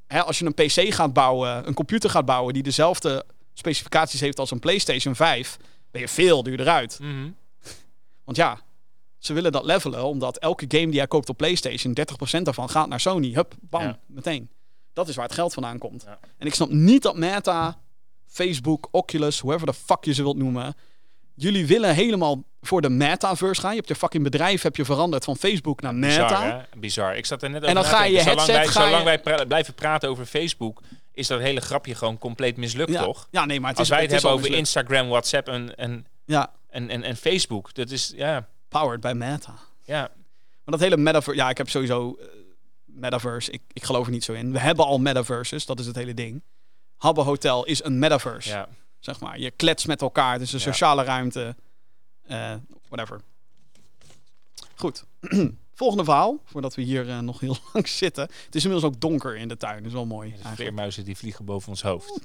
hè, als je een PC gaat bouwen, een computer gaat bouwen die dezelfde specificaties heeft als een PlayStation 5, ben je veel duurder uit. Mhm. Want ja, ze willen dat levelen, omdat elke game die jij koopt op PlayStation, 30% daarvan gaat naar Sony. Hup, bam, Ja. meteen. Dat is waar het geld vandaan komt. Ja. En ik snap niet dat Meta, Facebook, Oculus, whoever de fuck je ze wilt noemen, jullie willen helemaal voor de metaverse gaan. Je hebt je fucking bedrijf heb je veranderd van Facebook naar Meta. Bizar, hè? Bizar. Ik zat er net over En dan ga je headset, Zolang wij, ga zolang wij pra- blijven praten over Facebook, is dat hele grapje gewoon compleet mislukt, ja. toch? ja, nee, maar het Als is, wij het, hebben over mislukt. Instagram, WhatsApp en, en, Ja, en, en, en Facebook, dat is, ja, powered by Meta. ja, Maar dat hele metaverse, ja, ik heb sowieso eh, metaverse. Ik, ik geloof er niet zo in. We hebben al metaverses, dat is het hele ding. Habbo Hotel is een metaverse, ja. Zeg maar. Je klets met elkaar, het is een Ja. sociale ruimte. eh, whatever. Goed. <clears throat> Volgende verhaal, voordat we hier eh, nog heel <laughs> lang zitten. Het is inmiddels ook donker in de tuin, dat is wel mooi. De eigenlijk. vleermuizen die vliegen boven ons hoofd.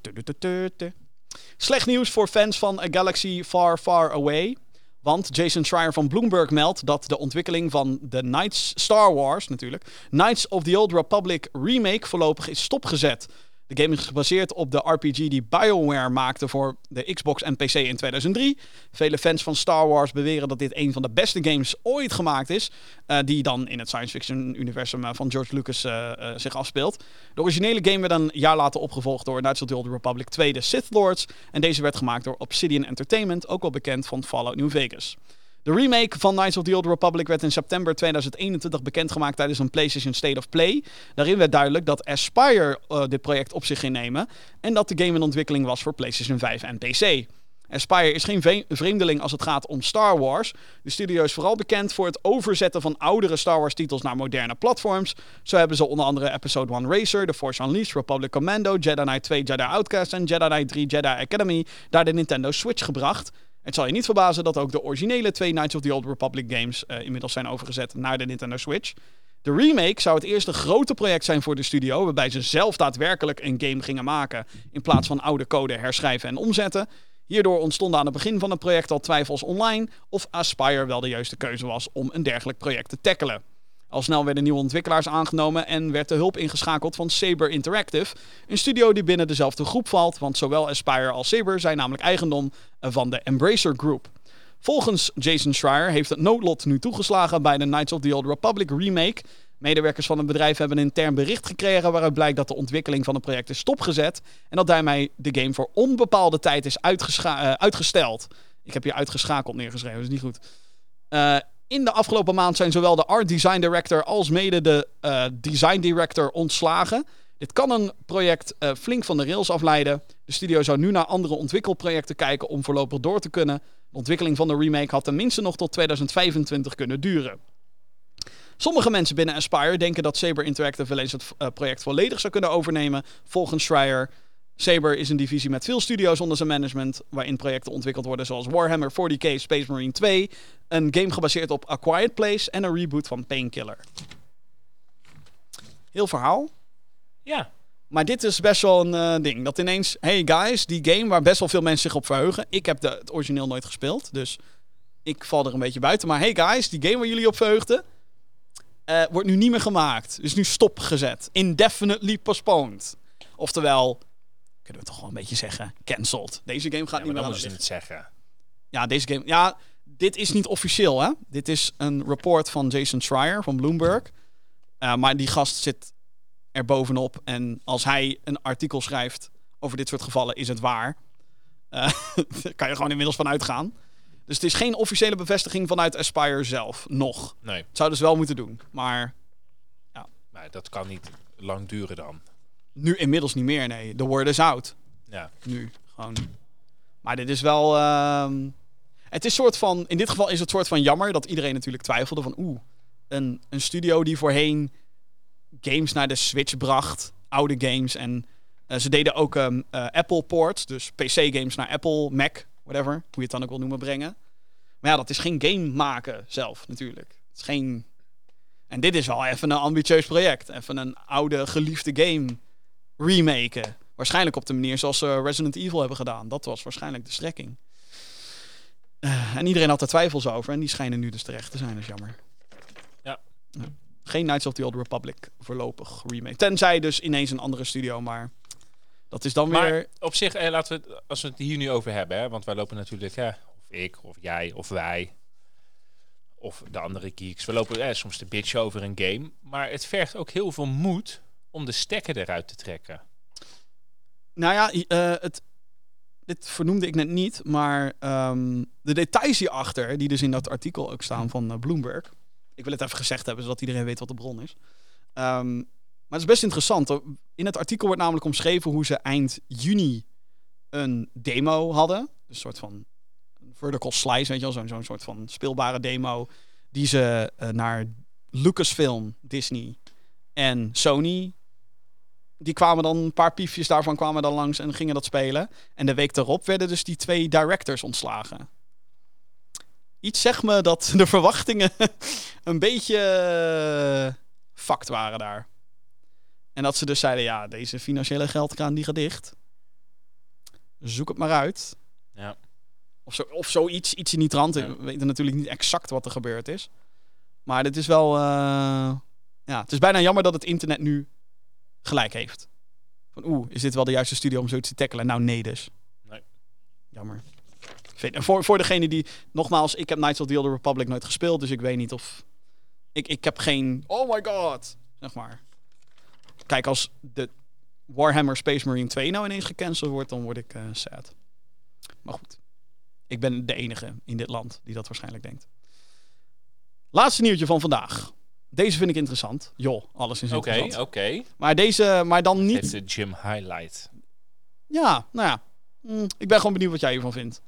Slecht nieuws voor fans van A Galaxy Far Far Away. Want Jason Schreier van Bloomberg meldt dat de ontwikkeling van de Knights Star Wars natuurlijk, Knights of the Old Republic remake voorlopig is stopgezet. De game is gebaseerd op de RPG die BioWare maakte voor de Xbox en PC in 2003. Vele fans van Star Wars beweren dat dit een van de beste games ooit gemaakt is. eh, die dan in het science fiction universum eh, van George Lucas eh, zich afspeelt. De originele game werd een jaar later opgevolgd door Knights of the Old Republic 2, de Sith Lords. En deze werd gemaakt door Obsidian Entertainment, ook wel bekend van Fallout New Vegas. De remake van Knights of the Old Republic werd in september 2021 bekendgemaakt tijdens een PlayStation State of Play. Daarin werd duidelijk dat Aspire eh, dit project op zich ging nemen en dat de game in ontwikkeling was voor PlayStation 5 en PC. Aspire is geen vreemdeling als het gaat om Star Wars. De studio is vooral bekend voor het overzetten van oudere Star Wars titels naar moderne platforms. Zo hebben ze onder andere Episode 1 Racer, The Force Unleashed, Republic Commando, Jedi Knight 2 Jedi Outcast en Jedi Knight 3 Jedi Academy naar de Nintendo Switch gebracht. Het zal je niet verbazen dat ook de originele twee Knights of the Old Republic games eh, inmiddels zijn overgezet naar de Nintendo Switch. De remake zou het eerste grote project zijn voor de studio, waarbij ze zelf daadwerkelijk een game gingen maken in plaats van oude code herschrijven en omzetten. Hierdoor ontstonden aan het begin van het project al twijfels online of Aspire wel de juiste keuze was om een dergelijk project te tackelen. Al snel werden nieuwe ontwikkelaars aangenomen en werd de hulp ingeschakeld van Saber Interactive, een studio die binnen dezelfde groep valt, want zowel Aspire als Saber zijn namelijk eigendom van de Embracer Group. Volgens Jason Schreier heeft het noodlot nu toegeslagen bij de Knights of the Old Republic remake. Medewerkers van het bedrijf hebben een intern bericht gekregen waaruit blijkt dat de ontwikkeling van het project is stopgezet en dat daarmee de game voor onbepaalde tijd is eh, uitgesteld. Ik heb hier uitgeschakeld neergeschreven, dat is niet goed. Eh, in de afgelopen maand zijn zowel de art design director als mede de eh, design director ontslagen. Dit kan een project eh, flink van de rails afleiden. De studio zou nu naar andere ontwikkelprojecten kijken om voorlopig door te kunnen. De ontwikkeling van de remake had tenminste nog tot 2025 kunnen duren. Sommige mensen binnen Aspire denken dat Saber Interactive wel eens het eh, project volledig zou kunnen overnemen. Volgens Schreier. Saber is een divisie met veel studio's onder zijn management, waarin projecten ontwikkeld worden zoals Warhammer 40k Space Marine 2, een game gebaseerd op A Quiet Place en een reboot van Painkiller. Heel verhaal. Ja, Maar dit is best wel een eh, ding. Dat ineens, hey guys, die game waar best wel veel mensen zich op verheugen. Ik heb de, het origineel nooit gespeeld, dus ik val er een beetje buiten. Maar hey guys, die game waar jullie op verheugden, eh, wordt nu niet meer gemaakt. Is nu stopgezet. Indefinitely postponed. Oftewel, kunnen we toch wel een beetje zeggen, cancelled. Deze game gaat ja niet meer dan moeten het zeggen. Ja, deze game. Ja, dit is niet officieel, hè? Dit is een report van Jason Schreier van Bloomberg. Uh, maar die gast zit er bovenop. En als hij een artikel schrijft over dit soort gevallen, is het waar. Uh, <laughs> daar kan je gewoon inmiddels van uitgaan. Dus het is geen officiële bevestiging vanuit Aspire zelf, nog. Nee, Het zouden ze wel moeten doen. Maar maar dat kan niet lang duren dan. Nu inmiddels niet meer, nee. De word is out. Ja, Nu, gewoon. Maar dit is wel... ehm, het is soort van... In dit geval is het soort van jammer dat iedereen natuurlijk twijfelde van... Oeh, een, een studio die voorheen games naar de Switch bracht. Oude games. En eh, ze deden ook ehm, eh, Apple ports. Dus PC-games naar Apple, Mac, whatever. Hoe je het dan ook wil noemen, brengen. Maar ja, dat is geen game maken zelf natuurlijk. Het is geen... En dit is wel even een ambitieus project. Even een oude, geliefde game remaken. Waarschijnlijk op de manier zoals ze Resident Evil hebben gedaan. Dat was waarschijnlijk de strekking. Eh, en iedereen had er twijfels over. En die schijnen nu dus terecht te zijn. Dat is jammer. Ja. Geen Knights of the Old Republic voorlopig remake. Tenzij dus ineens een andere studio. Maar dat is dan maar weer... op zich, eh, laten we het, als we het hier nu over hebben, hè, want wij lopen natuurlijk, hè, of ik, of jij, of wij, of de andere geeks, we lopen eh, soms te bitchen over een game, maar het vergt ook heel veel moed om de stekker eruit te trekken. Nou ja, eh, het, dit vernoemde ik net niet, maar ehm, de details hierachter, die dus in dat artikel ook staan van eh, Bloomberg. Ik wil het even gezegd hebben, zodat iedereen weet wat de bron is. Ehm, maar het is best interessant. In het artikel wordt namelijk omschreven hoe ze eind juni een demo hadden. Een soort van vertical slice, weet je wel, zo'n zo'n soort van speelbare demo. Die ze eh, naar Lucasfilm, Disney en Sony die kwamen dan, een paar piefjes daarvan kwamen dan langs en gingen dat spelen. En de week daarop werden dus die twee directors ontslagen. Iets zegt me dat de verwachtingen <laughs> een beetje eh, fucked waren daar. En dat ze dus zeiden, ja, deze financiële geldkraan die gaat dicht. Zoek het maar uit. Ja. Of, zo, of zoiets, iets in die trant. Ja. We weten natuurlijk niet exact wat er gebeurd is. Maar dit is wel... eh, ja, het is bijna jammer dat het internet nu gelijk heeft. Van oeh, is dit wel de juiste studio om zoiets te tackelen? Nou, nee dus. Nee. Jammer. Vind- En voor, voor degene die... Nogmaals, ik heb Knights of the Old Republic nooit gespeeld, dus ik weet niet of... Ik, ik heb geen... Oh my god! Zeg maar. Kijk, als de Warhammer Space Marine 2 nou ineens gecanceld wordt, dan word ik eh, sad. Maar goed. Ik ben de enige in dit land die dat waarschijnlijk denkt. Laatste nieuwtje van vandaag. Deze vind ik interessant. Joh, alles is Oké, interessant. oké. Maar deze, maar dan niet... Dit is de gym highlight. Ja, nou ja. Mm, ik ben gewoon benieuwd wat jij hiervan vindt.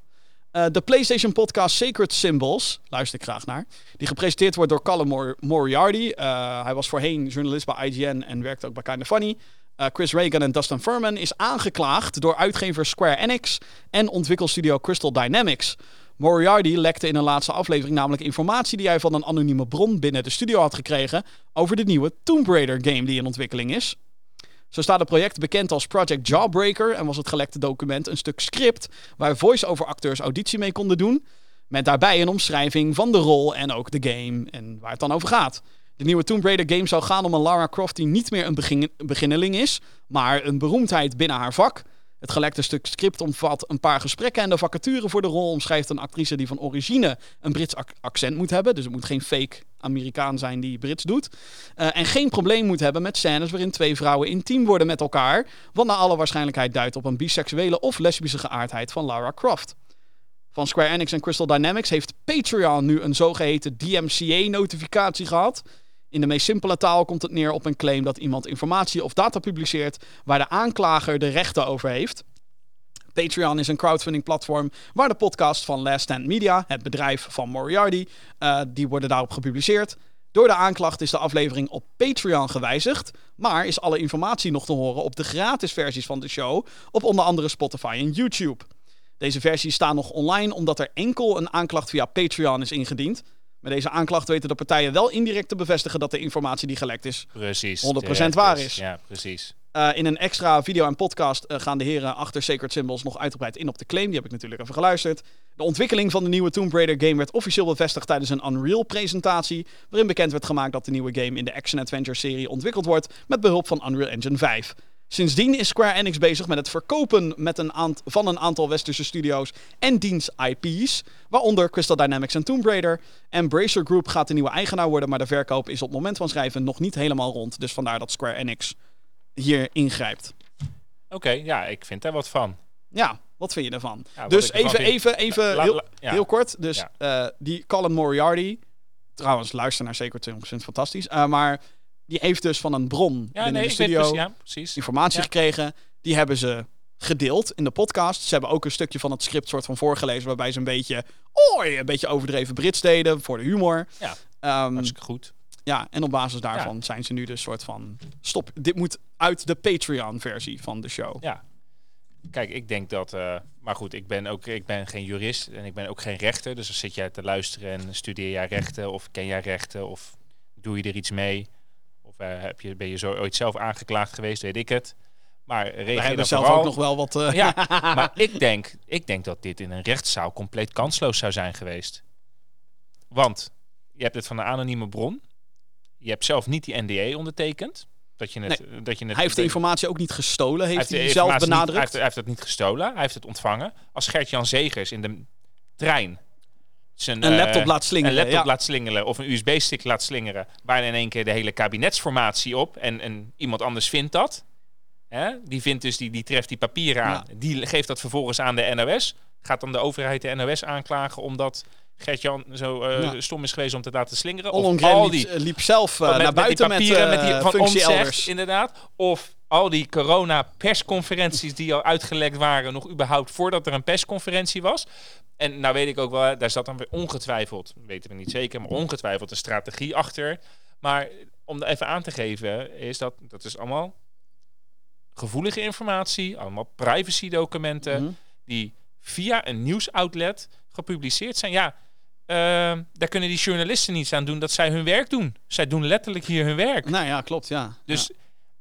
Eh, de PlayStation podcast Sacred Symbols, luister ik graag naar. Die gepresenteerd wordt door Callum Mor- Moriarty. Eh, hij was voorheen journalist bij IGN en werkte ook bij Kinda Funny. Eh, Chris Reagan en Dustin Furman is aangeklaagd door uitgever Square Enix en ontwikkelstudio Crystal Dynamics. Moriarty lekte in een laatste aflevering namelijk informatie die hij van een anonieme bron binnen de studio had gekregen over de nieuwe Tomb Raider game die in ontwikkeling is. Zo staat het project bekend als Project Jawbreaker en was het gelekte document een stuk script waar voice-over acteurs auditie mee konden doen. Met daarbij een omschrijving van de rol en ook de game en waar het dan over gaat. De nieuwe Tomb Raider game zou gaan om een Lara Croft die niet meer een begin beginneling is, maar een beroemdheid binnen haar vak. Het gelekte stuk script omvat een paar gesprekken en de vacature voor de rol omschrijft een actrice die van origine een Brits ac- accent moet hebben. Dus het moet geen fake Amerikaan zijn die Brits doet. Eh, en geen probleem moet hebben met scènes waarin twee vrouwen intiem worden met elkaar. Wat naar alle waarschijnlijkheid duidt op een biseksuele of lesbische geaardheid van Lara Croft. Van Square Enix en Crystal Dynamics heeft Patreon nu een zogeheten DMCA-notificatie gehad. In de meest simpele taal komt het neer op een claim dat iemand informatie of data publiceert waar de aanklager de rechten over heeft. Patreon is een crowdfunding platform waar de podcast van Last Stand Media, het bedrijf van Moriarty, eh, die worden daarop gepubliceerd. Door de aanklacht is de aflevering op Patreon gewijzigd, maar is alle informatie nog te horen op de gratis versies van de show op onder andere Spotify en YouTube. Deze versies staan nog online omdat er enkel een aanklacht via Patreon is ingediend. Met deze aanklacht weten de partijen wel indirect te bevestigen dat de informatie die gelekt is 'Precies. 100% terecht waar is. Ja, precies. eh, in een extra video en podcast eh, gaan de heren achter Sacred Symbols nog uitgebreid in op de claim. Die heb ik natuurlijk even geluisterd. De ontwikkeling van de nieuwe Tomb Raider game werd officieel bevestigd tijdens een Unreal-presentatie. Waarin bekend werd gemaakt dat de nieuwe game in de action-adventure-serie ontwikkeld wordt met behulp van Unreal Engine 5. Sindsdien is Square Enix bezig met het verkopen met een van een aantal westerse studio's en dienst IP's, waaronder Crystal Dynamics en Tomb Raider. Embracer Group gaat de nieuwe eigenaar worden, maar de verkoop is op het moment van schrijven nog niet helemaal rond. Dus vandaar dat Square Enix hier ingrijpt. Oké, ja, ik vind daar wat van. Ja, wat vind je ervan? Ja, dus ik even, vind- even, even heel, la- ja. heel kort. Dus Ja. eh, die Colin Moriarty, trouwens luister naar Sacred 20% fantastisch. eh, maar die heeft dus van een bron Ja, binnen nee, de studio precies. Ja, precies. informatie gekregen. Die hebben ze gedeeld in de podcast. Ze hebben ook een stukje van het script soort van voorgelezen waarbij ze een beetje, oei, een beetje overdreven Brits deden voor de humor. Ja. Ehm, Hartstikke goed. ja, en op basis daarvan zijn ze nu dus soort van, stop, dit moet uit de Patreon-versie van de show. Ja. Kijk, ik denk dat. eh, maar goed, ik ben ook ik ben geen jurist en ik ben ook geen rechter. Dus dan zit jij te luisteren en studeer jij rechten of ken jij rechten of doe je er iets mee? Of eh, heb je, ben je zo ooit zelf aangeklaagd geweest, weet ik het. Maar We hebben zelf vooral. ook nog wel wat... eh, Ja, <laughs> maar ik denk, ik denk dat dit in een rechtszaal compleet kansloos zou zijn geweest. Want je hebt het van een anonieme bron. Je hebt zelf niet die NDA ondertekend. Dat je het, dat je het, Hij heeft de informatie ook niet gestolen, heeft hij, zelf niet- benadrukt. hij, heeft, hij heeft het niet gestolen, hij heeft het ontvangen. Als Gert-Jan Zegers in de trein zijn, een eh, laptop laat slingeren. een laptop ja. laat slingeren of een USB-stick laat slingeren, bijna in één keer de hele kabinetsformatie op en, en iemand anders vindt dat. Hè? Die vindt dus, die, die treft die papieren aan. Die geeft dat vervolgens aan de NOS. Gaat dan de overheid de NOS aanklagen omdat Gert-Jan zo eh, Ja. stom is geweest om te laten slingeren? Of Ollongren al liep, die, liep zelf eh, met, naar buiten met die met, papieren eh, met die, van inderdaad. Of al die corona-persconferenties die al uitgelekt waren, nog überhaupt voordat er een persconferentie was. En nou weet ik ook wel, daar zat dan weer ongetwijfeld, weten we niet zeker, maar ongetwijfeld een strategie achter. Maar om er even aan te geven, is dat dat is allemaal gevoelige informatie, allemaal privacy-documenten Mhm. die via een nieuwsoutlet gepubliceerd zijn. Ja, ehm, daar kunnen die journalisten niets aan doen dat zij hun werk doen. Zij doen letterlijk hier hun werk. Nou ja, klopt, ja. Dus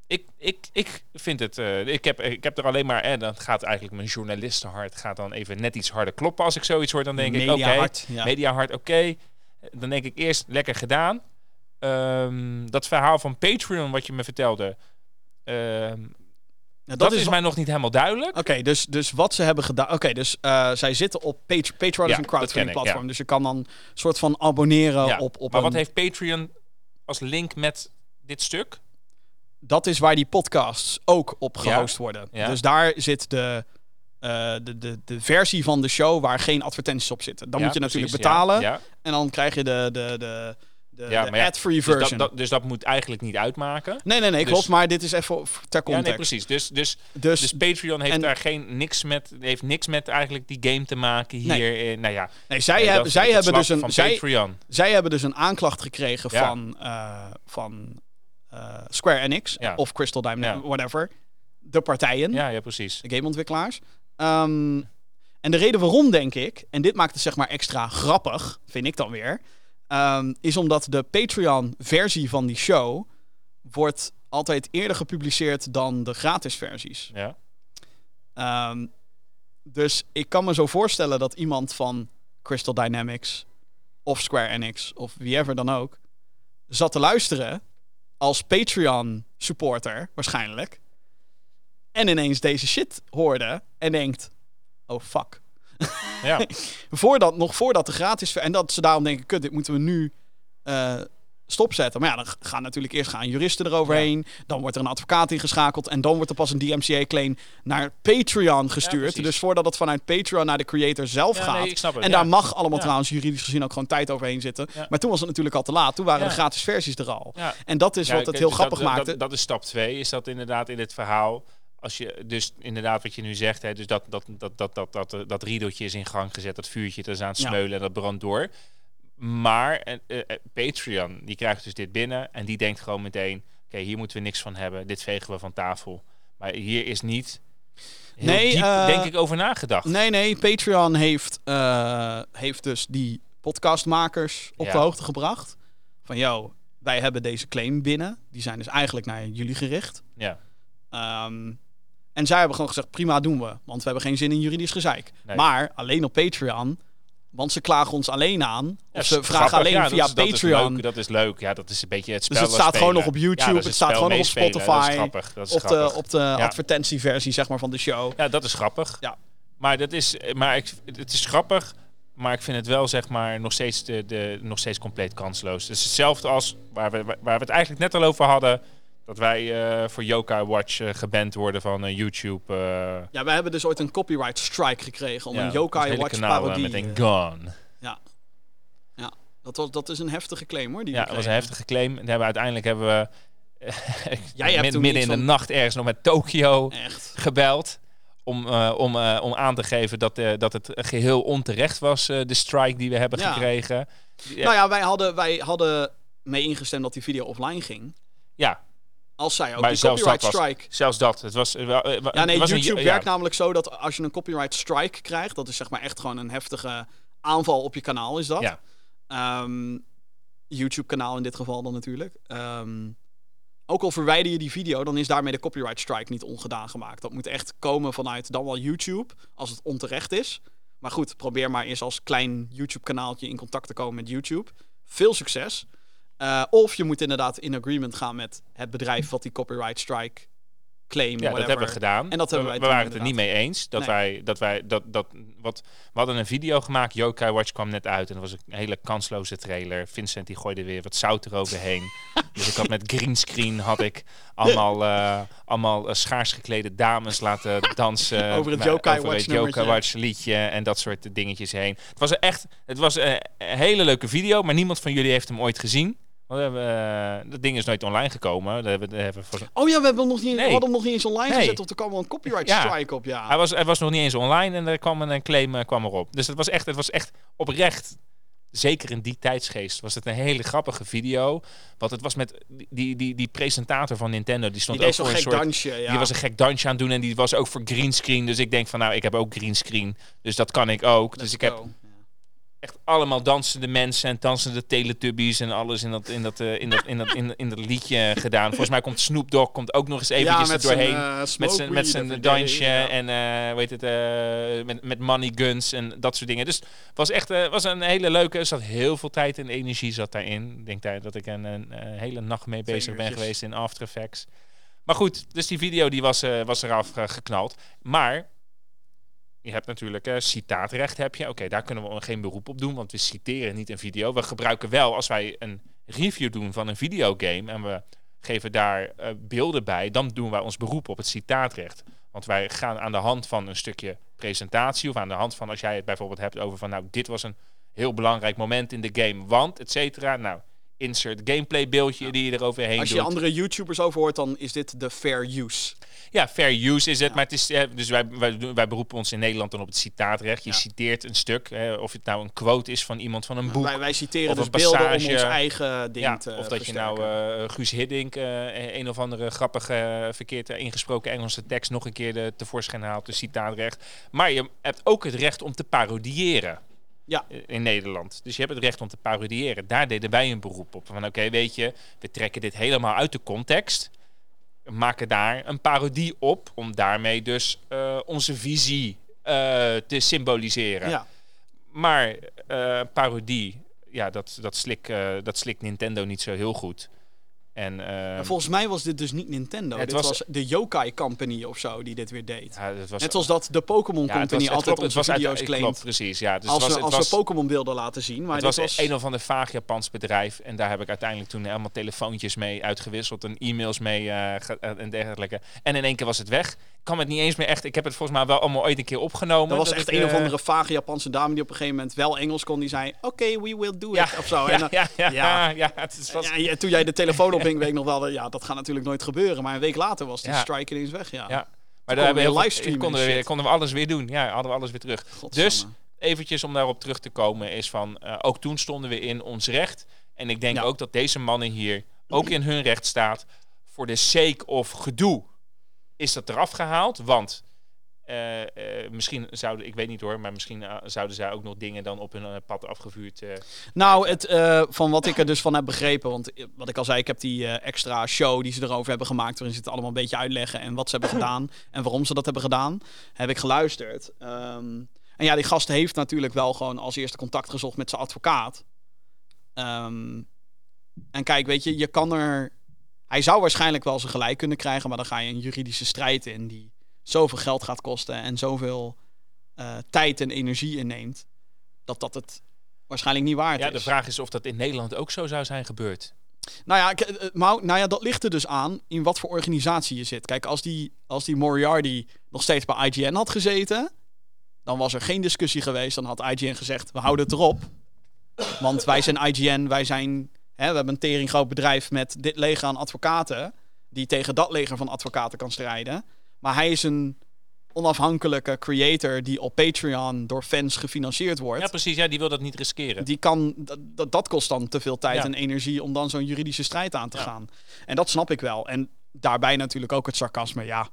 ik, ik, ik vind het. eh, ik, heb, ik heb er alleen maar. En dan gaat eigenlijk mijn journalistenhart gaat dan even net iets harder kloppen. Als ik zoiets hoor, dan denk ik: oké. Mediahart, ja. Mediahart, oké. Dan denk ik eerst lekker gedaan. Ehm, dat verhaal van Patreon wat je me vertelde. ehm, Ja, dat, is mij nog niet helemaal duidelijk. Oké, dus, dus wat ze hebben gedaan... Oké, dus eh, zij zitten op Patre- Patreon, is Ja, een dat crowdfunding ken ik, platform. ja. Dus je kan dan soort van abonneren Ja, op, op maar een... wat heeft Patreon als link met dit stuk? Dat is waar die podcasts ook op gehost worden. Dus daar zit de, eh, de, de, de versie van de show waar geen advertenties op zitten. Dan moet je natuurlijk precies, betalen. En dan krijg je de, de, de, de, Ja, de ja, ad-free Dus version. dat, dat, dus dat moet eigenlijk niet uitmaken. nee, nee, nee, dus- klopt. Maar dit is even ter Ja, context. nee, precies. Dus, dus, dus, dus Patreon heeft en- daar geen, niks, met, heeft niks met eigenlijk die game te maken hier. Nee. in- nou ja, nee, zij, hebben, zij, hebben dus een, zij, Patreon. zij hebben dus een aanklacht gekregen Ja. van, eh, van eh, Square Enix Ja. of Crystal Dynamics, Ja. whatever. De partijen, Ja, ja, precies. de gameontwikkelaars. Ehm, en de reden waarom, denk ik, en dit maakt het zeg maar extra grappig, vind ik dan weer, ehm, is omdat de Patreon-versie van die show wordt altijd eerder gepubliceerd dan de gratis versies. Ja. Ehm, dus ik kan me zo voorstellen dat iemand van Crystal Dynamics of Square Enix of wie ever dan ook zat te luisteren als Patreon supporter waarschijnlijk en ineens deze shit hoorde en denkt oh fuck <laughs> Ja. voordat nog voordat de gratis en dat ze daarom denken kut dit moeten we nu eh, stopzetten. Maar ja dan gaan natuurlijk eerst gaan juristen eroverheen. Dan wordt er een advocaat ingeschakeld en dan wordt er pas een DMCA claim naar Patreon gestuurd. dus voordat het vanuit Patreon naar de creator zelf Ja, gaat. nee, het, en daar mag allemaal trouwens juridisch gezien ook gewoon tijd overheen zitten. Maar toen was het natuurlijk al te laat. Toen waren de gratis versies er al. En dat is wat het heel grappig dat, maakte. Dat, dat is stap 2, is dat inderdaad in dit verhaal. Als je dus inderdaad wat je nu zegt, hè, dus dat, dat, dat, dat, dat, dat, dat, dat riedeltje is in gang gezet, dat vuurtje dat is aan het Ja. smeulen en dat brandt door. Maar eh, eh, eh, Patreon, die krijgt dus dit binnen en die denkt gewoon meteen, oké, hier moeten we niks van hebben, dit vegen we van tafel. Maar hier is niet heel Nee, diep, eh, denk ik, over nagedacht. Nee, nee. Patreon heeft, eh, heeft dus die podcastmakers op Ja. de hoogte gebracht. Van, yo, wij hebben deze claim binnen. Die zijn dus eigenlijk naar jullie gericht. Ja, Ehm, en zij hebben gewoon gezegd, prima doen we. Want we hebben geen zin in juridisch gezeik. Nee. Maar alleen op Patreon. Want ze klagen ons alleen aan. Ja, Of ze grappig. vragen alleen Ja, via dat is, dat is Patreon. leuk, dat is leuk. Ja, dat is een beetje het spel. Dus het staat spelen. gewoon nog op YouTube, Ja, het staat gewoon nog op meespelen. Dat is Spotify, grappig. Dat is op de, grappig. op de advertentieversie zeg maar, van de show. Ja, dat is grappig. Ja. Maar, dat is, maar ik, het is grappig, maar ik vind het wel zeg maar nog steeds, de, de, nog steeds compleet kansloos. Het is hetzelfde als waar we, waar we het eigenlijk net al over hadden. Dat wij eh, voor Yokai Watch eh, geband worden van eh, YouTube. Ja, wij hebben dus ooit een copyright strike gekregen om ja, een Yokai Watch kanaal, parodie. Met een eh, gun. dat, was, dat is een heftige claim hoor. Die Ja, dat was een heftige claim. En hebben uiteindelijk hebben we <laughs> Jij hebt midden in de nacht ergens nog met Tokio gebeld. Om, om, om aan te geven dat, dat het geheel onterecht was, de strike die we hebben Ja. gekregen. Ja, Nou ja, wij hadden, wij hadden mee ingestemd dat die video offline ging. ja, Als zij ook Maar die zelfs dat copyright was- strike. zelfs dat. Het was, eh, eh, Ja, nee, een- YouTube ja, werkt namelijk zo dat als je een copyright strike krijgt, dat is zeg maar echt gewoon een heftige aanval op je kanaal, is dat. Ja. Ehm, YouTube-kanaal in dit geval dan natuurlijk. Ehm, ook al verwijder je die video, dan is daarmee de copyright strike niet ongedaan gemaakt. Dat moet echt komen vanuit dan wel YouTube, als het onterecht is. Maar goed, probeer maar eens als klein YouTube-kanaaltje in contact te komen met YouTube. Veel succes. Eh, of je moet inderdaad in agreement gaan met het bedrijf wat die copyright strike claim. Ja, dat whatever. hebben we gedaan. En dat hebben we, wij we toen waren het er niet mee eens. Dat Nee. wij, dat wij, dat, dat, wat, we hadden een video gemaakt. Yokai Watch kwam net uit. En dat was een hele kansloze trailer. Vincent die gooide weer wat zout eroverheen. <laughs> dus ik had met greenscreen had ik allemaal, eh, allemaal eh, schaars geklede dames laten dansen. <laughs> Over het Yokai over Watch het Yokai nummertje. Watch liedje en dat soort dingetjes heen. Het was echt, het was een hele leuke video. Maar niemand van jullie heeft hem ooit gezien. Want we hebben, eh, dat ding is nooit online gekomen. Dat hebben, dat hebben we voor Oh ja, we, hebben nog niet, Nee. we hadden hem nog niet eens online Nee. gezet. Of er kwam wel een copyright Ja. strike op, ja. Hij was, hij was nog niet eens online en er kwam een, claim eh, kwam erop. Dus het was echt, het was echt oprecht. Zeker in die tijdsgeest was het een hele grappige video. Want het was met die, die, die presentator van Nintendo. Die stond Die ook voor een soort. dansje, ja. Die was een gek dansje aan het doen en die was ook voor greenscreen. Dus ik denk van nou, ik heb ook greenscreen. Dus dat kan ik ook. Let's dus ik heb. Echt allemaal dansende mensen en dansende teletubbies en alles in dat, in dat, eh, in dat, in dat, in dat, in dat liedje gedaan. Volgens mij komt Snoop Dogg komt ook nog eens eventjes ja, er doorheen. Uh, Met zijn, met zijn dansje en eh hoe heet het, eh, met, met money guns en dat soort dingen. Dus het was echt eh, was een hele leuke. Er zat heel veel tijd en energie zat daarin. Ik denk daar dat ik een, hele nacht mee bezig ben geweest in After Effects. Maar goed, dus die video die was, eh, was eraf eh, geknald. Maar je hebt natuurlijk eh, citaatrecht heb je. Oké, daar kunnen we geen beroep op doen, want we citeren niet een video. We gebruiken wel als wij een review doen van een videogame en we geven daar eh, beelden bij, dan doen wij ons beroep op het citaatrecht. Want wij gaan aan de hand van een stukje presentatie of aan de hand van als jij het bijvoorbeeld hebt over van nou dit was een heel belangrijk moment in de game, want et cetera. Nou, insert gameplay beeldje die je eroverheen Als je doet. andere YouTubers over hoort, dan is dit de fair use. Ja, fair use is het. Ja. Maar het is, eh, dus wij, wij, wij beroepen ons in Nederland dan op het citaatrecht. Je Ja. citeert een stuk, eh, of het nou een quote is van iemand van een boek. Wij, wij citeren Of dus een beelden om ons eigen ding ja, te of dat je nou eh, Guus Hiddink een of andere grappige, verkeerd ingesproken Engelse tekst nog een keer de, tevoorschijn haalt, de citaatrecht. Maar je hebt ook het recht om te parodiëren. Ja. In Nederland. Dus je hebt het recht om te parodiëren. Daar deden wij een beroep op. Van oké, weet je, we trekken dit helemaal uit de context. Maken daar een parodie op. Om daarmee dus eh, onze visie eh, te symboliseren. ja. Maar eh, parodie, ja, dat, dat, slik, dat slikt Nintendo niet zo heel goed. En, eh, Maar volgens mij was dit dus niet Nintendo. Het dit was, was- de Yokai Company of zo die dit weer deed. ja, dat was, Net zoals dat de Pokémon ja, Company was- altijd onze uit- video's het claimt. klopt, precies. Ja, dus als het was, we, als Pokémon beelden laten zien. Maar het dit was, een of ander vaag Japans bedrijf. En daar heb ik uiteindelijk toen helemaal telefoontjes mee uitgewisseld. En e-mails mee eh, eh, en dergelijke. En in één keer was het weg. Ik kan het niet eens meer echt... Ik heb het volgens mij wel allemaal ooit een keer opgenomen. er was dat echt een of eh, andere vage Japanse dame die op een gegeven moment wel Engels kon. Die zei, oké, we will do Ja, it. Of zo. ja, en, dan- ja, ja, ja. ja, <laughs> ja, het is was, ja, ja, toen jij de telefoon ophing, weet ik nog wel, dat- ja, dat gaat natuurlijk nooit gebeuren. Maar een week later was die Ja. strike ineens weg, ja. Ja. Maar daar hebben we livestreamen konden en we, weer, konden we alles weer doen. Ja, hadden we alles weer terug. Godsamme. Dus eventjes om daarop terug te komen is van... eh, ook toen stonden we in ons recht. En ik denk Ja. ook dat deze mannen hier ook in hun recht staat. Voor de sake of gedoe is dat eraf gehaald. Want eh, eh, misschien zouden... Ik weet niet hoor, maar misschien eh, zouden zij ook nog dingen dan op hun pad afgevuurd... Nou, het, van wat ik er dus van heb begrepen, want wat ik al zei, ik heb die extra show die ze erover hebben gemaakt, waarin ze het allemaal een beetje uitleggen en wat ze hebben gedaan en waarom ze dat hebben gedaan, heb ik geluisterd. Ehm, en ja, die gast heeft natuurlijk wel gewoon als eerste contact gezocht met zijn advocaat. Ehm, en kijk, weet je, je kan er... Hij zou waarschijnlijk wel zijn gelijk kunnen krijgen, maar dan ga je een juridische strijd in die zoveel geld gaat kosten en zoveel eh, tijd en energie inneemt, dat dat het waarschijnlijk niet waard ja, is. de vraag is of dat in Nederland ook zo zou zijn gebeurd. Nou ja, eh, maar, nou ja, dat ligt er dus aan in wat voor organisatie je zit. Kijk, als die, als die Moriarty nog steeds bij IGN had gezeten, dan was er geen discussie geweest. Dan had IGN gezegd, we houden het erop. Want wij zijn IGN, wij zijn... Hè, we hebben een tering groot bedrijf met dit leger aan advocaten... die tegen dat leger van advocaten kan strijden. Maar hij is een onafhankelijke creator die op Patreon door fans gefinancierd wordt. Ja, precies. Ja, die wil dat niet riskeren. Die kan, dat, dat, kost dan te veel tijd Ja. en energie om dan zo'n juridische strijd aan te Ja. gaan. En dat snap ik wel. En daarbij natuurlijk ook het sarcasme. Ja,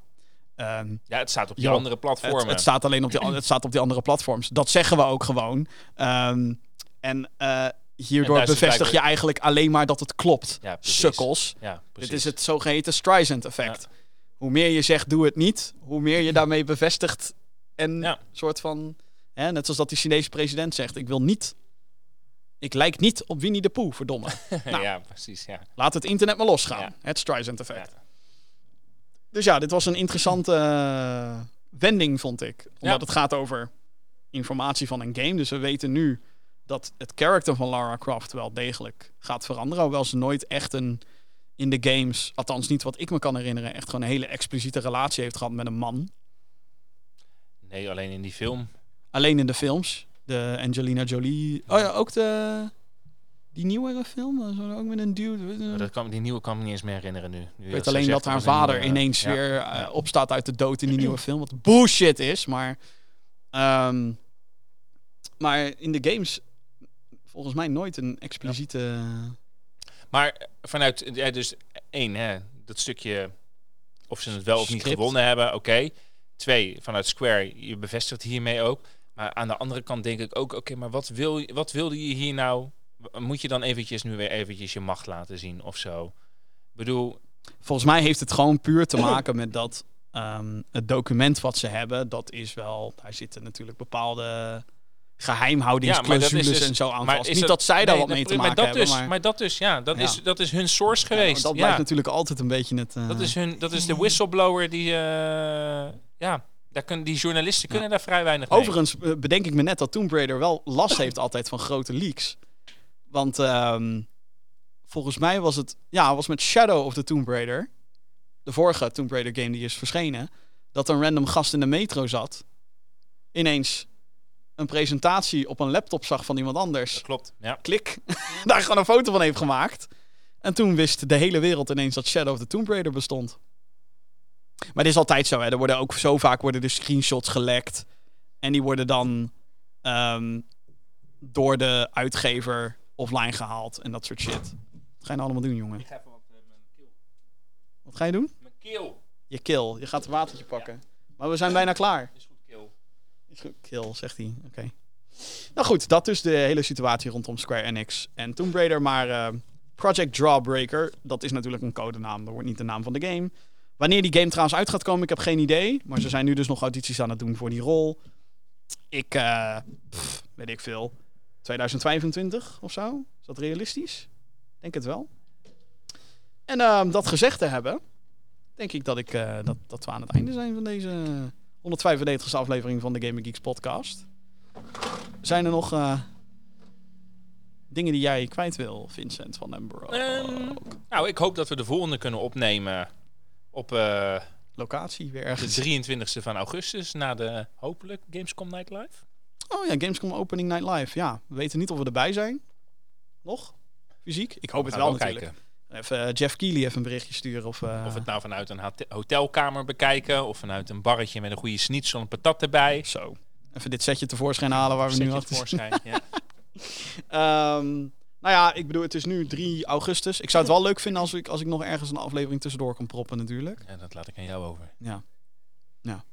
ehm, Ja, het staat op die andere platformen. het, het staat alleen op die, het staat op die andere platforms. Dat zeggen we ook gewoon. Ehm, en eh, hierdoor bevestig je eigenlijk alleen maar dat het klopt. Ja. Sukkels. Ja. Dit is het zogeheten Streisand effect. Hoe meer je zegt, doe het niet, hoe meer je daarmee bevestigt. En Ja. soort van, hè, net zoals dat die Chinese president zegt, ik wil niet, ik lijk niet op Winnie de Pooh, verdomme. <laughs> nou. Ja, precies. Ja. Laat het internet maar losgaan. Het Streisand effect. Dus ja, dit was een interessante eh, wending, vond ik. Omdat het gaat over informatie van een game. Dus we weten nu dat het karakter van Lara Croft wel degelijk gaat veranderen. Hoewel ze nooit echt een in de games, althans niet wat ik me kan herinneren, echt gewoon een hele expliciete relatie heeft gehad met een man. Nee, alleen in die film. Alleen in de films. De Angelina Jolie. Oh ja, ook de. Die nieuwere film. Is ook met een dude. Dat kan, die nieuwe kan me niet eens meer herinneren nu. nu Ik weet zo alleen dat haar vader nieuwe- ineens ja. weer eh, opstaat uit de dood in die <clears throat> nieuwe film. Wat bullshit is, maar... ehm, maar in de games volgens mij nooit een expliciete... Maar vanuit, ja, dus één, hè, dat stukje of ze het wel of niet gewonnen hebben, oké. Twee, vanuit Square, je bevestigt hiermee ook. Maar aan de andere kant denk ik ook, oké, maar wat, wil, je- wat wilde je hier nou? Moet je dan eventjes nu weer eventjes je macht laten zien of zo? Ik bedoel, Volgens mij heeft het gewoon puur te maken met dat ehm, het document wat ze hebben, dat is wel... Daar zitten natuurlijk bepaalde geheimhoudingsclausules dus- en zo aan maar vast. is Niet dat- dat zij daar nee, wat mee te maar maken dat hebben, dus, maar... maar dat dus, ja, dat, Ja. Is, dat is hun source Ja, geweest. dat Ja, blijft natuurlijk altijd een beetje het... eh, dat, is hun, dat is de whistleblower die, eh, ja, daar kunnen, die journalisten kunnen daar vrij weinig mee. Overigens eh, bedenk ik me net dat Tomb Raider wel last heeft altijd van grote leaks. Want ehm, volgens mij was het, ja, was met Shadow of the Tomb Raider, de vorige Tomb Raider game die is verschenen, dat een random gast in de metro zat, ineens een presentatie op een laptop zag van iemand anders, Klopt, ja. klik, <laughs> daar gewoon een foto van heeft gemaakt. En toen wist de hele wereld ineens dat Shadow of the Tomb Raider bestond. Maar dit is altijd zo, hè. Er worden ook zo vaak worden de screenshots gelekt. En die worden dan ehm, door de uitgever offline gehaald en dat soort shit. Wat ga je nou allemaal doen, jongen? Ik ga even wat mijn keel. Wat ga je doen? Mijn keel. Je kill. Je gaat een watertje pakken. Maar we zijn bijna klaar. Is goed, keel. Is goed, Kill, zegt hij. Oké. Nou goed, dat is de hele situatie rondom Square Enix en Tomb Raider. Maar eh, Project Drawbreaker, dat is natuurlijk een codenaam. Dat wordt niet de naam van de game. Wanneer die game trouwens uit gaat komen, ik heb geen idee. Maar ze zijn nu dus nog audities aan het doen voor die rol. Ik, eh, weet ik veel, 2025 of zo? Is dat realistisch? Denk het wel. En ehm, dat gezegd te hebben, denk ik dat, ik eh, dat, dat we aan het einde zijn van deze 195e aflevering van de Gaming Geeks podcast. Zijn er nog eh, dingen die jij kwijt wil, Vincent van den? Ehm, nou, ik hoop dat we de volgende kunnen opnemen op eh, Locatie weer de ergens. 23e van augustus na de hopelijk Gamescom Night Live. Oh ja, Gamescom Opening Night Live. Ja, we weten niet of we erbij zijn. Nog? Fysiek? Ik hoop het wel we natuurlijk. kijken. Even eh, Jeff Keighley even een berichtje sturen. Of, eh, Of het nou vanuit een hote- hotelkamer bekijken of vanuit een barretje met een goede schnitzel en patat erbij. Zo. Even dit setje tevoorschijn halen waar we nu achter tevoorschijn, ja. <laughs> Ehm, nou ja, ik bedoel, het is nu 3 augustus. Ik zou het wel leuk vinden als ik, als ik nog ergens een aflevering tussendoor kan proppen natuurlijk. ja, dat laat ik aan jou over. Ja. ja.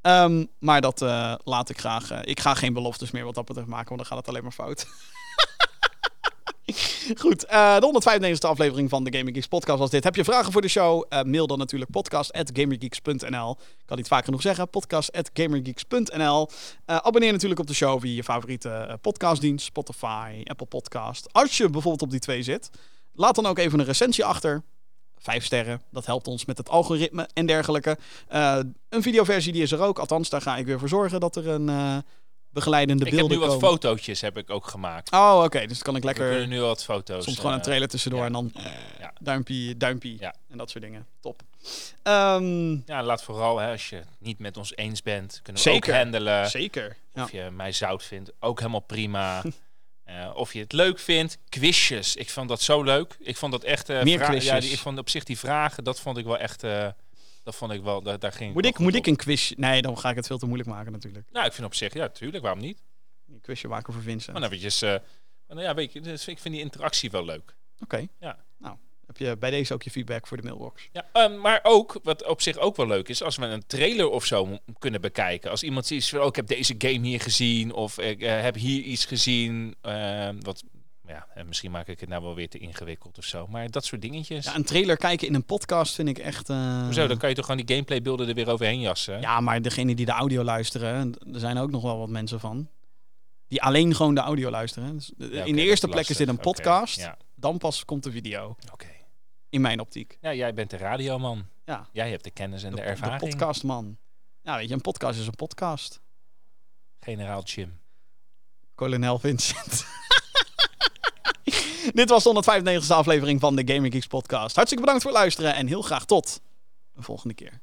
Ehm, maar dat eh, laat ik graag. ik ga geen beloftes meer wat dat betreft maken, want dan gaat het alleen maar fout. <laughs> <laughs> Goed, eh, de 195e aflevering van de Gaming podcast was dit. Heb je vragen voor de show? Eh, mail dan natuurlijk podcast.gamergeeks.nl. Kan niet vaak genoeg zeggen. Podcast.gamergeeks.nl. Eh, abonneer natuurlijk op de show via je favoriete podcastdienst. Spotify, Apple Podcast. Als je bijvoorbeeld op die twee zit, laat dan ook even een recensie achter. Vijf sterren, dat helpt ons met het algoritme en dergelijke. Een videoversie die is er ook. Althans, daar ga ik weer voor zorgen dat er een, begeleidende Ik heb beelden nu wat fotootjes heb ik ook gemaakt. Oh, oké. Dus kan ik We kunnen lekker nu wat foto's. soms gewoon een eh, trailer tussendoor ja. en dan Ja. duimpje, duimpje Ja. en dat soort dingen. Top. Ehm, Ja, laat vooral, hè, als je het niet met ons eens bent, kunnen we Zeker. ook handelen. zeker. Ja. Of je mij zout vindt, ook helemaal prima. <laughs> Eh, of je het leuk vindt, quizjes. Ik vond dat zo leuk. Ik vond dat echt... eh, Meer vra- Ja, quizjes. die, ik vond op zich die vragen, dat vond ik wel echt... eh, dat vond ik wel, daar, daar ging Moet ik, moet op. ik een quiz... Nee, dan ga ik het veel te moeilijk maken natuurlijk. Nou, ik vind op zich, ja, tuurlijk, waarom niet? Een quizje maken voor Vincent. Maar dan eventjes... eh, nou ja, weet je, dus ik vind die interactie wel leuk. Oké. Ja. Nou, heb je bij deze ook je feedback voor de mailbox? Ja, ehm, maar ook, wat op zich ook wel leuk is, als we een trailer of zo kunnen bekijken. Als iemand ziet van, oh, ik heb deze game hier gezien, of ik eh, heb hier iets gezien. ehm, wat, ja, en misschien maak ik het nou wel weer te ingewikkeld of zo. Maar dat soort dingetjes. Ja, een trailer kijken in een podcast vind ik echt... eh, Hoezo, dan kan je toch gewoon die gameplaybeelden er weer overheen jassen? Ja, maar degene die de audio luisteren, er zijn ook nog wel wat mensen van. Die alleen gewoon de audio luisteren. Dus Ja, oké, in de eerste plek is dit een podcast. Ja, Dan pas komt de video. oké. In mijn optiek. Ja, jij bent de radioman. Ja, Jij hebt de kennis en de, de, ervaring. de podcastman. Ja, weet je, een podcast is een podcast. Generaal Jim. Kolonel Vincent. <laughs> <laughs> Dit was de 195e aflevering van de Gaming Geeks podcast. Hartstikke bedankt voor het luisteren en heel graag tot een volgende keer.